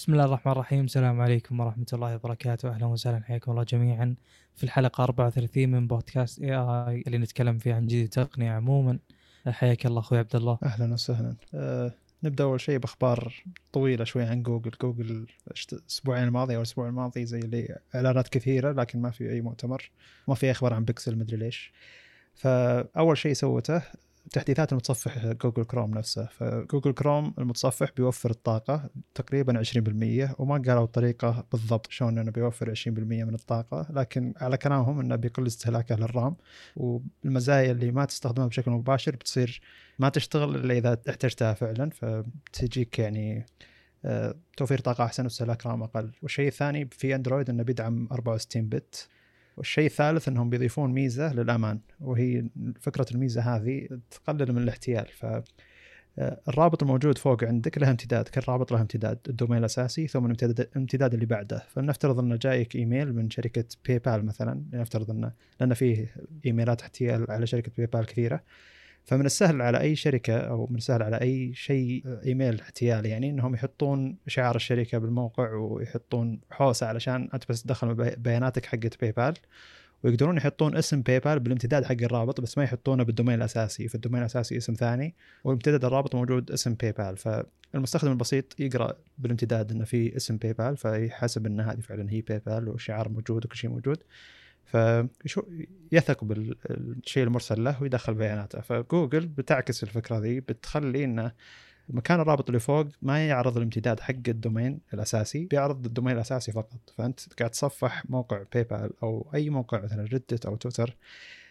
بسم الله الرحمن الرحيم. السلام عليكم ورحمة الله وبركاته. أهلا وسهلا. حياكم الله جميعا. في الحلقة 34 من بودكاست اي اي اللي نتكلم فيه عن جديد التقنية عموما. حياك الله أخوي عبد الله. أهلا وسهلا. أه نبدأ أول شيء بأخبار طويلة شوي عن جوجل. جوجل الأسبوعين الماضي أو الأسبوع الماضي زي اللي إعلانات كثيرة لكن ما في أي مؤتمر. ما في أخبار عن بيكسل مدري ليش. فأول شيء سوته تحديثات المتصفح جوجل كروم نفسه. فجوجل كروم المتصفح بيوفر الطاقة تقريبا 20% وما قالوا الطريقة بالضبط شلون إنه بيوفر 20% من الطاقة لكن على كلامهم إنه بيقل استهلاكه لل RAM والمزايا اللي ما تستخدمها بشكل مباشر بتصير ما تشتغل إلا إذا احتجتها فعلا فتجيك يعني آه، توفير طاقة أحسن واستهلاك RAM أقل. والشيء الثاني في أندرويد أنه بيدعم 64 bit. والشيء الثالث إنهم بيضيفون ميزة للأمان وهي فكرة الميزة هذه تقلل من الاحتيال. ف آه، الرابط الموجود فوق عندك له امتداد كل رابط له امتداد ال domain الأساسي ثم الامتداد, اللي بعده. فلنفترض إنه جايك إيميل من شركة باي بال مثلا لنفترض إنه لأن فيه إيميلات احتيال على شركة باي بال كثيرة. فمن السهل على أي شركة أو من السهل على أي شيء إيميل احتيال يعني إنهم يحطون شعار الشركة بالموقع ويحطون حوسة علشان أنت بس تدخل بياناتك حقت باي بال ويقدرون يحطون اسم باي بال بالامتداد حق الرابط بس ما يحطونه بال domain الأساسي. في ال domain الأساسي اسم ثاني والامتداد الرابط موجود اسم باي بال فالمستخدم البسيط يقرأ بالامتداد إنه في اسم باي بال فيحسب إن هذه فعلا هي باي بال والشعار موجود وكل شيء موجود. فيثق بالشيء المرسل له ويدخل بياناته. فجوجل بتعكس الفكرة ذي بتخلي إنه مكان الرابط اللي فوق ما يعرض الامتداد حق ال domain الأساسي بيعرض ال domain الأساسي فقط. فأنت قاعد تصفح موقع باي بال أو أي موقع مثلا Reddit أو تويتر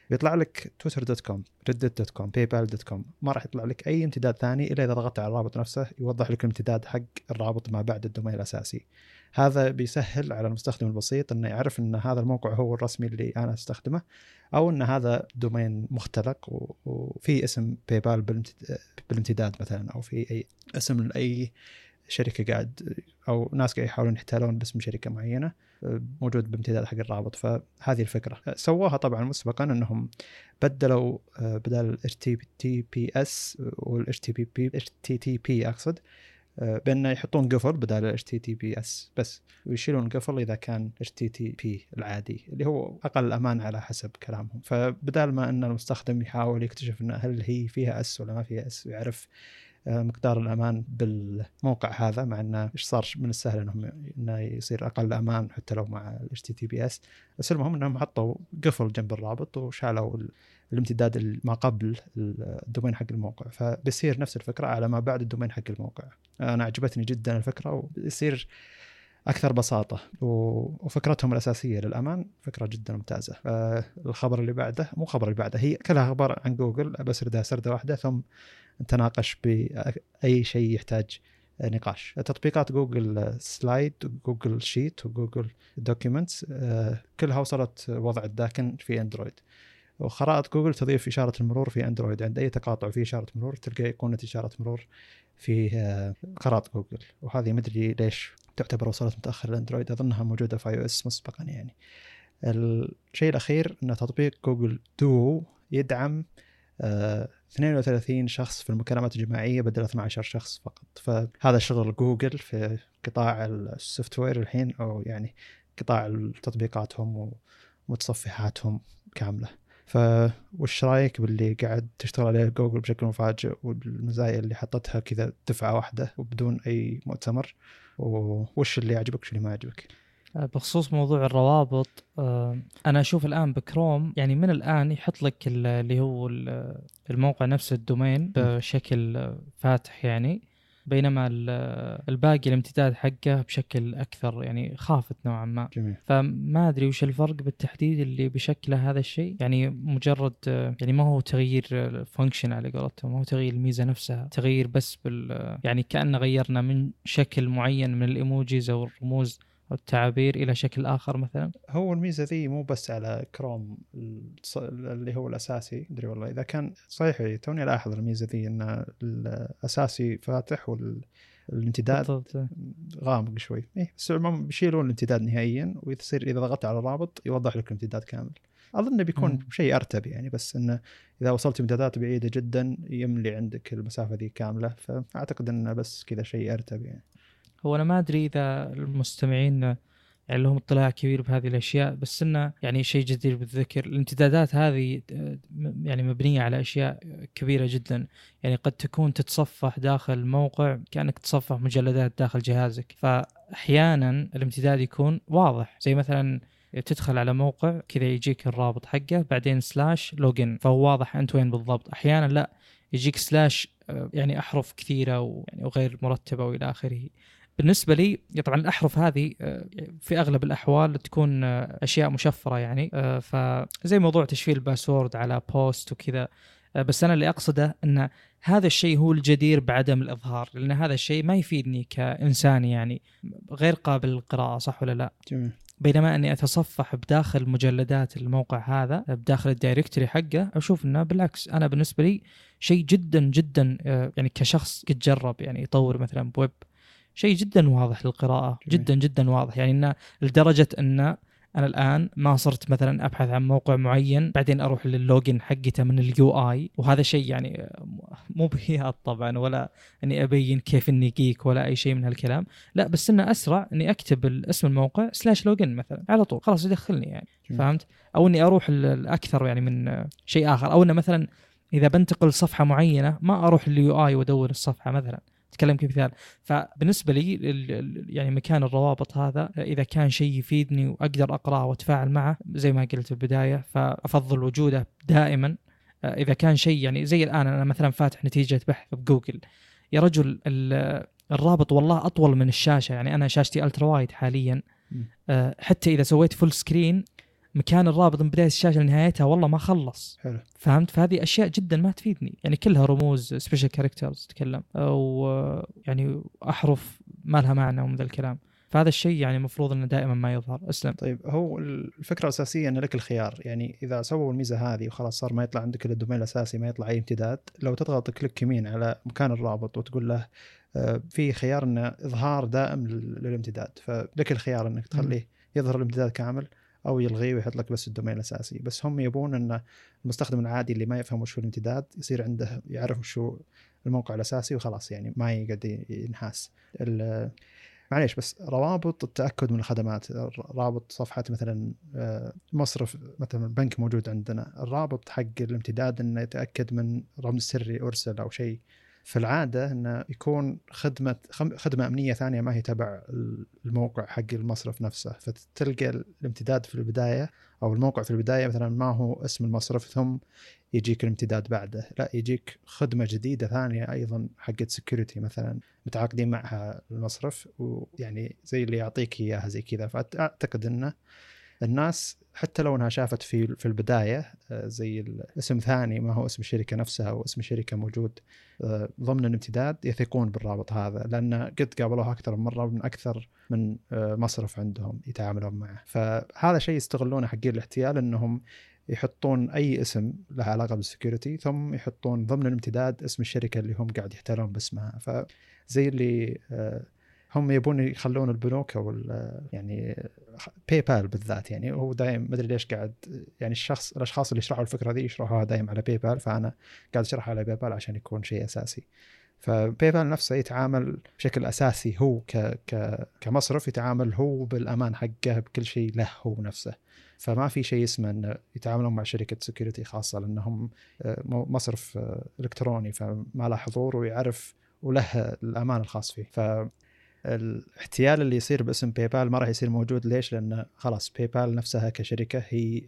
بيطلع لك تويتر dot com Reddit dot com باي بال dot com. ما راح يطلع لك أي امتداد ثاني إلا إذا ضغطت على الرابط نفسه يوضح لك الامتداد حق الرابط ما بعد ال domain الأساسي. هذا بيسهل على المستخدم البسيط إنه يعرف إن هذا الموقع هو الرسمي اللي أنا أستخدمه أو إن هذا domain مختلق وفي اسم باي بال بالامتداد مثلا أو في أي اسم لأي شركة قاعد أو ناس قاعد يحاولون يحتالون باسم شركة معينة. موجود بامتداد حق الرابط فهذه الفكرة. سووها طبعا مسبقا أنهم بدلوا بدل اتش تي بي اس والاتش تي بي اتش تي تي بي أقصد آه، بانه يحطون قفل بدال اتش تي تي بي اس بس ويشيلون قفل إذا كان HTTP العادي اللي هو أقل أمان على حسب كلامهم. فبدال ما أن المستخدم يحاول يكتشف انه هل هي فيها S ولا ما فيها S ويعرف مقدار الأمان بالموقع هذا مع إنه إيش صار من السهل إنهم إنه يصير أقل أمان حتى لو مع ال HTTPS بس المهم إنهم حطوا قفل جنب الرابط وشالوا الامتداد ما قبل ال domain حق الموقع. فبيصير نفس الفكرة على ما بعد ال domain حق الموقع. أنا عجبتني جدا الفكرة وبيصير أكثر بساطة وفكرتهم الأساسية للأمان فكرة جدا ممتازة. الخبر اللي بعده مو خبر اللي بعده هي كلها أخبار عن جوجل بسردها سردة واحدة ثم نتناقش باي شيء يحتاج نقاش. تطبيقات Google Slide و Google Sheet و Google Documents كلها وصلت وضع الداكن في أندرويد. وخرائط جوجل تضيف إشارة المرور في أندرويد. عند أي تقاطع في إشارة مرور تلقى ايقونه إشارة مرور في آه، خرائط جوجل. وهذه مدري ليش تعتبر وصلت متأخر الاندرويد أظنها موجودة في iOS مسبقا يعني. الشيء الأخير إن تطبيق Google Duo يدعم 32 آه، شخص في المكالمات الجماعية بدل 12 شخص فقط. فهذا شغل جوجل في قطاع ال software الحين أو يعني قطاع تطبيقاتهم ومتصفحاتهم كاملة. فوش رأيك باللي قاعد تشتغل عليه جوجل بشكل مفاجئ والمزايا اللي حطتها كذا دفعة واحدة وبدون أي مؤتمر؟ وش اللي يعجبك وش اللي ما يعجبك؟ آه، بخصوص موضوع الروابط آه، أنا أشوف الآن بكروم يعني من الآن يحط لك اللي هو الموقع نفسه ال domain بشكل فاتح يعني بينما الباقي الامتداد حقه بشكل أكثر يعني خافت نوعا ما. جميل. فما أدري وش الفرق بالتحديد اللي بشكله هذا الشيء يعني مجرد يعني ما هو تغيير function على قولتهم ما هو تغيير الميزة نفسها تغيير بس بال يعني كان غيرنا من شكل معين من ال emojis أو الرموز. التعابير إلى شكل آخر مثلا؟ هو الميزة ذي مو بس على كروم اللي هو الأساسي أدري والله. إذا كان صحيح توني الاحظ الميزة ذي إن الأساسي فاتح والامتداد غامق شوي. إيه بس عموما بيشيلون الامتداد نهائيا ويصير إذا ضغطت على الرابط يوضح لك الامتداد كامل. أظن بيكون شيء أرتب يعني بس إنه إذا وصلت امتدادات بعيدة جدا يملي عندك المسافة ذي كاملة. فأعتقد إنه بس كذا شيء أرتب يعني. هو أنا ما أدري إذا المستمعين يعني لهم اطلاع كبير بهذه الأشياء بس إنه يعني شيء جدير بالذكر. الامتدادات هذه يعني مبنية على أشياء كبيرة جدا. يعني قد تكون تتصفح داخل موقع كأنك تصفح مجلدات داخل جهازك. فاحيانا الامتداد يكون واضح. زي مثلا تدخل على موقع كذا يجيك الرابط حقه بعدين سلاش لوجن فهو واضح أنت وين بالضبط. أحيانا لا يجيك slash آه، يعني أحرف كثيرة ويعني وغير مرتبة وإلى آخره. بالنسبة لي طبعا الأحرف هذه آه، في أغلب الأحوال تكون آه، أشياء مشفرة يعني آه، فزي موضوع تشفير ال password على post وكذا. بس أنا اللي أقصده إن هذا الشيء هو الجدير بعدم الإظهار لأن هذا الشيء ما يفيدني كإنسان يعني غير قابل للقراءة صح ولا لا؟ جميل. بينما أني أتصفح بداخل مجلدات الموقع هذا بداخل ال directory حقه أشوف إنه بالعكس أنا بالنسبة لي شيء جدا جدا يعني كشخص قد جرب يعني يطور مثلا بويب شيء جدا واضح للقراءة جميل. جدا جدا واضح. يعني انه لدرجة إن أنا الآن ما صرت مثلا أبحث عن موقع معين بعدين أروح للوجن حقته من ال UI وهذا شيء يعني مو بهياط طبعا ولا إني أبين كيف إني geek ولا أي شيء من هالكلام. لا بس إنه أسرع إني أكتب اسم الموقع slash login مثلا على طول. خلاص يدخلني يعني. جميل. فهمت؟ أو إني أروح ال- الأكثر يعني من شيء آخر. أو إنه مثلا إذا بنتقل صفحة معينة ما أروح لليو اي وأدور الصفحة مثلا. اتكلم كمثال فبالنسبة لي يعني مكان الروابط هذا إذا كان شيء يفيدني وأقدر أقرأه وأتفاعل معه زي ما قلت في البداية فأفضل وجوده دائما. آه، إذا كان شيء يعني زي الآن أنا مثلا فاتح نتيجة بحث بجوجل يا رجل ال- الرابط والله أطول من الشاشة يعني أنا شاشتي ألترا وايد حاليا. آه، حتى إذا سويت full screen مكان الرابط من بداية الشاشة لنهايتها والله ما خلص. حلو. فهمت؟ فهذه أشياء جدا ما تفيدني. يعني كلها رموز special characters تتكلم أو آه، يعني أحرف ما لها معنى ومن ذا الكلام. فهذا الشيء يعني المفروض إنه دائما ما يظهر. أسلم. طيب هو الفكرة الأساسية إن لك الخيار. يعني إذا سووا الميزة هذه وخلاص صار ما يطلع عندك إلا ال domain الأساسي ما يطلع أي امتداد لو تضغط click يمين على مكان الرابط وتقول له آه، في خيار إنه إظهار دائم لل- للامتداد فلك الخيار إنك تخليه يظهر الامتداد كامل. أو يلغيه ويحط لك بس الدومين الأساسي. بس هم يبون إن المستخدم العادي اللي ما يفهم وش هو الامتداد يصير عنده يعرف وش هو الموقع الأساسي وخلاص يعني ما يقعد ينحاس. معليش بس روابط التأكد من الخدمات رابط صفحة مثلا آه، مصرف مثلا بنك موجود عندنا. الرابط حق الامتداد إنه يتأكد من رمز سري أرسل أو شيء. في العادة إنه يكون خدمة خدمة أمنية ثانية ما هي تبع الموقع حق المصرف نفسه. فتلقى الامتداد في البداية أو الموقع في البداية مثلا ما هو اسم المصرف ثم يجيك الامتداد بعده. لا يجيك خدمة جديدة ثانية أيضا حقت سكيورتي مثلا متعاقدين معها المصرف ويعني زي اللي يعطيك إياها زي كذا. فاعتقد إنه الناس حتى لو إنها شافت في في البداية آه، زي الاسم ثاني ما هو اسم الشركة نفسها أو اسم الشركة موجود آه، ضمن الامتداد يثقون بالرابط هذا لأن قد قابلوه أكثر من مرة من أكثر من آه، مصرف عندهم يتعاملون معه. فهذا شيء يستغلونه حقين الاحتيال إنهم يحطون أي اسم له علاقة بال security ثم يحطون ضمن الامتداد اسم الشركة اللي هم قاعد يحتالون باسمها. فزي اللي هم يبون يخلون البنوك أو يعني باي بال بالذات يعني هو دايم ما أدري ليش قاعد يعني الشخص الأشخاص اللي يشرحوا الفكرة ذي يشرحوها دايم على باي بال فأنا قاعد اشرحها على باي بال عشان يكون شيء أساسي. فباي بال نفسه يتعامل بشكل أساسي هو ك ك كمصرف يتعامل هو بالأمان حقه بكل شيء له هو نفسه. فما في شيء اسمه إنه يتعاملون مع شركة security خاصة لأنهم آه، مصرف آه، إلكتروني فما له حضور ويعرف وله الأمان الخاص فيه. ف الاحتيال اللي يصير باسم باي بال ما راح يصير موجود ليش؟ لأن خلاص باي بال نفسها كشركة هي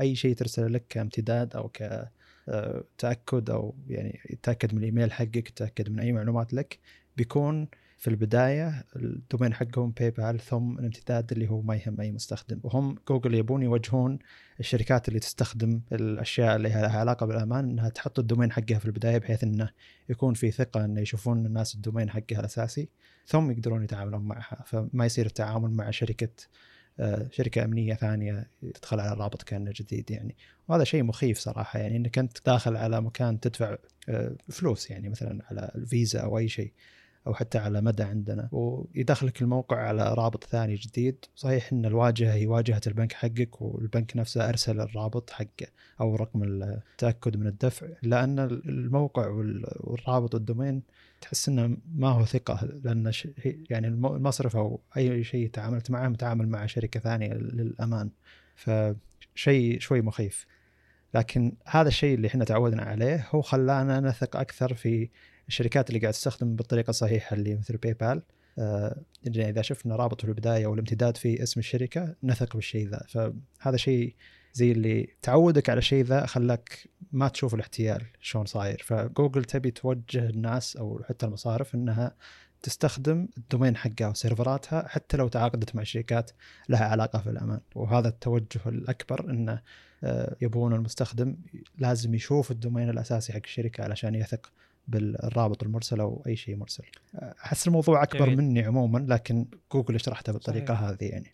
أي شيء ترسله لك كامتداد أو ك آه، تأكد أو يعني يتأكد من الإيميل حقك تاكد من أي معلومات لك بيكون في البداية ال domain حقهم باي بال ثم الامتداد اللي هو ما يهم أي مستخدم. وهم جوجل يبون يوجهون الشركات اللي تستخدم الأشياء اللي لها علاقة بالأمان إنها تحط ال domain حقها في البداية بحيث إنه يكون في ثقة إنه يشوفون الناس ال domain حقها الأساسي ثم يقدرون يتعاملون معها. فما يصير التعامل مع شركة آه، شركة أمنية ثانية تدخل على الرابط كأنه جديد يعني. وهذا شيء مخيف صراحة يعني إنك أنت داخل على مكان تدفع آه، فلوس يعني مثلا على الفيزا أو أي شيء. أو حتى على مدى عندنا. ويدخلك الموقع على رابط ثاني جديد. صحيح إن الواجهة هي واجهة البنك حقك والبنك نفسه أرسل الرابط حقه أو رقم التأكد من الدفع. الا ان الموقع والرابط والدومين تحس إنه ما هو ثقة لأن يعني المصرف أو أي شيء تعاملت معه متعامل مع شركة ثانية للأمان. فشيء شوي مخيف. لكن هذا الشيء اللي إحنا تعودنا عليه هو خلانا نثق أكثر في الشركات اللي قاعد تستخدم بالطريقة الصحيحة اللي مثل باي بال آه اذا شفنا رابط في البداية والامتداد في اسم الشركة نثق بالشيء ذا. فهذا شيء زي اللي تعودك على شيء ذا خلاك ما تشوف الاحتيال شلون صاير. فجوجل تبي توجه الناس أو حتى المصارف إنها تستخدم ال domain حقها وسيرفراتها حتى لو تعاقدت مع شركات لها علاقة في الأمان. وهذا التوجه الأكبر انه آه، يبون المستخدم لازم يشوف ال domain الأساسي حق الشركة علشان يثق بالرابط المرسل أو أي شيء مرسل. أحس الموضوع أكبر جميل. مني عموما لكن جوجل شرحته بالطريقة صحيح. هذه يعني.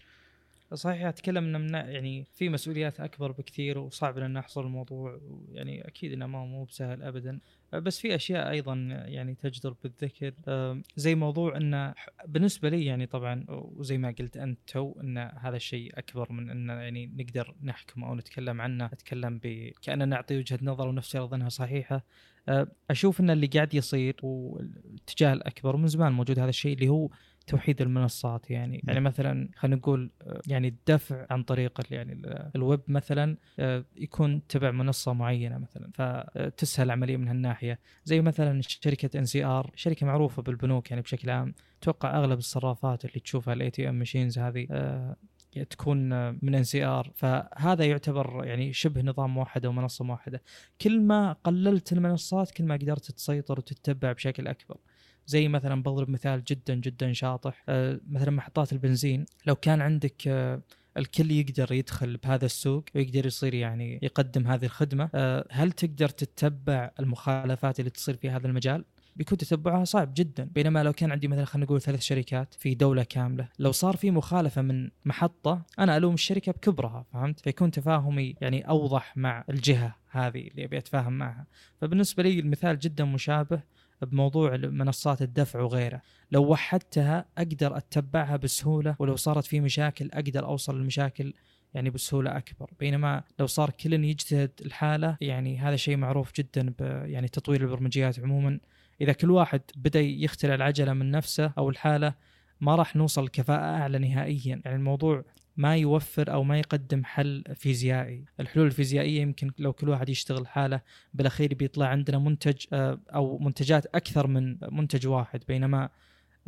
صحيح أتكلم ان من يعني في مسؤوليات أكبر بكثير وصعب ان نحصل الموضوع يعني أكيد إنه ما مو بسهل ابدا. بس في أشياء أيضا يعني تجدر بالذكر. زي موضوع إنه بالنسبة لي يعني طبعا وزي ما قلت أنت تو إن هذا الشيء أكبر من إن يعني نقدر نحكم أو نتكلم عنه. أتكلم ب كاننا نعطي وجهة نظر ونفترض إنها صحيحة. أشوف إن اللي قاعد يصير والاتجاه الأكبر من زمان موجود هذا الشيء اللي هو توحيد المنصات. يعني يعني مثلا خلينا نقول يعني الدفع عن طريق يعني الويب مثلا آه، يكون تبع منصة معينة مثلا فتسهل العملية من هالناحية. زي مثلا شركة NCR شركة معروفة بالبنوك يعني بشكل عام. أتوقع أغلب الصرافات اللي تشوفها ال ATM machines هذه آه، تكون من NCR فهذا يعتبر يعني شبه نظام موحد أو منصة موحده كل ما قللت المنصات كل ما قدرت تسيطر وتتبع بشكل أكبر. زي مثلا بضرب مثال جدا جدا شاطح. آه، مثلا محطات البنزين. لو كان عندك آه، الكل يقدر يدخل بهذا السوق ويقدر يصير يعني يقدم هذه الخدمة آه، هل تقدر تتبع المخالفات اللي تصير في هذا المجال؟ بيكون تتبعها صعب جدا. بينما لو كان عندي مثلا خلينا نقول ثلاث شركات في دولة كاملة لو صار في مخالفة من محطة أنا ألوم الشركة بكبرها فهمت؟ فيكون تفاهمي يعني أوضح مع الجهة هذه اللي أبي أتفاهم معها. فبالنسبة لي المثال جدا مشابه بموضوع منصات الدفع وغيره. لو وحدتها أقدر أتبعها بسهولة ولو صارت في مشاكل أقدر أوصل للمشاكل يعني بسهولة أكبر. بينما لو صار كل يجتهد الحالة يعني هذا شيء معروف جدا يعني تطوير البرمجيات عموما. إذا كل واحد بدأ يخترع العجلة من نفسه أو الحالة ما راح نوصل لكفاءه أعلى نهائيا. يعني الموضوع ما يوفر أو ما يقدم حل فيزيائي، الحلول الفيزيائية يمكن لو كل واحد يشتغل حاله بالأخير بيطلع عندنا منتج آه، أو منتجات أكثر من منتج واحد. بينما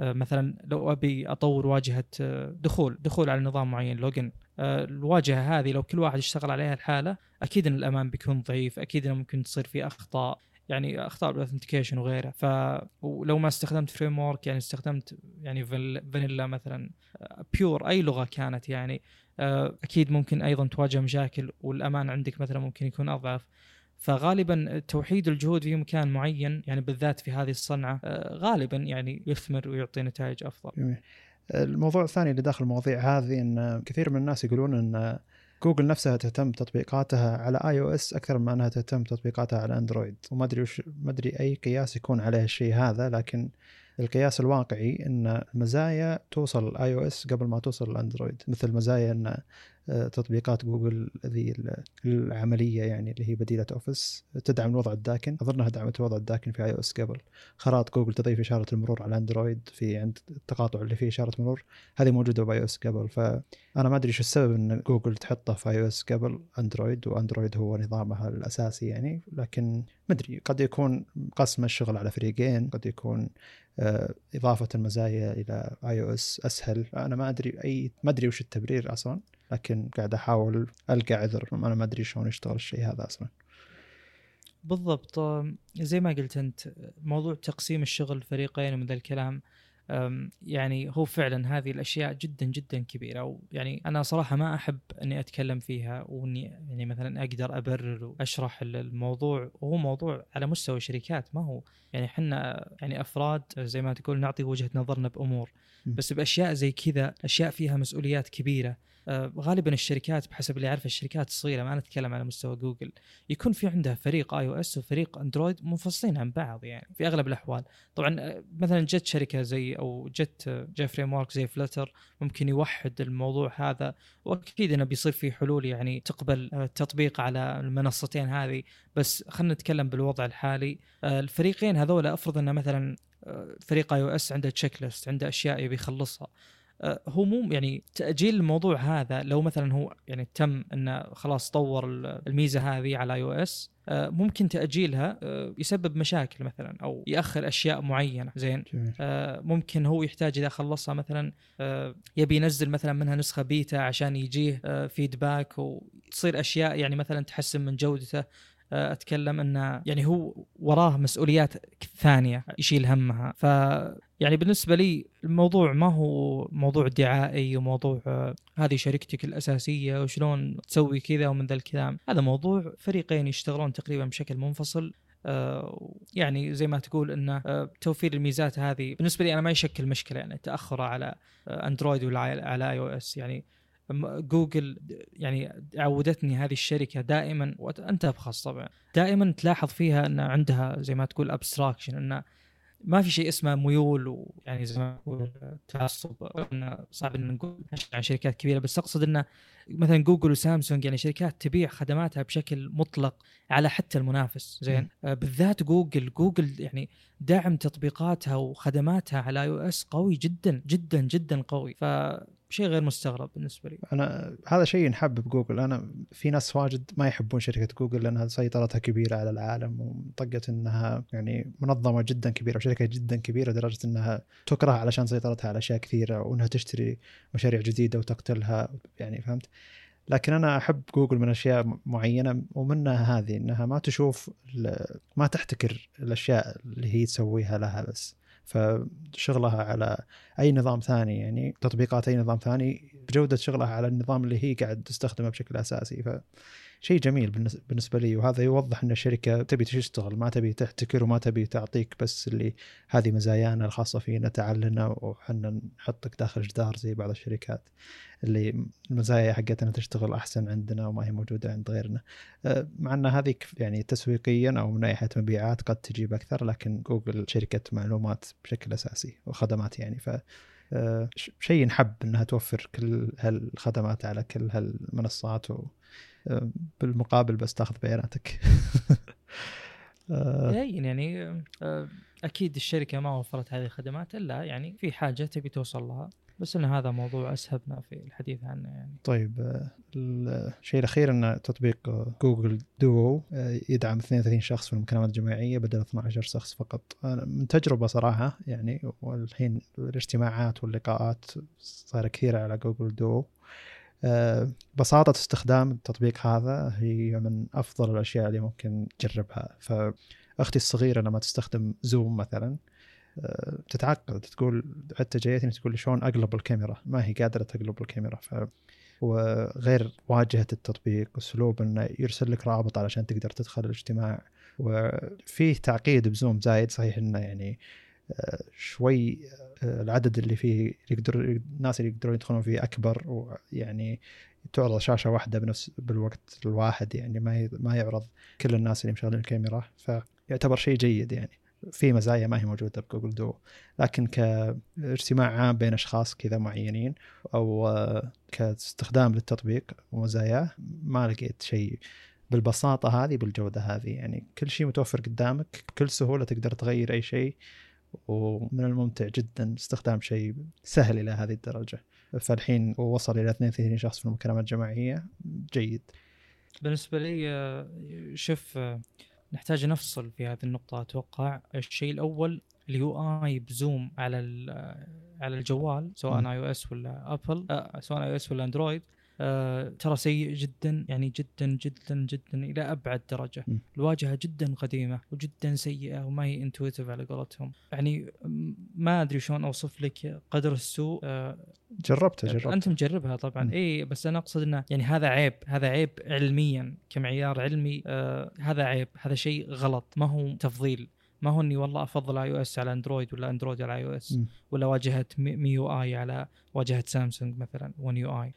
آه، مثلا لو أبي أطور واجهة آه، دخول دخول على نظام معين لوجن الواجهة هذه لو كل واحد يشتغل عليها الحالة أكيد إن الأمان بيكون ضعيف أكيد إنه ممكن تصير في أخطاء. يعني اخطاء بال authentication وغيره. ف ولو ما استخدمت framework يعني استخدمت يعني فانيلا مثلا pure أي لغة كانت يعني آه، أكيد ممكن أيضا تواجه مشاكل والأمان عندك مثلا ممكن يكون أضعف. فغالبا توحيد الجهود في مكان معين يعني بالذات في هذه الصنعة آه، غالبا يعني يثمر ويعطي نتائج أفضل. الموضوع الثاني اللي داخل المواضيع هذه إن كثير من الناس يقولون إن جوجل نفسها تهتم تطبيقاتها على iOS أكثر من أنها تهتم تطبيقاتها على أندرويد. وما أدري وش ما أدري أي قياس يكون عليه الشيء هذا لكن القياس الواقعي إن المزايا توصل ال iOS قبل ما توصل الاندرويد مثل مزايا إن تطبيقات جوجل ذي العملية يعني اللي هي بديلة Office تدعم الوضع الداكن. أظنها دعمت الوضع الداكن في iOS قبل. خرائط جوجل تضيف إشارة المرور على أندرويد في عند التقاطع اللي فيه إشارة مرور. هذه موجودة ب iOS قبل. فأنا ما أدري شو السبب إن جوجل تحطه في iOS قبل أندرويد وأندرويد هو نظامها الأساسي يعني. لكن ما أدري قد يكون قسم الشغل على فريقين قد يكون آه، إضافة المزايا إلى iOS أسهل. أنا ما أدري أي ما أدري وش التبرير أصلا. لكن قاعد أحاول ألقى عذر. أنا ما أدري شلون يشتغل الشيء هذا أصلا. بالضبط. زي ما قلت أنت موضوع تقسيم الشغل فريقين ومن ذا الكلام يعني هو فعلا هذه الأشياء جدا جدا كبيرة. ويعني أنا صراحة ما أحب إني أتكلم فيها وإني يعني مثلا أقدر أبرر وأشرح الموضوع. وهو موضوع على مستوى الشركات ما هو يعني إحنا يعني أفراد زي ما تقول نعطي وجهة نظرنا بأمور. بس بأشياء زي كذا أشياء فيها مسؤوليات كبيرة. غالبا الشركات بحسب اللي اعرفه الشركات الصغيرة ما نتكلم على مستوى جوجل يكون في عندها فريق iOS وفريق أندرويد منفصلين عن بعض يعني في أغلب الأحوال. طبعا آه، مثلا جت شركة زي أو جت آه، جاء framework زي Flutter ممكن يوحد الموضوع هذا وأكيد إنه بيصير في حلول يعني تقبل التطبيق على المنصتين هذه. بس خلينا نتكلم بالوضع الحالي. الفريقين هذول أفرض انه مثلا فريق iOS عنده تشيك list عنده أشياء يبي يخلصها. آه، هو مو يعني تأجيل الموضوع هذا لو مثلا هو يعني تم إنه خلاص طور الميزة هذه على iOS ممكن تأجيلها آه، يسبب مشاكل مثلا أو يأخر أشياء معينة. زين؟ آه، ممكن هو يحتاج إذا خلصها مثلا يبي ينزل مثلا منها نسخة بيتا عشان يجيه feedback وتصير أشياء يعني مثلا تحسن من جودته. أتكلم انه يعني هو وراه مسؤوليات ثانية يشيل همها. ف يعني بالنسبة لي الموضوع ما هو موضوع دعائي وموضوع آه، هذه شركتك الأساسية وشلون تسوي كذا ومن ذا الكلام. هذا موضوع فريقين يشتغلون تقريبا بشكل منفصل. آه، يعني زي ما تقول انه آه، توفير الميزات هذه بالنسبة لي أنا ما يشكل مشكلة يعني تأخره على أندرويد ولا على iOS يعني جوجل يعني عودتني هذه الشركة دائما وانت بخاص طبعا دائما تلاحظ فيها أن عندها زي ما تقول abstraction انه ما في شيء اسمه ميول ويعني زي ما نقول تعصب صعب إن نقول عن شركات كبيرة. بس أقصد انه مثلا جوجل وسامسونج يعني شركات تبيع خدماتها بشكل مطلق على حتى المنافس. زين؟ آه بالذات جوجل جوجل يعني دعم تطبيقاتها وخدماتها على iOS قوي جدا جدا جدا قوي. ف شيء غير مستغرب بالنسبة لي. أنا هذا شيء ينحب بجوجل. أنا في ناس واجد ما يحبون شركة جوجل لأنها سيطرتها كبيرة على العالم وطقت إنها يعني منظمة جدا كبيرة وشركه جدا كبيرة لدرجة إنها تكره علشان سيطرتها على أشياء كثيرة وإنها تشتري مشاريع جديدة وتقتلها يعني فهمت؟ لكن أنا أحب جوجل من أشياء معينة ومنها هذه إنها ما تشوف ما تحتكر الأشياء اللي هي تسويها لها بس. فشغلها على أي نظام ثاني يعني تطبيقات أي نظام ثاني بجودة شغلها على النظام اللي هي قاعد تستخدمه بشكل أساسي. ف شيء جميل بالنسبة لي وهذا يوضح إن الشركة تبي تشتغل ما تبي تحتكر وما تبي تعطيك بس اللي هذه مزايانا الخاصة فينا تعال لنا وحنا نحطك داخل جدار زي بعض الشركات اللي المزايا حقتنا تشتغل أحسن عندنا وما هي موجودة عند غيرنا. أه، مع إن هذه يعني تسويقيا أو من ناحية مبيعات قد تجيب أكثر لكن جوجل شركة معلومات بشكل أساسي وخدمات يعني. ف أه، شيء نحب إنها توفر كل هالخدمات على كل هالمنصات و بالمقابل بس تاخذ بياناتك. يعني أكيد الشركة ما وفرت هذه الخدمات إلا يعني في حاجة تبي توصل لها بس إن هذا موضوع اسهبنا في الحديث عنه يعني. طيب آه، الشيء الأخير إن تطبيق آه، جوجل دوو آه، يدعم 32 شخص في المكالمات الجماعية بدل 12 شخص فقط. من تجربة صراحة يعني والحين الاجتماعات واللقاءات صايره كثيره على جوجل دوو. بساطة استخدام التطبيق هذا هي من أفضل الأشياء اللي ممكن تجربها. فأختي الصغيرة لما تستخدم زوم مثلا تتعقد تقول حتى جايتني تقول شلون أقلب الكاميرا؟ ما هي قادرة تقلب الكاميرا. ف وغير واجهة التطبيق اسلوب إنه يرسل لك رابط علشان تقدر تدخل الاجتماع. وفيه تعقيد بزوم زايد صحيح إنه يعني آه، شوي آه، العدد اللي فيه يقدر الناس اللي يقدرون يدخلون فيه أكبر ويعني تعرض شاشة واحدة بنفس بالوقت الواحد يعني ما ما يعرض كل الناس اللي مشغلين الكاميرا. فيعتبر شيء جيد يعني. في مزايا ما هي موجودة بجوجل دو. لكن كاجتماع عام بين أشخاص كذا معينين أو كاستخدام للتطبيق ومزاياه ما لقيت شيء. بالبساطة هذه بالجودة هذه يعني كل شيء متوفر قدامك بكل سهولة تقدر تغير أي شيء. ومن الممتع جدا استخدام شيء سهل إلى هذه الدرجة. فالحين وصل إلى 32 شخص في المكالمات الجماعية. جيد. بالنسبة لي آه، شوف آه، نحتاج نفصل في هذه النقطة أتوقع. الشيء الأول ال UI بزوم على على الجوال سواء iOS ولا ابل آه سواء iOS ولا اندرويد آه ترى سيء جدا يعني جدا جدا جدا إلى أبعد درجة. م. الواجهة جدا قديمة وجدا سيئة وما هي intuitive على قولتهم. يعني ما أدري شلون أوصف لك قدر السوء آه جربته جربته انت مجربها طبعا. اي بس أنا أقصد إنه يعني هذا عيب هذا عيب علميا كمعيار علمي آه هذا عيب هذا شيء غلط ما هو تفضيل. ما هو إني والله أفضل iOS على اندرويد ولا اندرويد على iOS ولا واجهة MIUI على واجهة سامسونج مثلا One UI.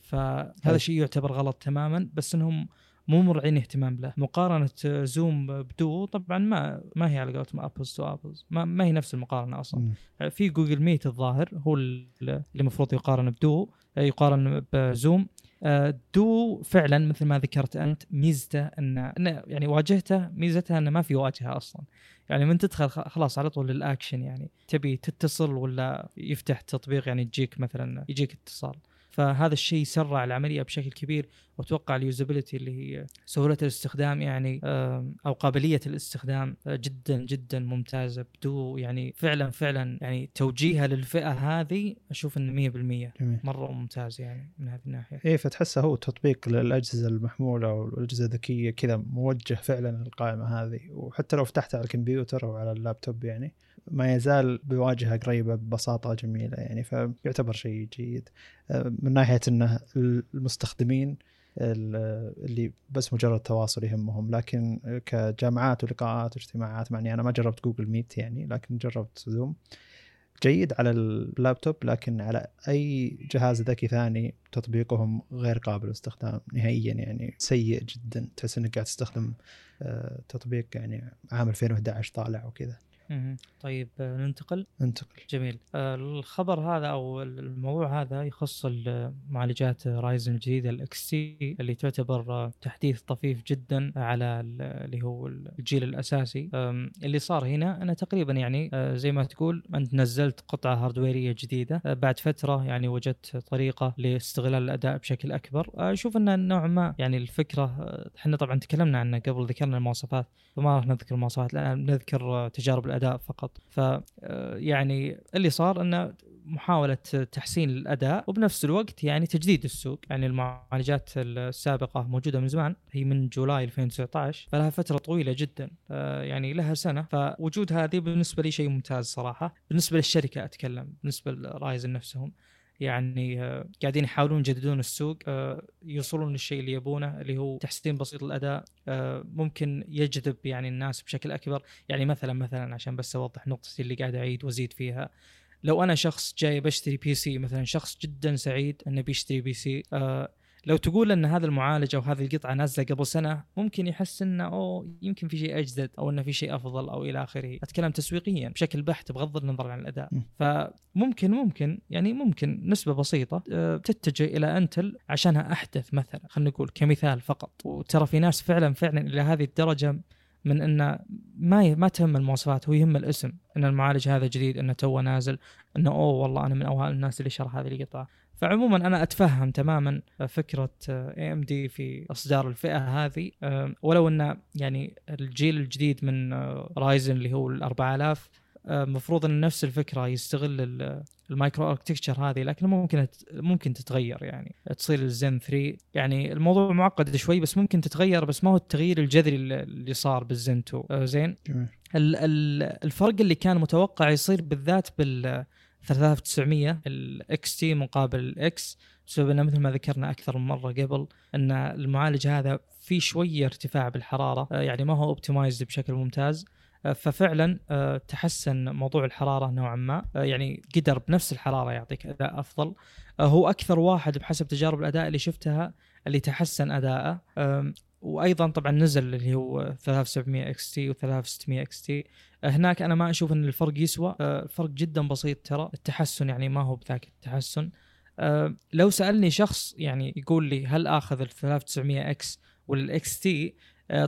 فهذا. الشيء يعتبر غلط تماما بس إنهم مو معيرين اهتمام له. مقارنة زوم بدو طبعا ما ما هي على قولتهم apples to apples ما, ما هي نفس المقارنة أصلا. في جوجل ميت الظاهر هو ال- اللي المفروض يقارن بدو يقارن بزوم آه، دو فعلا مثل ما ذكرت أنت ميزته ان إن يعني واجهته ميزتها إنه ما في واجهة أصلا. يعني من تدخل خلاص على طول للأكشن يعني. تبي تتصل ولا يفتح تطبيق يعني تجيك مثلا يجيك اتصال. فهذا الشيء سرع العملية بشكل كبير وأتوقع اليوزابيلتي اللي هي سهولة الاستخدام يعني أو قابلية الاستخدام آه، جدا جدا ممتازة بدو يعني فعلا فعلا يعني توجيهها للفئة هذه أشوف إنه 100% جميل. مرة ممتاز يعني من هذه الناحية. إيه فتحسه هو تطبيق للأجهزة المحمولة والاجهزه الذكية كذا موجه فعلا للقائمة هذه وحتى لو فتحته على الكمبيوتر أو على اللابتوب يعني. ما يزال بواجهه قريبة ببساطة جميلة يعني فيعتبر شيء جيد. آه، من ناحية انه المستخدمين ال- اللي بس مجرد تواصل يهمهم لكن كجامعات ولقاءات واجتماعات يعني أنا ما جربت جوجل ميت يعني لكن جربت زوم. جيد على اللابتوب لكن على أي جهاز ذكي ثاني تطبيقهم غير قابل للاستخدام نهائيا يعني سيء جدا. تحس إنك قاعد تستخدم آه، تطبيق يعني عام 2011 طالع وكذا. طيب آه، ننتقل؟ انتقل جميل. آه، الخبر هذا أو الموضوع هذا يخص المعالجات رايزن الجديدة ال XT اللي تعتبر آه، تحديث طفيف جدا على ال- اللي هو الجيل الأساسي. اللي صار هنا أنا تقريبا يعني آه، زي ما تقول أنت نزلت قطعة هاردويريه جديدة. آه، بعد فترة يعني وجدت طريقة لاستغلال الأداء بشكل أكبر. آه، أشوف أن نوعا ما يعني الفكرة آه، إحنا طبعا تكلمنا عنها قبل ذكرنا المواصفات فما راح نذكر المواصفات الان نذكر آه، تجارب الأداء فقط. ف آه، يعني اللي صار انه محاولة تحسين الأداء وبنفس الوقت يعني تجديد السوق. يعني المعالجات السابقة موجودة من زمان هي من جولاي 2019 فلها فترة طويلة جدا آه، يعني لها سنة. فوجود هذه بالنسبة لي شيء ممتاز صراحة. بالنسبة للشركة أتكلم بالنسبة لرايزن نفسهم. يعني آه، قاعدين يحاولون يجددون السوق آه، يوصلون للشيء اللي يبونه اللي هو تحسين بسيط الأداء آه، ممكن يجذب يعني الناس بشكل أكبر. يعني مثلا مثلا عشان بس أوضح نقطتي اللي قاعد أعيد وأزيد فيها. لو أنا شخص جاي بشتري PC مثلا شخص جدا سعيد إنه بيشتري PC لو تقول إن هذا المعالج أو هذه القطعة نازلة قبل سنة ممكن يحس إنه أوه يمكن في شيء أجدد أو إنه في شيء أفضل أو إلى آخره. أتكلم تسويقيا بشكل بحت بغض النظر عن الأداء. فممكن ممكن يعني ممكن نسبة بسيطة آه، تتجه إلى أنتل عشانها أحدث مثلا. خلينا نقول كمثال فقط. وترى في ناس فعلا فعلا إلى هذه الدرجة من إنه ما ما تهم المواصفات هو يهم الاسم. إن المعالج هذا جديد إنه توه نازل إنه أوه والله أنا من اوائل الناس اللي شرى هذه القطعة. فعموما أنا أتفهم تماما فكرة اي ام دي في أصدار الفئة هذه. آه، ولو أن يعني الجيل الجديد من رايزن اللي هو ال 4000 المفروض أن نفس الفكرة يستغل ال- micro architecture هذه لكن ممكن ممكن تتغير يعني تصير الزن 3 يعني الموضوع معقد شوي بس ممكن تتغير بس ما هو التغيير الجذري اللي- صار بالزن 2 آه، زين؟ جميل. ال- ال- الفرق اللي كان متوقع يصير بالذات بال 3900 ال XT مقابل ال X بسبب إنه مثل ما ذكرنا أكثر من مرة قبل إن المعالج هذا في شوية ارتفاع بالحرارة آه، يعني ما هو optimized بشكل ممتاز آه، ففعلا آه، تحسن موضوع الحرارة نوعا ما يعني قدر بنفس الحرارة يعطيك أداء أفضل. هو أكثر واحد بحسب تجارب الأداء اللي شفتها اللي تحسن أداءه. وأيضا طبعا نزل اللي هو 3700 XT و3600 XT. هناك أنا ما أشوف إن الفرق يسوى. آه، الفرق جدا بسيط ترى. التحسن يعني ما هو بذاك التحسن. آه، لو سألني شخص يعني يقول لي هل آخذ ال 3900 X ولا ال XT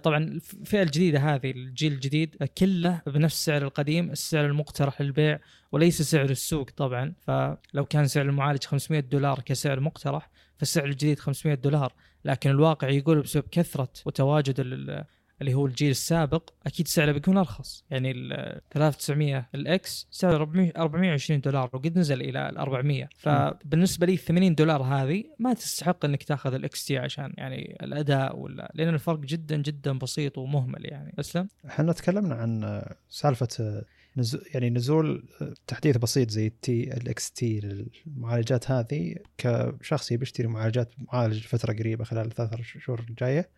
طبعا الفئة الجديدة هذه الجيل الجديد آه، كله بنفس السعر القديم السعر المقترح للبيع وليس سعر السوق طبعا. فلو كان سعر المعالج 500 دولار كسعر مقترح فالسعر الجديد 500 دولار. لكن الواقع يقول بسبب كثرة وتواجد ال- اللي هو الجيل السابق أكيد سعره بيكون أرخص. يعني ال 3900 ال X سعره 400 420 دولار وقد نزل إلى ال 400 فبالنسبه لي 80 دولار هذه ما تستحق إنك تأخذ ال XT عشان يعني الأداء ولا لأن الفرق جدا جدا بسيط ومهمل يعني. أسلم؟ إحنا تكلمنا عن سالفة نزول يعني نزول آه، تحديث بسيط زي التي ال XT للمعالجات هذه كشخص يبي يشتري معالجات معالج فتره قريبة خلال الثلاث شهور الجاية.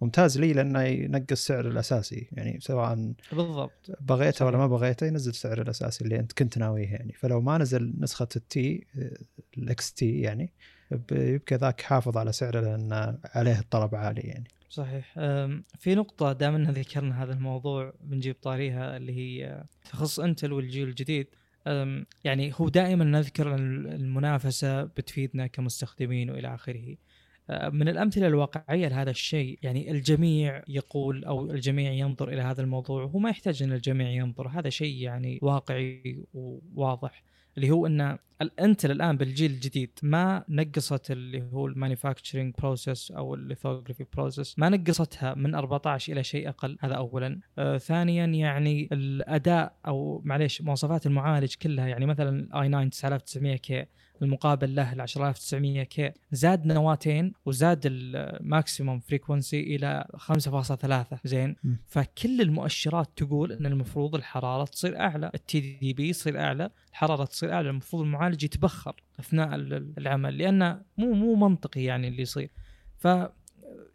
ممتاز لي لأنه ينقص السعر الأساسي يعني سواء بالضبط. بغيته ولا ما بغيته ينزل السعر الأساسي اللي أنت كنت ناويه يعني. فلو ما نزل نسخة التي ال XT يعني يبقى ذاك حافظ على سعره لأن عليه الطلب عالي يعني. صحيح. في نقطة دام ان ذكرنا هذا الموضوع بنجيب طاريها اللي هي تخص انتل والجيل الجديد. يعني هو دائما نذكر المنافسة بتفيدنا كمستخدمين وإلى آخره. من الأمثلة الواقعية لهذا الشيء يعني الجميع يقول أو الجميع ينظر إلى هذا الموضوع وهو ما يحتاج إن الجميع ينظر. هذا شيء يعني واقعي وواضح. اللي هو ان انتل الان بالجيل الجديد ما نقصت اللي هو ال manufacturing process أو ال lithography process ما نقصتها من 14 إلى شيء أقل. هذا اولا. آه ثانيا يعني الأداء أو معليش مواصفات المعالج كلها يعني مثلا ال i9 9900 K المقابل له ال 10900 K زاد نواتين وزاد ال maximum frequency إلى 5.3 زين؟ م. فكل المؤشرات تقول إن المفروض الحرارة تصير أعلى ال TDP يصير أعلى الحرارة تصير أعلى المفروض المعالج يتبخر أثناء ال- العمل لأنه مو مو منطقي يعني اللي يصير. ف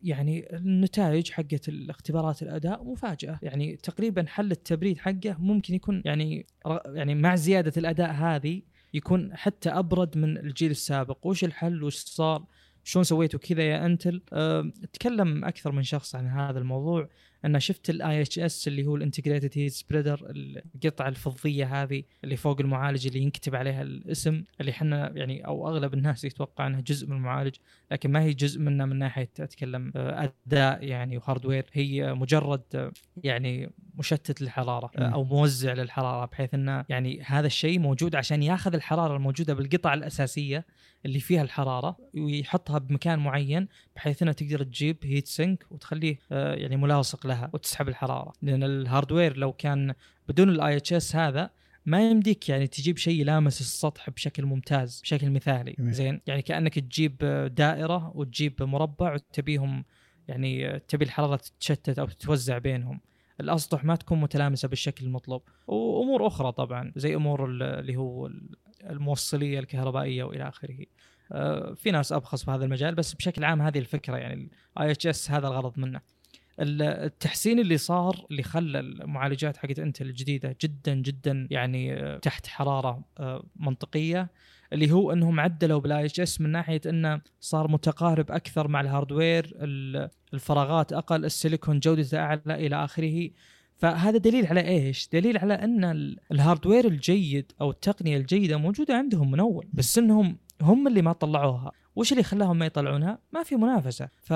يعني النتائج حقت الاختبارات الأداء مفاجأة. يعني تقريبا حل التبريد حقه ممكن يكون يعني يعني مع زيادة الأداء هذه يكون حتى أبرد من الجيل السابق. وش الحل؟ وش صار؟ شلون سويتوا كذا يا إنتل. أه تكلم أكثر من شخص عن هذا الموضوع. أنا شفت ال IHS اللي هو ال integrated heat spreader القطعة الفضية هذه اللي فوق المعالج اللي ينكتب عليها الاسم اللي إحنا يعني أو أغلب الناس يتوقع إنها جزء من المعالج لكن ما هي جزء منه من ناحية أتكلم آه، أداء يعني و hardware هي مجرد آه، يعني مشتت للحرارة آه،. أو موزع للحرارة بحيث إنه يعني هذا الشيء موجود عشان ياخذ الحرارة الموجودة بالقطع الأساسية اللي فيها الحرارة ويحطها بمكان معين بحيث انها تقدر تجيب heat sink وتخليه آه، يعني ملاصق لها وتسحب الحرارة. لأن ال hardware لو كان بدون ال IHS هذا ما يمديك يعني تجيب شيء يلامس السطح بشكل ممتاز بشكل مثالي. زين؟ يعني كأنك تجيب دائرة وتجيب مربع وتبيهم يعني تبي الحرارة تتشتت أو تتوزع بينهم. الأسطح ما تكون متلامسة بالشكل المطلوب. وأمور أخرى طبعا زي أمور ال- اللي هو الموصلية الكهربائية وإلى آخره. آه، في ناس أبخص بهذا المجال بس بشكل عام هذه الفكرة يعني ال IHS هذا الغرض منه. ال- التحسين اللي صار اللي خلى المعالجات حقت إنتل الجديدة جدا جدا يعني آه، تحت حرارة آه، منطقية اللي هو إنهم عدلوا بال IHS من ناحية إنه صار متقارب أكثر مع ال hardware ال- الفراغات أقل السيليكون جودته أعلى إلى آخره. فهذا دليل على إيش؟ دليل على أن ال- ال hardware الجيد أو التقنية الجيدة موجودة عندهم من أول بس إنهم هم اللي ما طلعوها، وش اللي خلاهم ما يطلعونها؟ ما في منافسة، ف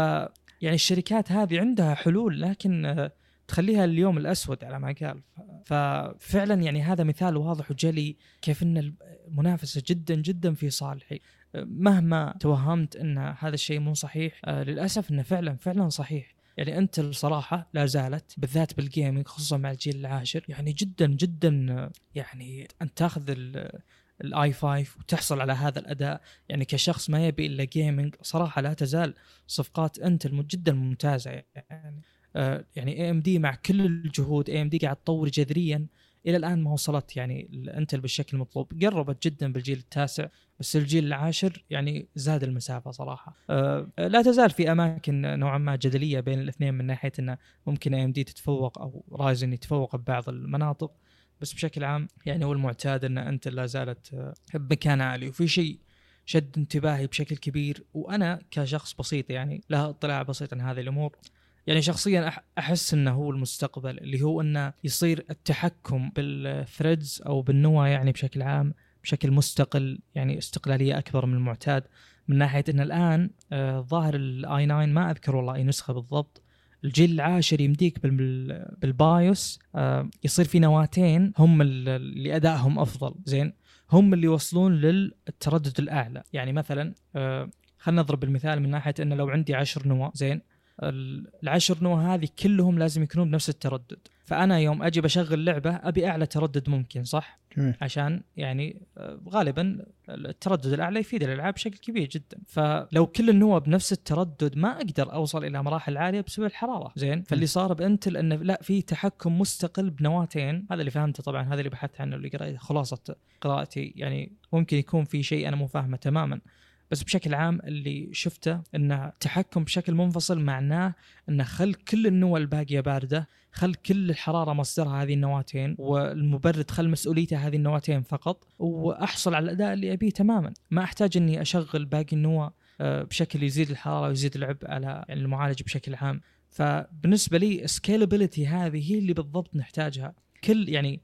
يعني الشركات هذه عندها حلول لكن تخليها اليوم الأسود على ما قال. ففعلا يعني هذا مثال واضح وجلي كيف إن المنافسه جدا جدا في صالحي. مهما توهمت إن هذا الشيء مو صحيح آه، للأسف إنه فعلا فعلا صحيح. يعني انتل الصراحه لا زالت بالذات بال gaming خصوصا مع الجيل العاشر يعني جدا جدا يعني أن تاخذ ال- ال i5 وتحصل على هذا الأداء. يعني كشخص ما يبي إلا gaming صراحة لا تزال صفقات انتل جدا ممتازة يعني. آه، يعني AMD مع كل الجهود AMD قاعد تطور جذريا. إلى الآن ما وصلت يعني الإنتل بالشكل المطلوب. قربت جدا بالجيل التاسع بس الجيل العاشر يعني زاد المسافة صراحة. آه، لا تزال في أماكن نوعا ما جدلية بين الاثنين من ناحية إنه ممكن AMD تتفوق أو رايزن يتفوق ببعض المناطق. بس بشكل عام يعني هو المعتاد إن انتل لا زالت آه، بمكان عالي. وفي شيء شد انتباهي بشكل كبير وأنا كشخص بسيط يعني له اطلاع بسيط عن هذه الأمور. يعني شخصيا أحس إنه هو المستقبل اللي هو إنه يصير التحكم بال threads أو بالنوى يعني بشكل عام بشكل مستقل يعني استقلالية أكبر من المعتاد. من ناحية إن الآن آه، ظاهر ال i9 ما أذكر والله أي نسخة بالضبط. الجيل العاشر يمديك بال- بالبايوس آه، يصير في نواتين هم ال- اللي أدائهم أفضل. زين؟ هم اللي يوصلون للتردد الأعلى. يعني مثلا آه، خلينا نضرب المثال من ناحية انه لو عندي عشر نواة زين؟ العشر نواه هذه كلهم لازم يكونون بنفس التردد. فأنا يوم أجي بشغل لعبة أبي أعلى تردد ممكن صح؟ جميل. عشان يعني آه، غالبا التردد الأعلى يفيد الألعاب بشكل كبير جدا. فلو كل النواه بنفس التردد ما أقدر أوصل إلى مراحل عالية بسبب الحرارة. زين؟ فاللي صار بإنتل إنه لا في تحكم مستقل بنواتين هذا اللي فهمته طبعا هذا اللي بحثت عنه اللي قرأت خلاصة قراءتي. يعني ممكن يكون في شيء أنا مو فاهمه تماما. بس بشكل عام اللي شفته انه تحكم بشكل منفصل معناه انه خل كل النوى الباقية باردة خل كل الحرارة مصدرها هذه النواتين والمبرد خل مسؤوليته هذه النواتين فقط وأحصل على الأداء اللي أبيه تماما. ما أحتاج إني أشغل باقي النواه آه، بشكل يزيد الحرارة ويزيد العبء على المعالج بشكل عام. فبالنسبة لي سكيلابيلتي هذه هي اللي بالضبط نحتاجها. كل يعني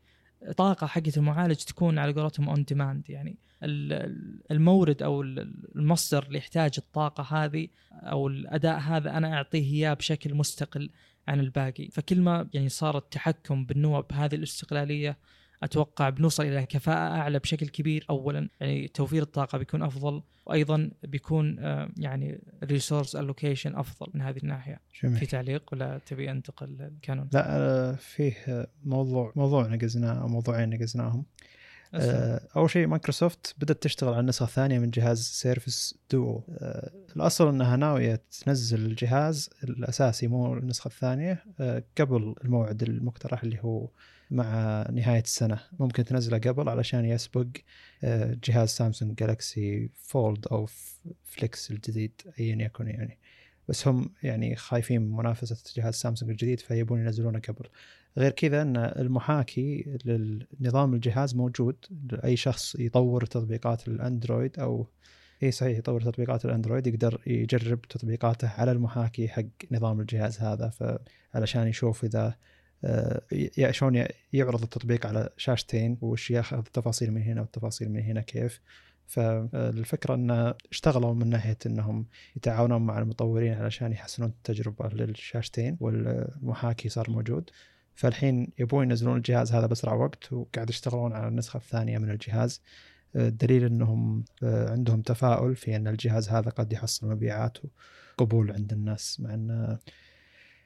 طاقة حقت المعالج تكون على قولتهم on demand يعني. المورد أو المصدر اللي يحتاج الطاقة هذه أو الأداء هذا أنا أعطيه إياه بشكل مستقل عن الباقي. فكل ما يعني صار التحكم بالنوى بهذه الاستقلالية أتوقع بنوصل إلى كفاءة أعلى بشكل كبير. اولا يعني توفير الطاقة بيكون أفضل وأيضا بيكون آه، يعني resource allocation أفضل من هذه الناحية. جميل. في تعليق ولا تبي أنتقل للكانون؟ لا آه، فيه موضوع موضوع نقزناه أو موضوعين نقزناهم. آه، أول شيء مايكروسوفت بدأت تشتغل على النسخه الثانية من جهاز سيرفس دو الأصل أنها ناويه تنزل الجهاز الأساسي مو النسخة الثانية قبل الموعد المقترح اللي هو مع نهاية السنة. ممكن تنزله قبل علشان يسبق آه، جهاز سامسونج جالكسي فولد أو فليكس الجديد أيا يكن يعني. بس هم يعني خايفين من منافسة جهاز سامسونج الجديد فيبون ينزلونه قبل. غير كذا أن المحاكي للنظام الجهاز موجود. أي شخص يطور تطبيقات الأندرويد أو اي صحيح يطور تطبيقات الأندرويد يقدر يجرب تطبيقاته على المحاكي حق نظام الجهاز هذا. فعلشان يشوف إذا آه، شلون يعرض التطبيق على شاشتين وش ياخذ التفاصيل من هنا والتفاصيل من هنا كيف. فالفكرة أن اشتغلوا من ناحية أنهم يتعاونون مع المطورين علشان يحسنون التجربة للشاشتين والمحاكي صار موجود. فالحين يبون ينزلون الجهاز هذا بأسرع وقت وقاعد يشتغلون على النسخة الثانية من الجهاز. الدليل إنهم آه، عندهم تفاؤل في أن الجهاز هذا قد يحصل مبيعات وقبول عند الناس مع أن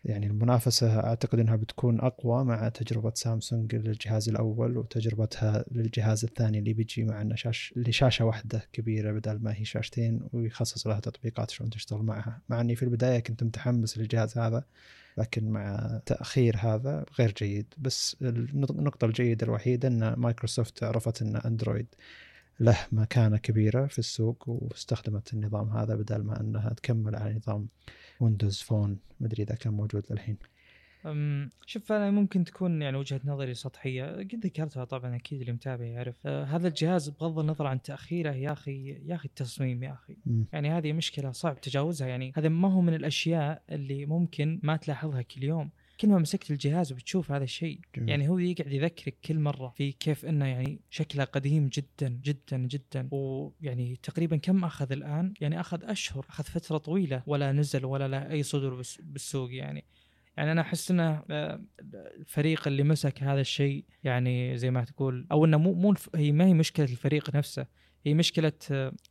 يعني المنافسة أعتقد أنها بتكون أقوى مع تجربة سامسونج للجهاز الأول وتجربتها للجهاز الثاني اللي بيجي مع أنه شاش لشاشة واحدة كبيرة بدل ما هي شاشتين ويخصص لها تطبيقات شلون تشتغل معها. مع أني في البداية كنت متحمس للجهاز هذا لكن مع تأخير هذا غير جيد. بس النقطة الجيدة الوحيدة أن مايكروسوفت عرفت أن أندرويد له مكانة كبيرة في السوق واستخدمت النظام هذا بدل ما أنها تكمل على نظام ويندوز فون. مدري إذا كان موجود للحين. شوف أنا ممكن تكون يعني وجهة نظري سطحية. قد ذكرتها طبعا أكيد اللي متابع يعرف. آه هذا الجهاز بغض النظر عن تأخيره يا أخي يا أخي التصميم يا أخي. م. يعني هذه مشكلة صعب تجاوزها. يعني هذا ما هو من الأشياء اللي ممكن ما تلاحظها كل يوم. كل ما مسكت الجهاز بتشوف هذا الشيء. يعني هو يقعد يذكرك كل مرة في كيف إنه يعني شكله قديم جدا جدا جدا. ويعني تقريبا كم أخذ الآن؟ يعني أخذ أشهر أخذ فترة طويلة. ولا نزل ولا له أي صدور بالسوق يعني. يعني أنا أحس إنه آه، الفريق اللي مسك هذا الشيء يعني زي ما تقول أو إنه مو مو هي ما هي مشكلة الفريق نفسه هي مشكلة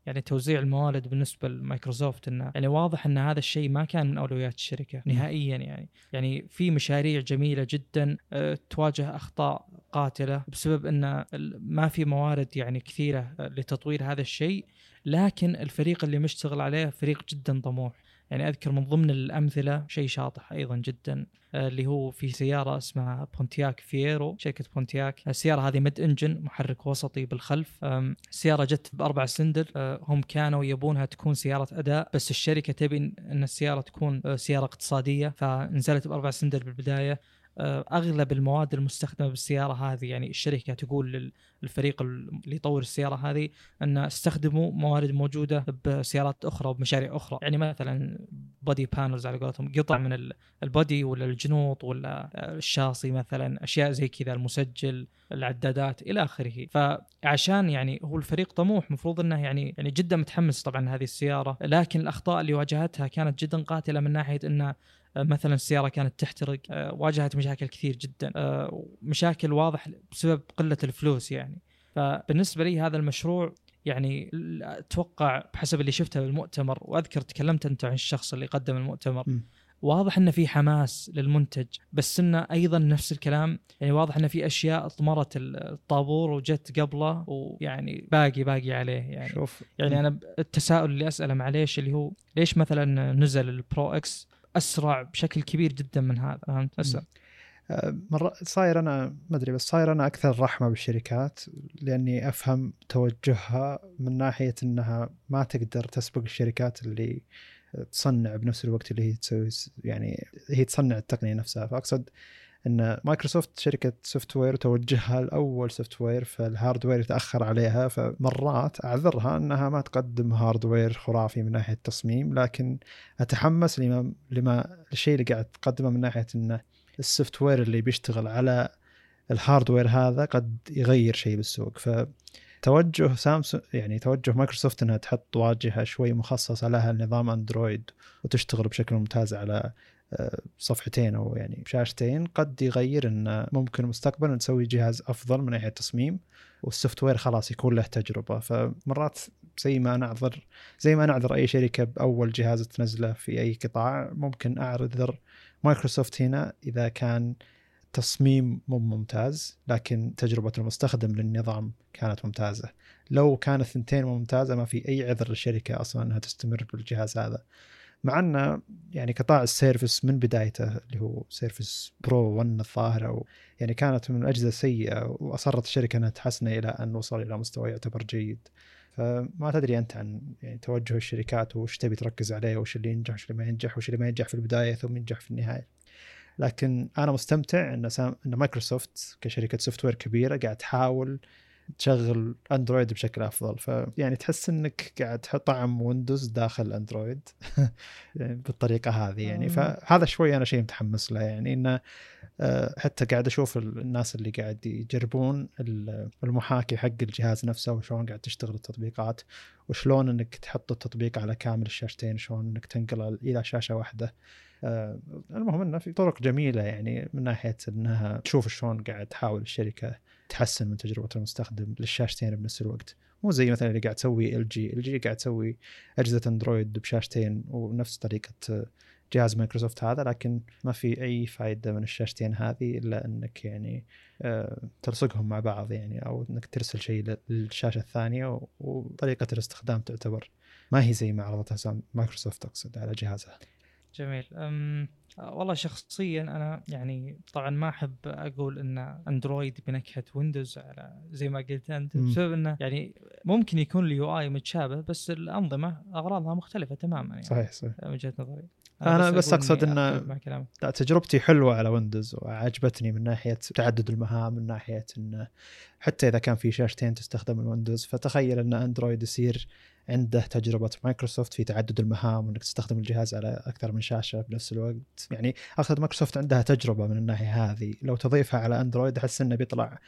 يعني توزيع الموارد بالنسبة لمايكروسوفت إنه يعني واضح إن هذا الشيء ما كان من أولويات الشركة نهائيا يعني. يعني في مشاريع جميلة جدا آه، تواجه أخطاء قاتلة بسبب إن ما في موارد يعني كثيرة لتطوير هذا الشيء لكن الفريق اللي مشتغل عليه فريق جدا طموح. يعني أذكر من ضمن الأمثلة شيء شاطح أيضا جدا آه، اللي هو في سيارة اسمها بونتياك فييرو شركة بونتياك. السيارة هذه mid engine محرك وسطي بالخلف. السيارة جت بأربع سلندر آه، هم كانوا يبونها تكون سيارة أداء بس الشركة تبي إن السيارة تكون آه، سيارة اقتصادية فنزلت بأربع سلندر بالبداية. أغلب المواد المستخدمة بالسيارة هذه يعني الشركة تقول للفريق اللي يطور السيارة هذه أن استخدموا موارد موجودة بسيارات أخرى وبمشاريع أخرى. يعني مثلا body panels على قولتهم قطع من ال body ولا الجنوط ولا الشاصي مثلا أشياء زي كذا المسجل العدادات إلى آخره. فعشان يعني هو الفريق طموح مفروض إنه يعني يعني جدا متحمس طبعا هذه السيارة. لكن الأخطاء اللي واجهتها كانت جدا قاتلة من ناحية انه مثلا السيارة كانت تحترق آه، واجهت مشاكل كثير جدا آه، مشاكل واضح بسبب قلة الفلوس يعني. فبالنسبة لي هذا المشروع يعني أتوقع بحسب اللي شفته بالمؤتمر وأذكر تكلمت أنت عن الشخص اللي قدم المؤتمر م. واضح إنه في حماس للمنتج بس إنه أيضا نفس الكلام يعني واضح إنه في أشياء طمرت الطابور وجت قبله ويعني باقي باقي عليه يعني. شوف يعني أنا التساؤل اللي أسأله معليش اللي هو ليش مثلا نزل البرو إكس أسرع بشكل كبير جدا من هذا فهمت؟ آه، مرة صاير أنا ما أدري بس صاير أنا أكثر رحمة بالشركات لأني أفهم توجهها من ناحية إنها ما تقدر تسبق الشركات اللي تصنع بنفس الوقت اللي هي تسوي يعني هي تصنع التقنية نفسها. فأقصد إن مايكروسوفت شركة software توجهها الأول software فال hardware يتاخر عليها فمرات أعذرها إنها ما تقدم hardware خرافي من ناحية التصميم لكن أتحمس لما لما الشيء اللي قاعد تقدمه من ناحية انه ال software اللي بيشتغل على ال hardware هذا قد يغير شيء بالسوق. ف توجه سامسونج يعني توجه مايكروسوفت إنها تحط واجهة شوي مخصصة لها نظام أندرويد وتشتغل بشكل ممتاز على صفحتين أو يعني شاشتين قد يغير إن ممكن مستقبلا نسوي جهاز أفضل من ناحيه التصميم وال software خلاص يكون له تجربة. فمرات زي ما نعذر زي ما نعذر أي شركة بأول جهاز تنزله في أي قطاع ممكن أعذر مايكروسوفت هنا إذا كان تصميم مو ممتاز لكن تجربة المستخدم للنظام كانت ممتازة. لو كانت الثنتين ممتازة ما في أي عذر للشركة أصلا أنها تستمر بالجهاز هذا. مع إنه يعني قطاع السيرفس من بدايته اللي هو سيرفس برو 1 الظاهر أو يعني كانت من الاجهزه السيئه وأصرت الشركة إنها تحسنه إلى أن وصل إلى مستوى يعتبر جيد. فما تدري أنت عن يعني توجه الشركات وش تبي تركز عليه وش اللي ينجح وش اللي ما ينجح وش اللي ما ينجح في البداية ثم ينجح في النهاية. لكن أنا مستمتع إن. إن مايكروسوفت كشركة software كبيرة قاعد تحاول تشغل اندرويد بشكل أفضل. فيعني تحس إنك قاعد تحط طعم ويندوز داخل اندرويد يعني بالطريقة هذه يعني. فهذا شوي أنا شيء متحمس له يعني إنه آه، حتى قاعد أشوف الناس اللي قاعد يجربون المحاكي حق الجهاز نفسه وشلون قاعد تشتغل التطبيقات وشلون إنك تحط التطبيق على كامل الشاشتين شلون إنك تنقله إلى شاشة واحدة. آه، المهم إنه في طرق جميلة يعني من ناحية إنها تشوف شلون قاعد تحاول الشركة تحسن من تجربة المستخدم للشاشتين بنفس الوقت. مو زي مثلا اللي قاعد تسوي ال جي ال جي قاعد تسوي أجهزة اندرويد بشاشتين ونفس طريقة جهاز مايكروسوفت هذا لكن ما في أي فائده من الشاشتين هذه إلا إنك يعني آه، تلصقهم مع بعض يعني أو إنك ترسل شيء للشاشة الثانية وطريقة الاستخدام تعتبر. ما هي زي ما عرضتها مايكروسوفت أقصد على جهازها. جميل. والله شخصيا أنا يعني طبعا ما أحب أقول إن أندرويد بنكهة ويندوز على زي ما قلت أنت بسبب إنه يعني ممكن يكون ال UI متشابه بس الأنظمة أغراضها مختلفة تماما يعني صحيح صحيح. من وجهة نظري. أنا, أنا بس, بس أقصد ان تجربتي حلوة على ويندوز وعجبتني من ناحية تعدد المهام من ناحية إنه حتى إذا كان في شاشتين تستخدم الويندوز فتخيل إن أندرويد يصير عنده تجربة مايكروسوفت في تعدد المهام وإنك تستخدم الجهاز على أكثر من شاشة بنفس الوقت. يعني اقصد مايكروسوفت عندها تجربة من الناحية هذه. لو تضيفها على أندرويد أحس إنه بيطلع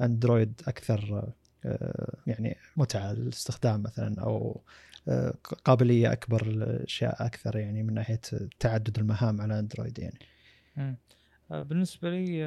أندرويد أكثر آه، يعني متعة للاستخدام مثلا أو آه، قابلية أكبر لأشياء أكثر يعني من ناحية تعدد المهام على أندرويد يعني. آه، بالنسبة لي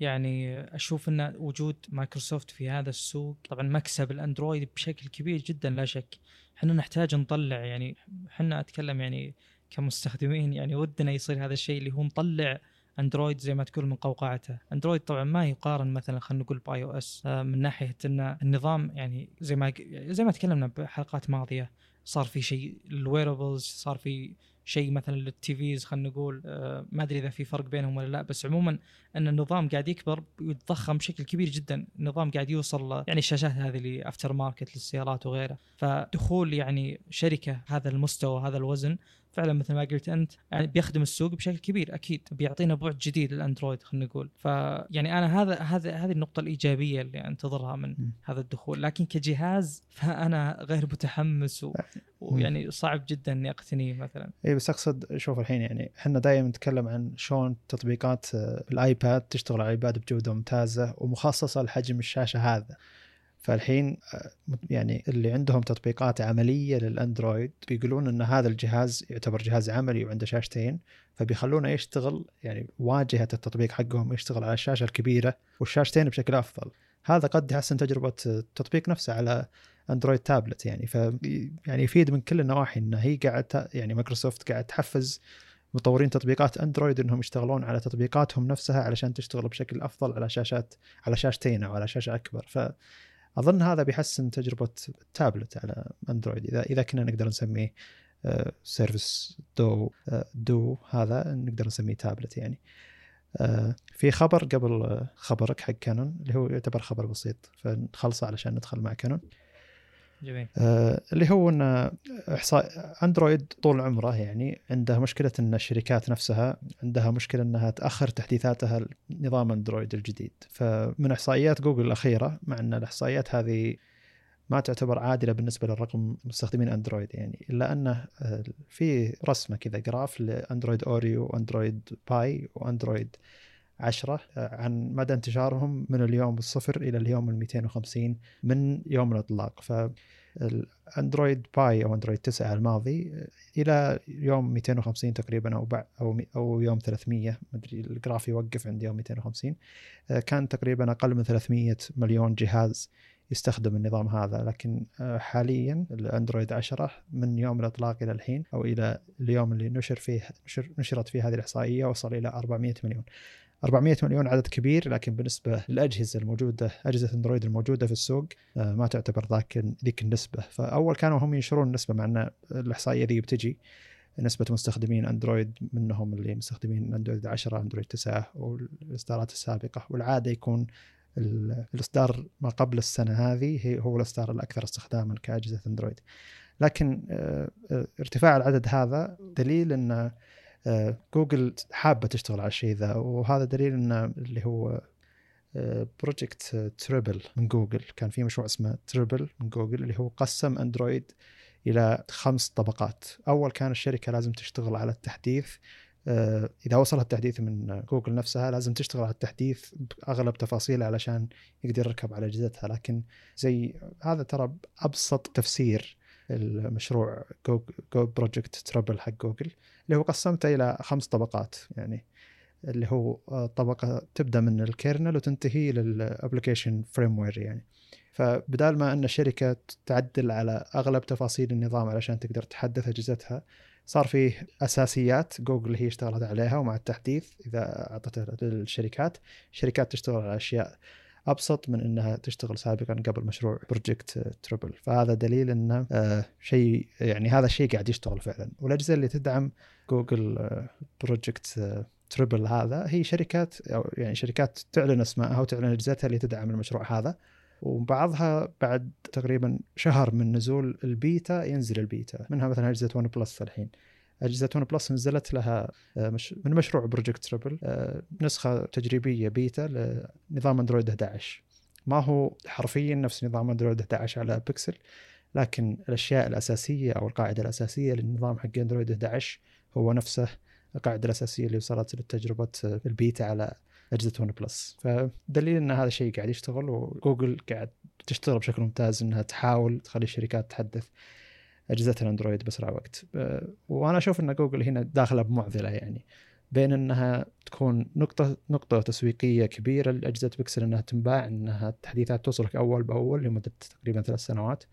يعني أشوف أن وجود مايكروسوفت في هذا السوق طبعا مكسب الأندرويد بشكل كبير جدا لا شك. إحنا نحتاج نطلع يعني إحنا أتكلم يعني كمستخدمين يعني ودنا يصير هذا الشيء اللي هو نطلع أندرويد زي ما تقول من قوقعته. أندرويد طبعا ما يقارن مثلا خلينا نقول ب iOS من ناحية إن النظام يعني زي ما زي ما تكلمنا بحلقات ماضية صار في شيء ال wearables صار في شيء مثلا لل TVs خلينا نقول آه، ما أدري إذا في فرق بينهم ولا لا بس عموما إن النظام قاعد يكبر ويتضخم بشكل كبير جدا. النظام قاعد يوصل يعني الشاشات هذه اللي aftermarket للسيارات وغيره فدخول يعني شركة هذا المستوى هذا الوزن فعلا مثل ما قلت أنت يعني بيخدم السوق بشكل كبير أكيد. بيعطينا بعد جديد للأندرويد خلينا نقول. فيعني أنا هذا هذا هذه النقطة الإيجابية اللي أنتظرها من م. هذا الدخول. لكن كجهاز فأنا غير متحمس و... ويعني صعب جدا إني أقتنيه مثلا. اي بس أقصد شوف الحين يعني إحنا دائما نتكلم عن شلون تطبيقات الايباد تشتغل على الايباد بجودة ممتازة ومخصصة لحجم الشاشة هذا. فالحين آه، يعني اللي عندهم تطبيقات عملية للأندرويد بيقولون إن هذا الجهاز يعتبر جهاز عملي وعنده شاشتين فبيخلونه يشتغل يعني واجهة التطبيق حقهم يشتغل على الشاشة الكبيرة والشاشتين بشكل أفضل. هذا قد يحسن تجربة التطبيق نفسه على أندرويد تابلت يعني ف يعني يفيد من كل النواحي انه هي قاعد يعني مايكروسوفت قاعد تحفز مطورين تطبيقات أندرويد إنهم يشتغلون على تطبيقاتهم نفسها علشان تشتغل بشكل أفضل على شاشات على شاشتين أو على شاشة أكبر. ف أظن هذا بيحسن تجربة التابلت على أندرويد. اذا إذا كنا نقدر نسميه Surface Duo Duo هذا نقدر نسميه تابلت يعني. آه، في خبر قبل آه، خبرك حق كانون اللي هو يعتبر خبر بسيط فنخلصه علشان ندخل مع كانون جميل. آه، اللي هو إن إحصاء أندرويد طول عمره يعني عنده مشكلة إن الشركات نفسها عندها مشكلة إنها تأخر تحديثاتها لنظام أندرويد الجديد. فمن إحصائيات جوجل الأخيرة مع إن الإحصائيات هذه ما تعتبر عادلة بالنسبة للرقم مستخدمين أندرويد يعني إلا انه آه، في رسمة كذا graph لأندرويد Oreo وأندرويد Pie وأندرويد 10 آه، عن مدى انتشارهم من اليوم الصفر إلى اليوم ال 250 من يوم الإطلاق. فالاندرويد Pie أو أندرويد 9 الماضي آه، إلى يوم 250 تقريبا أو أو أو يوم 300 مدري ال graph يوقف عند يوم 250 كان تقريبا أقل من 300 مليون جهاز يستخدم النظام هذا. لكن آه، حاليا الأندرويد 10 من يوم الإطلاق إلى الحين أو إلى اليوم اللي نشر فيه نشر نشرت فيه هذه الإحصائية وصل إلى 400 مليون. 400 مليون عدد كبير لكن بالنسبة للأجهزة الموجودة أجهزة اندرويد الموجودة في السوق آه، ما تعتبر ذاك ذيك النسبة. فأول كانوا هم ينشرون النسبة مع أن الإحصائية ذي بتجي نسبة مستخدمين أندرويد منهم اللي مستخدمين أندرويد 10 أندرويد 9 والإصدارات السابقة. والعادة يكون الإصدار ما قبل السنة هذه هو الإصدار الأكثر استخداما كأجهزة أندرويد. لكن آه، ارتفاع العدد هذا دليل أن جوجل حابة تشتغل على الشيء ذا وهذا دليل ان اللي هو Project Treble من جوجل. كان في مشروع اسمه Treble من جوجل اللي هو قسم اندرويد إلى خمس طبقات. أول كان الشركة لازم تشتغل على التحديث آه، إذا وصل التحديث من جوجل نفسها لازم تشتغل على التحديث بأغلب تفاصيله علشان يقدر يركب على أجهزتها. لكن زي هذا ترى ابسط تفسير المشروع جو Project Treble حق جوجل اللي هو قسمته إلى خمس طبقات يعني اللي هو آه، طبقة تبدأ من ال kernel وتنتهي لل application framework يعني. فبدال ما أن الشركة تعدل على أغلب تفاصيل النظام علشان تقدر تحدث أجهزتها صار فيه أساسيات جوجل هي اشتغلت عليها ومع التحديث إذا أعطتها للشركات الشركات تشتغل على أشياء أبسط من إنها تشتغل سابقا قبل مشروع Project Treble فهذا دليل إنه آه شيء يعني هذا الشيء قاعد يشتغل فعلا. والأجهزة اللي تدعم جوجل Project Treble هذا هي شركات أو يعني شركات تعلن اسمائها وتعلن أجهزتها اللي تدعم المشروع هذا. وبعضها بعد تقريبا شهر من نزول البيتا ينزل البيتا. منها مثلا أجهزة OnePlus الحين. أجهزة OnePlus نزلت لها آه، من مشروع Project Treble آه، نسخة تجريبية بيتا لنظام أندرويد 11 ما هو حرفيا نفس نظام أندرويد 11 على بيكسل لكن الأشياء الأساسية أو القاعدة الأساسية للنظام حق أندرويد 11 هو نفسه القاعدة الأساسية اللي وصلت لتجربه البيتا على أجهزة OnePlus. فدليل إن هذا الشيء قاعد يشتغل وجوجل قاعد تشتغل بشكل ممتاز إنها تحاول تخلي الشركات تحدث أجهزة الأندرويد بأسرع وقت. وأنا أشوف إن جوجل هنا داخلة بمعضلة يعني بين إنها تكون نقطة نقطة تسويقية كبيرة لأجهزة بيكسل إنها تنباع إنها التحديثات توصلك أول بأول لمدة تقريبا ثلاث سنوات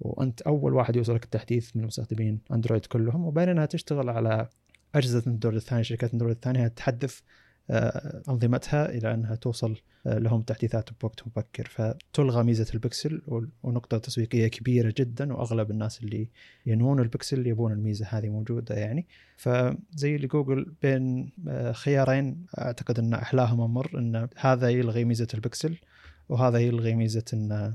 وأنت أول واحد يوصلك التحديث من مستخدمين أندرويد كلهم. وبين إنها تشتغل على أجهزة اندرويد الثانية شركات اندرويد الثانية تحدث أنظمتها إلى أنها توصل آه، لهم تحديثات بوقت مبكر. فتلغى ميزة البكسل ونقطة تسويقية كبيرة جدا وأغلب الناس اللي ينوون البكسل يبون الميزة هذه موجودة يعني. فزي اللي جوجل بين آه، خيارين أعتقد أن أحلاهما مر أن هذا يلغي ميزة البكسل وهذا يلغي ميزة انه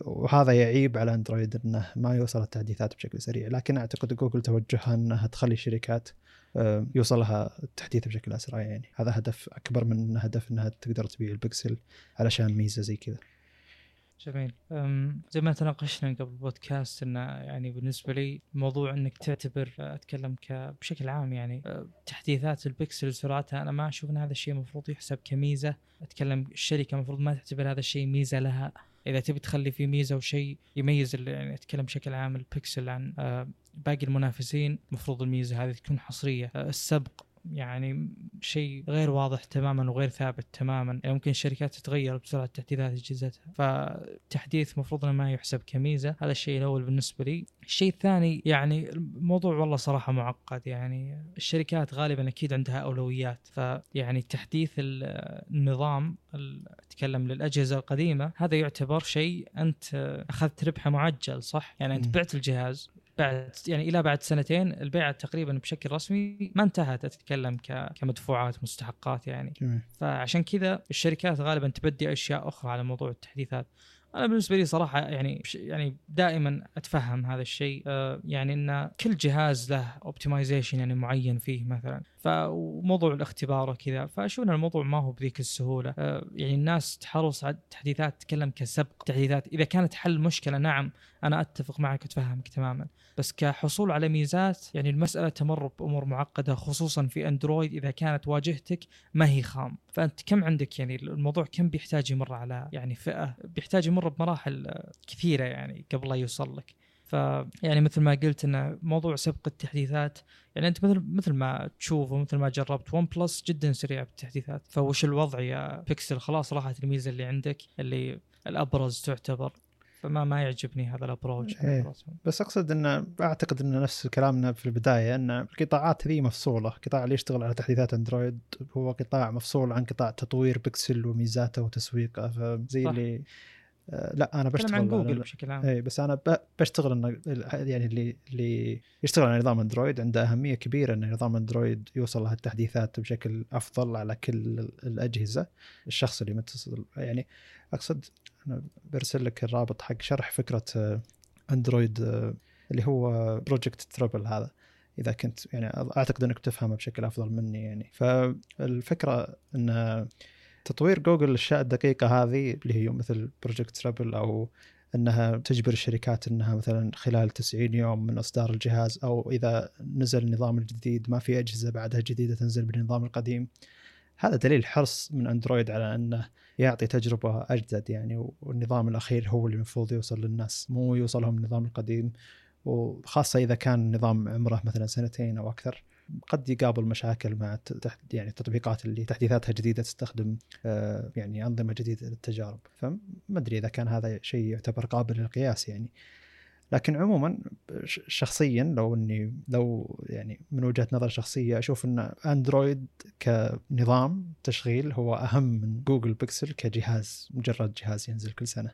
وهذا يعيب على أندرويد أنه ما يوصل التحديثات بشكل سريع. لكن أعتقد جوجل توجهها أنها تخلي الشركات آه، يوصلها التحديث بشكل أسرع يعني. هذا هدف أكبر من هدف إنها تقدر تبيع البكسل علشان ميزة زي كذا. جميل. زي ما تناقشنا قبل البودكاست انه يعني بالنسبة لي موضوع إنك تعتبر أتكلم بشكل عام يعني أه، تحديثات البكسل سرعتها أنا ما أشوف إن هذا الشيء المفروض يحسب كميزة. أتكلم الشركة المفروض ما تعتبر هذا الشيء ميزة لها. إذا تبي تخلي فيه ميزة وشيء يميز يعني أتكلم بشكل عام البكسل عن أه، باقي المنافسين المفروض الميزة هذه تكون حصرية. أه، السبق يعني شيء غير واضح تماما وغير ثابت تماما. يعني ممكن الشركات تتغير بسرعة تحديثات اجهزتها فالتحديث المفروض إنه ما يحسب كميزة. هذا الشيء الأول بالنسبة لي. الشيء الثاني يعني الموضوع والله صراحة معقد. يعني الشركات غالبا أكيد عندها أولويات. فيعني تحديث النظام أتكلم للأجهزة القديمة هذا يعتبر شيء أنت أخذت ربحه معجل صح؟ يعني أنت بعت الجهاز بعد يعني إلى بعد سنتين البيعة تقريبا بشكل رسمي ما انتهت أتكلم كمدفوعات مستحقات يعني. جميل. فعشان كذا الشركات غالبا تبدي أشياء أخرى على موضوع التحديثات. أنا بالنسبة لي صراحة يعني يعني دائما أتفهم هذا الشيء. آه، يعني إن كل جهاز له اوبتمايزيشن يعني معين فيه مثلا. فموضوع الاختبار وكذا. فأشوف إن الموضوع ما هو بذيك السهولة. آه، يعني الناس تحرص على التحديثات تتكلم كسبق تحديثات. إذا كانت حل مشكلة نعم أنا أتفق معك واتفهمك تماما. بس كحصول على ميزات يعني المسألة تمر بأمور معقدة خصوصا في أندرويد إذا كانت واجهتك ما هي خام. فأنت كم عندك؟ يعني الموضوع كم بيحتاج يمر على يعني فئة؟ بيحتاج يمر بمراحل كثيرة يعني قبل لا يوصل لك. ف يعني مثل ما قلت إنه موضوع سبق التحديثات يعني أنت مثل مثل ما تشوف ومثل ما جربت ون بلس جدا سريع بالتحديثات. فوش الوضع يا بيكسل؟ خلاص راحت الميزه اللي عندك اللي الأبرز تعتبر. فما ما يعجبني هذا ال approach إيه. بس أقصد انه أعتقد إن نفس كلامنا في البداية إن القطاعات ذي مفصولة، قطاع اللي يشتغل على تحديثات أندرويد هو قطاع مفصول عن قطاع تطوير بيكسل وميزاته وتسويقه. فزي صح. اللي لا أنا بشتغل عن جوجل بشكل عام. اي بس أنا بشتغل إنه يعني اللي اللي يشتغل على نظام أندرويد عنده أهمية كبيرة إن نظام أندرويد يوصل له التحديثات بشكل أفضل على كل ال- الأجهزة. الشخص اللي متصل يعني أقصد أنا برسل لك الرابط حق شرح فكرة آه، أندرويد آه، اللي هو Project Treble هذا. إذا كنت يعني أعتقد إنك تفهمه بشكل أفضل مني يعني. فالفكرة إن تطوير جوجل الاشياء الدقيقة هذه اللي هي مثل Project Treble أو إنها تجبر الشركات إنها مثلا خلال 90 يوم من إصدار الجهاز أو إذا نزل النظام الجديد ما في أجهزة بعدها جديدة تنزل بالنظام القديم. هذا دليل حرص من اندرويد على إنه يعطي تجربة أجدد يعني والنظام الأخير هو اللي المفروض يوصل للناس مو يوصلهم النظام القديم. وخاصة إذا كان النظام عمره مثلا سنتين أو أكثر. قد يقابل مشاكل مع يعني التطبيقات اللي تحديثاتها جديدة تستخدم آه، يعني أنظمة جديدة للتجارب. فما أدري إذا كان هذا شيء يعتبر قابل للقياس يعني. لكن عموما شخصيا لو اني لو يعني من وجهة نظر شخصية أشوف إن أندرويد كنظام تشغيل هو أهم من جوجل بيكسل كجهاز مجرد جهاز ينزل كل سنة.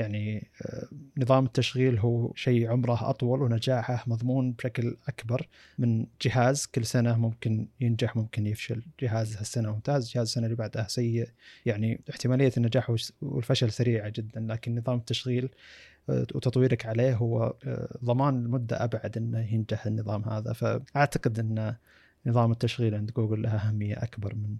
يعني آه، نظام التشغيل هو شيء عمره أطول ونجاحه مضمون بشكل أكبر من جهاز كل سنة ممكن ينجح ممكن يفشل. جهاز هالسنة ممتاز جهاز السنة اللي بعدها سيء. يعني احتمالية النجاح والفشل سريعة جدا لكن نظام التشغيل آه، وتطويرك عليه هو آه، ضمان المده أبعد إنه ينجح النظام هذا. فأعتقد إن نظام التشغيل عند جوجل له أهمية أكبر من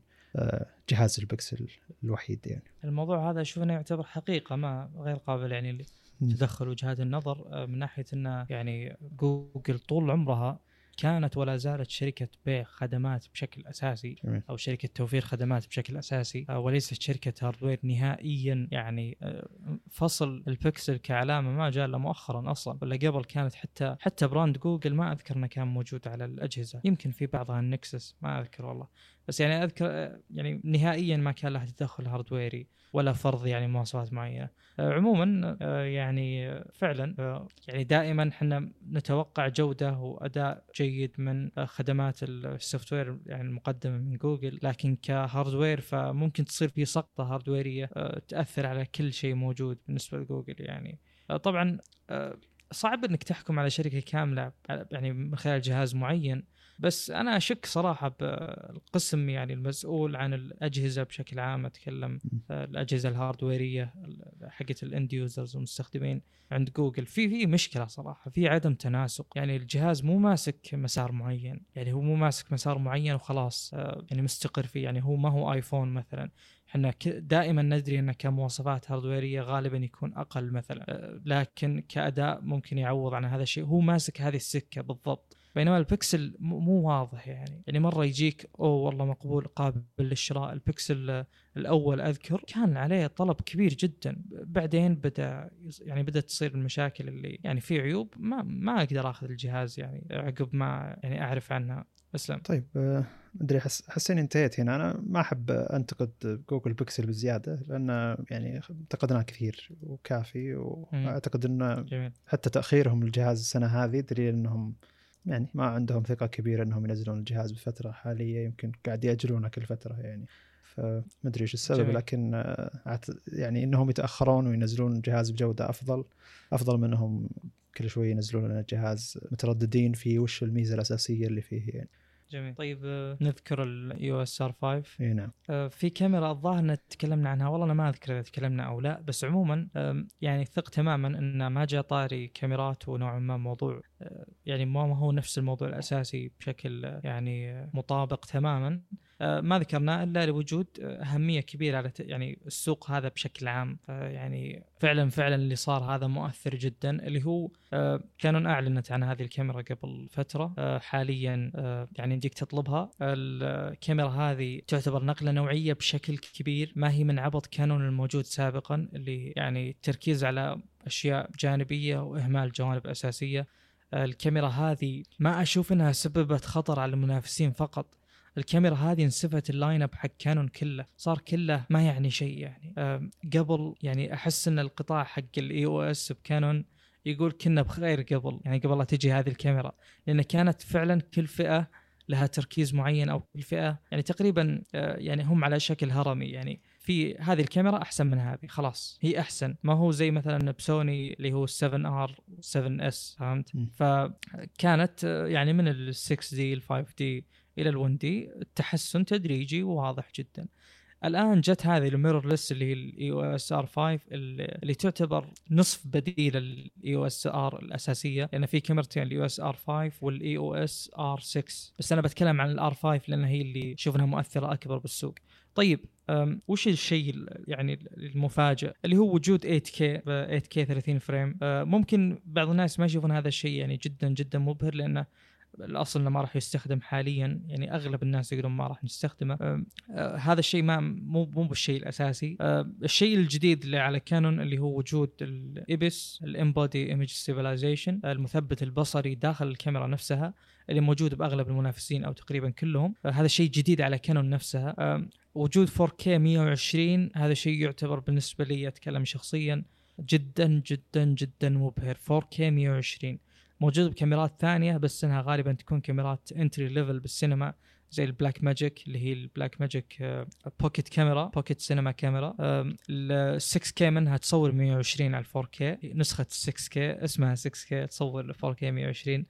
جهاز البكسل الوحيد يعني. الموضوع هذا أشوف إنه يعتبر حقيقة ما غير قابل يعني لتدخل وجهات النظر آه، من ناحية إنه يعني جوجل طول عمرها كانت ولا زالت شركة بيع خدمات بشكل أساسي جميل. أو شركة توفير خدمات بشكل أساسي آه، وليست شركة hardware نهائيا يعني آه، فصل البكسل كعلامة ما جاء إلا مؤخرا أصلا. ولا قبل كانت حتى حتى brand جوجل ما أذكر إنه كان موجود على الأجهزة. يمكن في بعضها النكسس ما أذكر والله. بس يعني أذكر آه، يعني نهائيا ما كان له تدخل هاردويري ولا فرض يعني مواصفات معينة. آه، عموما آه، يعني آه، فعلا يعني دائما إحنا نتوقع جودة وأداء جيد من خدمات ال software يعني المقدمة من جوجل. لكن ك hardware فممكن تصير في سقطة هاردويرية تأثر على كل شيء موجود بالنسبة لجوجل يعني. طبعا صعب إنك تحكم على شركة كاملة يعني من خلال جهاز معين بس أنا أشك صراحة بالقسم يعني المسؤول عن الأجهزة بشكل عام. أتكلم الأجهزة الهاردويرية ال- حقت ال end users والمستخدمين عند جوجل. في في مشكلة صراحة في عدم تناسق. يعني الجهاز مو ماسك مسار معين يعني هو مو ماسك مسار معين وخلاص آه، يعني مستقر فيه. يعني هو ما هو ايفون مثلا. إحنا دائما ندري انه كمواصفات هاردويريه غالبا يكون أقل مثلا. لكن كأداء ممكن يعوض عن هذا الشيء. هو ماسك هذه السكة بالضبط. بينما البكسل مو واضح يعني. يعني مرة يجيك أوه والله مقبول قابل للشراء. البكسل الأول أذكر كان عليه طلب كبير جدا. بعدين بدأ يعني بدأت تصير المشاكل اللي يعني في عيوب ما ما أقدر آخذ الجهاز يعني عقب ما يعني أعرف عنها. أسلم. طيب آه، أدري احس احس اني انتهيت هنا. أنا ما أحب أنتقد جوجل بيكسل بزيادة لأن يعني انتقدناه كثير وكافي وأعتقد إنه جميل. حتى تأخيرهم الجهاز السنة هذه دليل إنهم يعني ما عندهم ثقة كبيرة إنهم ينزلون الجهاز بفترة حالية يمكن قاعد يأجلونه كل فترة يعني. فما أدري إيش السبب جميل. لكن آه، يعني إنهم يتأخرون وينزلون جهاز بجودة أفضل أفضل من إنهم كل شوي ينزلون لنا جهاز مترددين في وش الميزة الأساسية اللي فيه يعني. جميل. طيب آه، نذكر ال EOS R5 إي نعم. آه، في كاميرا الظاهر إن تكلمنا عنها. والله أنا ما أذكر إذا تكلمنا أو لا بس عموما يعني ثق تماما إن ما جاء طاري كاميرات ونوعا ما موضوع آه، يعني ما هو نفس الموضوع الأساسي بشكل يعني مطابق تماما. ما ذكرناه إلا لوجود آه، أهمية كبيرة على يعني السوق هذا بشكل عام. آه، يعني فعلا فعلا اللي صار هذا مؤثر جدا اللي هو آه، كانون أعلنت عن هذه الكاميرا قبل فترة آه، حاليا آه، يعني يمديك تطلبها. الكاميرا هذه تعتبر نقلة نوعية بشكل كبير. ما هي من عبط كانون الموجود سابقا اللي يعني التركيز على أشياء جانبية وإهمال جوانب أساسية. آه، الكاميرا هذه ما أشوف إنها سببت خطر على المنافسين فقط. الكاميرا هذه انسفت ال line up حق كانون كله. صار كله ما يعني شيء يعني. آم، قبل يعني أحس إن القطاع حق ال EOS بكانون يقول كنا بخير قبل. يعني قبل لا تجي هذه الكاميرا. لأن كانت فعلا كل فئة لها تركيز معين أو كل فئة يعني تقريبا آه، يعني هم على شكل هرمي. يعني في هذه الكاميرا أحسن من هذه. خلاص. هي أحسن. ما هو زي مثلا بسوني اللي هو 7R 7S فهمت. فكانت آه، يعني من ال 6D ال 5D إلى ال 1D التحسن تدريجي وواضح جدا. الآن جت هذه ال mirrorless اللي هي ال EOS R5 اللي تعتبر نصف بديل ال EOS R الأساسية. لأن في كاميرتين الاي أو اس ار 5 والاي أو اس ار 6 بس أنا بتكلم عن ال R5 لأن هي اللي شوف انها مؤثرة أكبر بالسوق. طيب وش الشيء ال- يعني المفاجئ؟ اللي هو وجود 8K ب 8K 30 frame. أه، ممكن بعض الناس ما يشوفون هذا الشيء يعني جدا جدا مبهر لأنه الأصل إنه ما راح يستخدم حاليا يعني أغلب الناس يقولون ما راح نستخدمه. آه هذا الشيء ما مو مو بالشيء الأساسي. آه الشيء الجديد اللي على كانون اللي هو وجود ال IBIS ال in-body image stabilization المثبت البصري داخل الكاميرا نفسها اللي موجود بأغلب المنافسين أو تقريبا كلهم. آه هذا شيء جديد على كانون نفسها. آه وجود 4K 120 هذا شيء يعتبر بالنسبة لي أتكلم شخصيا جدا جدا جدا مبهر. 4K 120 موجود بكاميرات ثانية بس إنها غالبا تكون كاميرات entry level بالسينما زي ال Blackmagic اللي هي ال Blackmagic Pocket Camera Pocket Cinema Camera ال 6K منها تصور 120 على 4K نسخة 6K اسمها 6K تصور 4K 120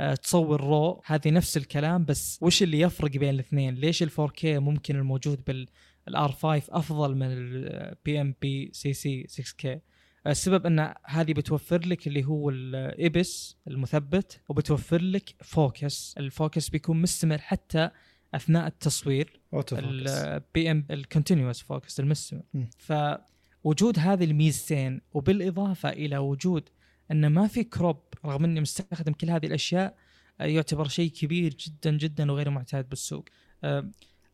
آه، تصور RAW هذه نفس الكلام بس وش اللي يفرق بين الاثنين؟ ليش ال 4K ممكن الموجود بال R5 أفضل من البي ام بي سي سي 6 كي السبب أن هذه بتوفر لك اللي هو الـ IBIS المثبت وبتوفر لك focus. ال focus بيكون مستمر حتى أثناء التصوير. البي ام ال continuous focus المستمر. فوجود هذه الميزتين وبالإضافة إلى وجود أن ما في crop رغم إني مستخدم كل هذه الأشياء يعتبر شيء كبير جدا جدا وغير معتاد بالسوق. آه،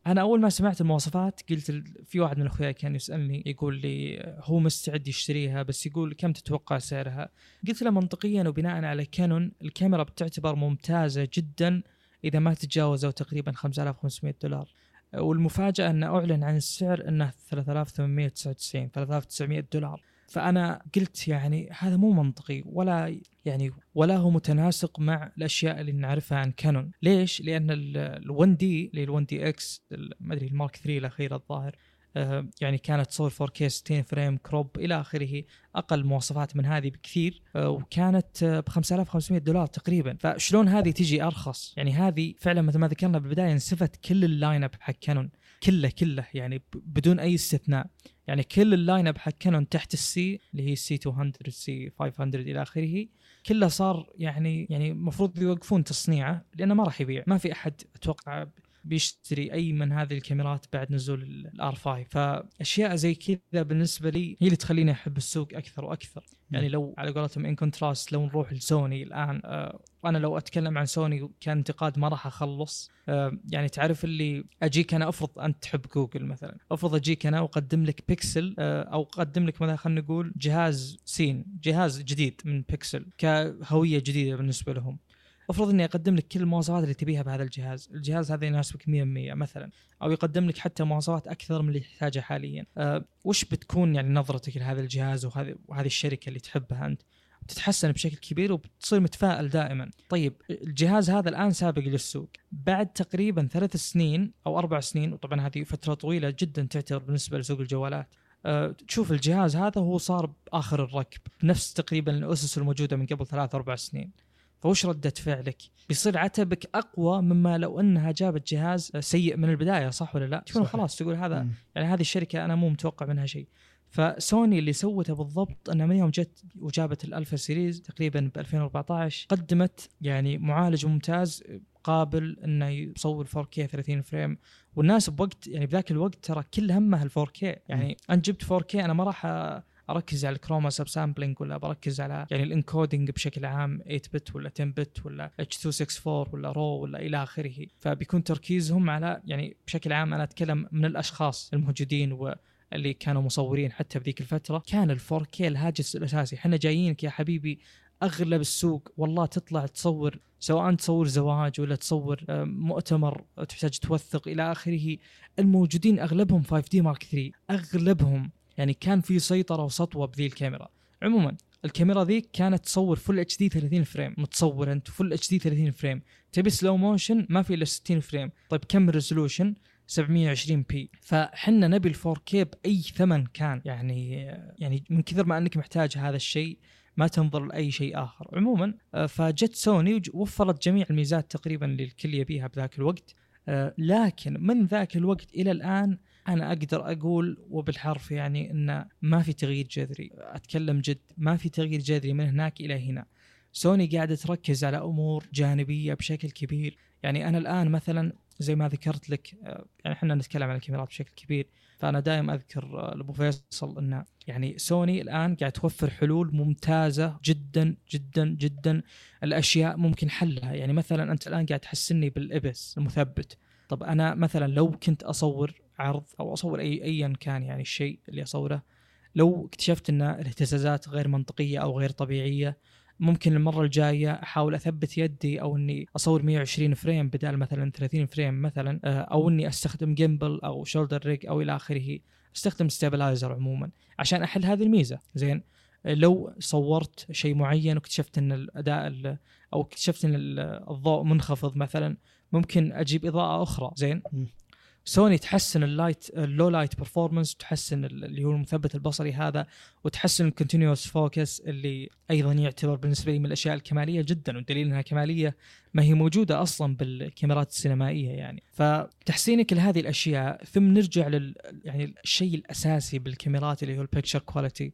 أنا أول ما سمعت المواصفات قلت في واحد من أخوياي كان يسألني يقول لي هو مستعد يشتريها بس يقول كم تتوقع سعرها؟ قلت له منطقيا وبناء على كانون الكاميرا بتعتبر ممتازة جدا إذا ما تجاوزوا تقريبا 5500 دولار. والمفاجأة انه أعلن عن السعر إنه 3899 3900 دولار. فأنا قلت يعني هذا مو منطقي ولا يعني ولا هو متناسق مع الأشياء اللي نعرفها عن كانون. ليش؟ لأن ال1 دي اللي ال1 دي إكس ما أدري ال Mark 3 الأخيرة الظاهر آه، يعني كانت تصور 4K 60 frame crop إلى آخره أقل مواصفات من هذه بكثير آه، وكانت ب 5500 دولار تقريبا. فشلون هذه تجي أرخص؟ يعني هذه فعلا مثل ما ذكرنا بالبداية انسفت كل ال line up حق كانون. كله كله يعني بدون أي استثناء. يعني كل ال line up حق كانون تحت السي اللي هي سي 200 سي 500 إلى آخره كله صار يعني يعني المفروض يوقفون تصنيعه لأنه ما راح يبيع. ما في أحد أتوقع بيشتري أي من هذه الكاميرات بعد نزول ال R 5 فأشياء زي كذا بالنسبة لي هي اللي تخليني أحب السوق أكثر وأكثر. يعني لو على قولتهم in contrast لو نروح لسوني الآن آه وأنا لو أتكلم عن سوني كانتقاد ما راح أخلص. آه يعني تعرف اللي أجيك أنا أفرض أنت تحب جوجل مثلا. أفرض أجيك أنا واقدم لك بيكسل آه أو أقدم لك مثلا خلينا نقول جهاز سين جهاز جديد من بيكسل كهوية جديدة بالنسبة لهم. افرض إني أقدم لك كل المواصفات اللي تبيها بهذا الجهاز، الجهاز هذا يناسبك 100% مثلا، أو يقدم لك حتى مواصفات أكثر من اللي تحتاجها حاليا. أه وش بتكون يعني نظرتك لهذا الجهاز وهذه وهذه الشركة اللي تحبها أنت؟ بتتحسن بشكل كبير وبتصير متفائل دائما. طيب الجهاز هذا الآن سابق للسوق، بعد تقريبا ثلاث سنين أو أربع سنين وطبعا هذه فترة طويلة جدا تعتبر بالنسبة لسوق الجوالات. أه تشوف الجهاز هذا هو صار بآخر الركب نفس تقريبا الأسس الموجودة من قبل ثلاث أربع سنين فوش ردة فعلك؟ بيصير عتبك أقوى مما لو أنها جابت جهاز سيء من البداية صح ولا لا؟ تكون. خلاص تقول هذا يعني هذه الشركة أنا مو متوقع منها شيء. فسوني اللي سوته بالضبط انها من يوم جت وجابت الألفا series تقريبا ب 2014 قدمت يعني معالج ممتاز قابل إنه يصور 4K 30 frame والناس بوقت يعني بذاك الوقت ترى كل همها ال 4K يعني انت جبت 4K أنا ما راح أركز على ال chroma subsampling ولا بركز على يعني ال encoding بشكل عام 8 bit ولا 10 bit ولا H 264 ولا raw ولا إلى آخره. فبيكون تركيزهم على يعني بشكل عام أنا أتكلم من الأشخاص الموجودين و اللي كانوا مصورين حتى بذيك الفترة. كان ال 4K الهاجس الأساسي. إحنا جايينك يا حبيبي أغلب السوق والله تطلع تصور سواء تصور زواج ولا تصور آه، مؤتمر تحتاج توثق إلى آخره. الموجودين أغلبهم 5 D Mark 3 أغلبهم يعني كان في سيطرة وسطوة بذي الكاميرا. عموما الكاميرا ذيك كانت تصور full HD 30 frame متصور أنت full HD 30 frame. تبي slow motion ما في إلا 60 frame. طيب كم resolution 720 p فحنا نبي ال 4K بأي ثمن كان. يعني يعني من كثر ما أنك محتاج هذا الشيء ما تنظر لأي شيء آخر. عموما آه، فجت سوني ووفرت جميع الميزات تقريبا اللي الكل يبيها بذاك الوقت. آه، لكن من ذاك الوقت إلى الآن أنا أقدر أقول وبالحرف يعني إن ما في تغيير جذري. أتكلم جد ما في تغيير جذري من هناك إلى هنا. سوني قاعدة تركز على أمور جانبية بشكل كبير. يعني أنا الآن مثلا زي ما ذكرت لك آه، يعني إحنا نتكلم عن الكاميرات بشكل كبير. فأنا دائما أذكر آه، لأبو فيصل إن يعني سوني الآن قاعد توفر حلول ممتازة جدا جدا جدا الأشياء ممكن حلها. يعني مثلا أنت الآن قاعد تحسني بال IBIS المثبت. طب أنا مثلا لو كنت أصور عرض أو أصور أي ايا كان يعني الشيء اللي أصوره. لو اكتشفت إن الاهتزازات غير منطقية أو غير طبيعية ممكن المرة الجاية أحاول أثبت يدي أو إني أصور 120 frame بدال مثلا 30 frame مثلا آه، أو إني أستخدم gimbal أو shoulder rig أو إلى آخره. أستخدم stabilizer عموما عشان أحل هذه الميزة. زين لو صورت شيء معين واكتشفت إن الأداء أو اكتشفت إن الضوء منخفض مثلا ممكن أجيب إضاءة أخرى. زين سوني تحسن ال light ال low light performance تحسن اللي هو المثبت البصري هذا وتحسن ال continuous focus اللي أيضا يعتبر بالنسبة لي من الأشياء الكمالية جدا والدليل إنها كمالية ما هي موجودة أصلا بالكاميرات السينمائية يعني. فتحسينك لهذه الأشياء ثم نرجع لل يعني الشيء الأساسي بالكاميرات اللي هو quality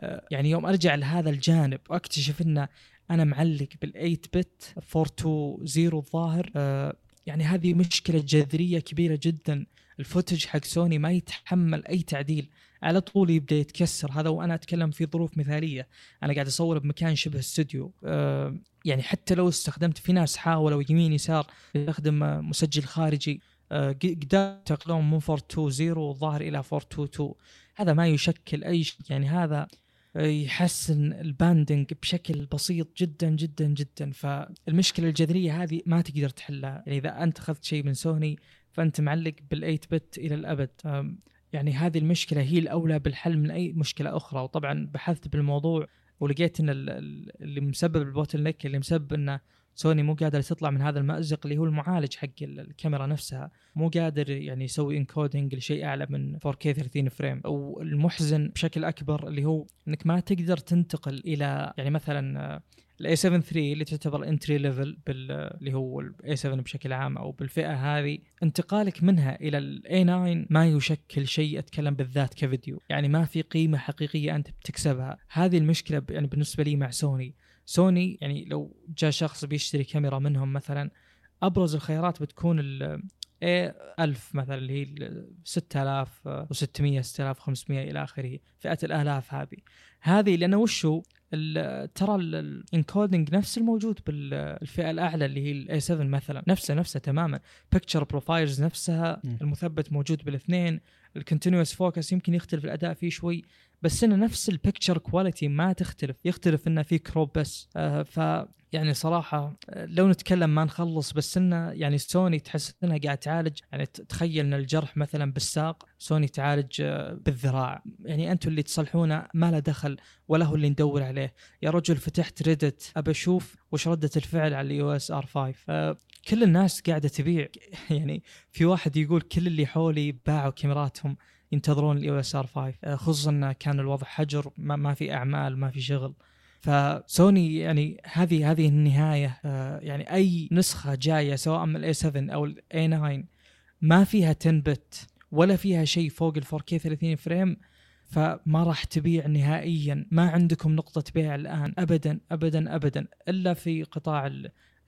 آه، يعني يوم أرجع لهذا الجانب واكتشف إنه أنا معلق بال 8 bit 420 الظاهر. آه، يعني هذه مشكلة جذرية كبيرة جدا. ال footage حق سوني ما يتحمل أي تعديل. على طول يبدأ يتكسر. هذا وأنا أتكلم في ظروف مثالية. أنا قاعد أصور بمكان شبه استوديو أه يعني حتى لو استخدمت في ناس حاولوا يمين يسار يستخدم مسجل خارجي أه قدروا ينتقلون من 420 الظاهر إلى 422 هذا ما يشكل أي شيء يعني هذا يحسن ال banding بشكل بسيط جدا جدا جدا. فالمشكلة الجذرية هذه ما تقدر تحلها. يعني إذا أنت أخذت شيء من سوني فأنت معلق بال8 bit إلى الأبد. يعني هذه المشكلة هي الأولى بالحل من أي مشكلة أخرى. وطبعا بحثت بالموضوع ولقيت إن اللي مسبب ال bottleneck اللي مسبب إنه سوني مو قادر تطلع من هذا المأزق اللي هو المعالج حق الكاميرا نفسها مو قادر يعني يسوي encoding لشيء أعلى من 4K 30 frame أو المحزن بشكل أكبر اللي هو إنك ما تقدر تنتقل إلى يعني مثلا ال A 7 3 اللي تعتبر entry level اللي هو ال A 7 بشكل عام أو بالفئة هذه انتقالك منها إلى ال A 9 ما يشكل شيء أتكلم بالذات كفيديو. يعني ما في قيمة حقيقية أنت بتكسبها. هذه المشكلة يعني بالنسبة لي مع سوني. سوني يعني لو جاء شخص بيشتري كاميرا منهم مثلا أبرز الخيارات بتكون ال A 1000 مثلا اللي هي 6600 6500 إلى آخره فئة الآلاف هذه. هذه لأنه وشو؟ ترى ال encoding نفس الموجود بالفئه الأعلى اللي هي ال A 7 مثلا نفسه نفسه تماما. picture profiles نفسها المثبت موجود بالاثنين ال continuous focus يمكن يختلف الأداء فيه شوي. بس إنه نفس ال picture quality ما تختلف. يختلف إنه في crop بس. آه ف يعني صراحة آه، لو نتكلم ما نخلص بس إنه يعني سوني تحس إنها قاعد تعالج. يعني تخيل إن الجرح مثلا بالساق سوني تعالج آه، بالذراع. يعني أنتم اللي تصلحونه ما له دخل ولا هو اللي ندور عليه. يا رجل فتحت Reddit ابى أشوف وش ردة الفعل على ال EOS R5 كل الناس قاعدة تبيع. يعني في واحد يقول كل اللي حولي باعوا كاميراتهم. ينتظرون ال EOS R5 خصوصا انه كان الوضع حجر ما, ما في أعمال ما في شغل. فسوني يعني هذه هذه النهاية آه، يعني أي نسخة جاية سواء من ال a7 أو ال a9 ما فيها 10 bit ولا فيها شيء فوق ال 4K 30 frame فما راح تبيع نهائيا. ما عندكم نقطة بيع الآن. أبدا أبدا أبدا. إلا في قطاع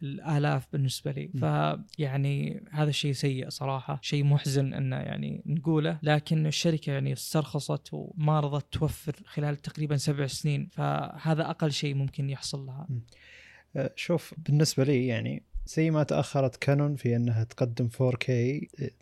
الآلاف بالنسبة لي. فيعني هذا الشيء سيء صراحة. شيء محزن انه يعني نقوله. لكن الشركة يعني استرخصت وما رضت توفر خلال تقريبا سبع سنين. فهذا أقل شيء ممكن يحصل لها. أه، شوف بالنسبة لي يعني زي ما تأخرت كانون في أنها تقدم 4K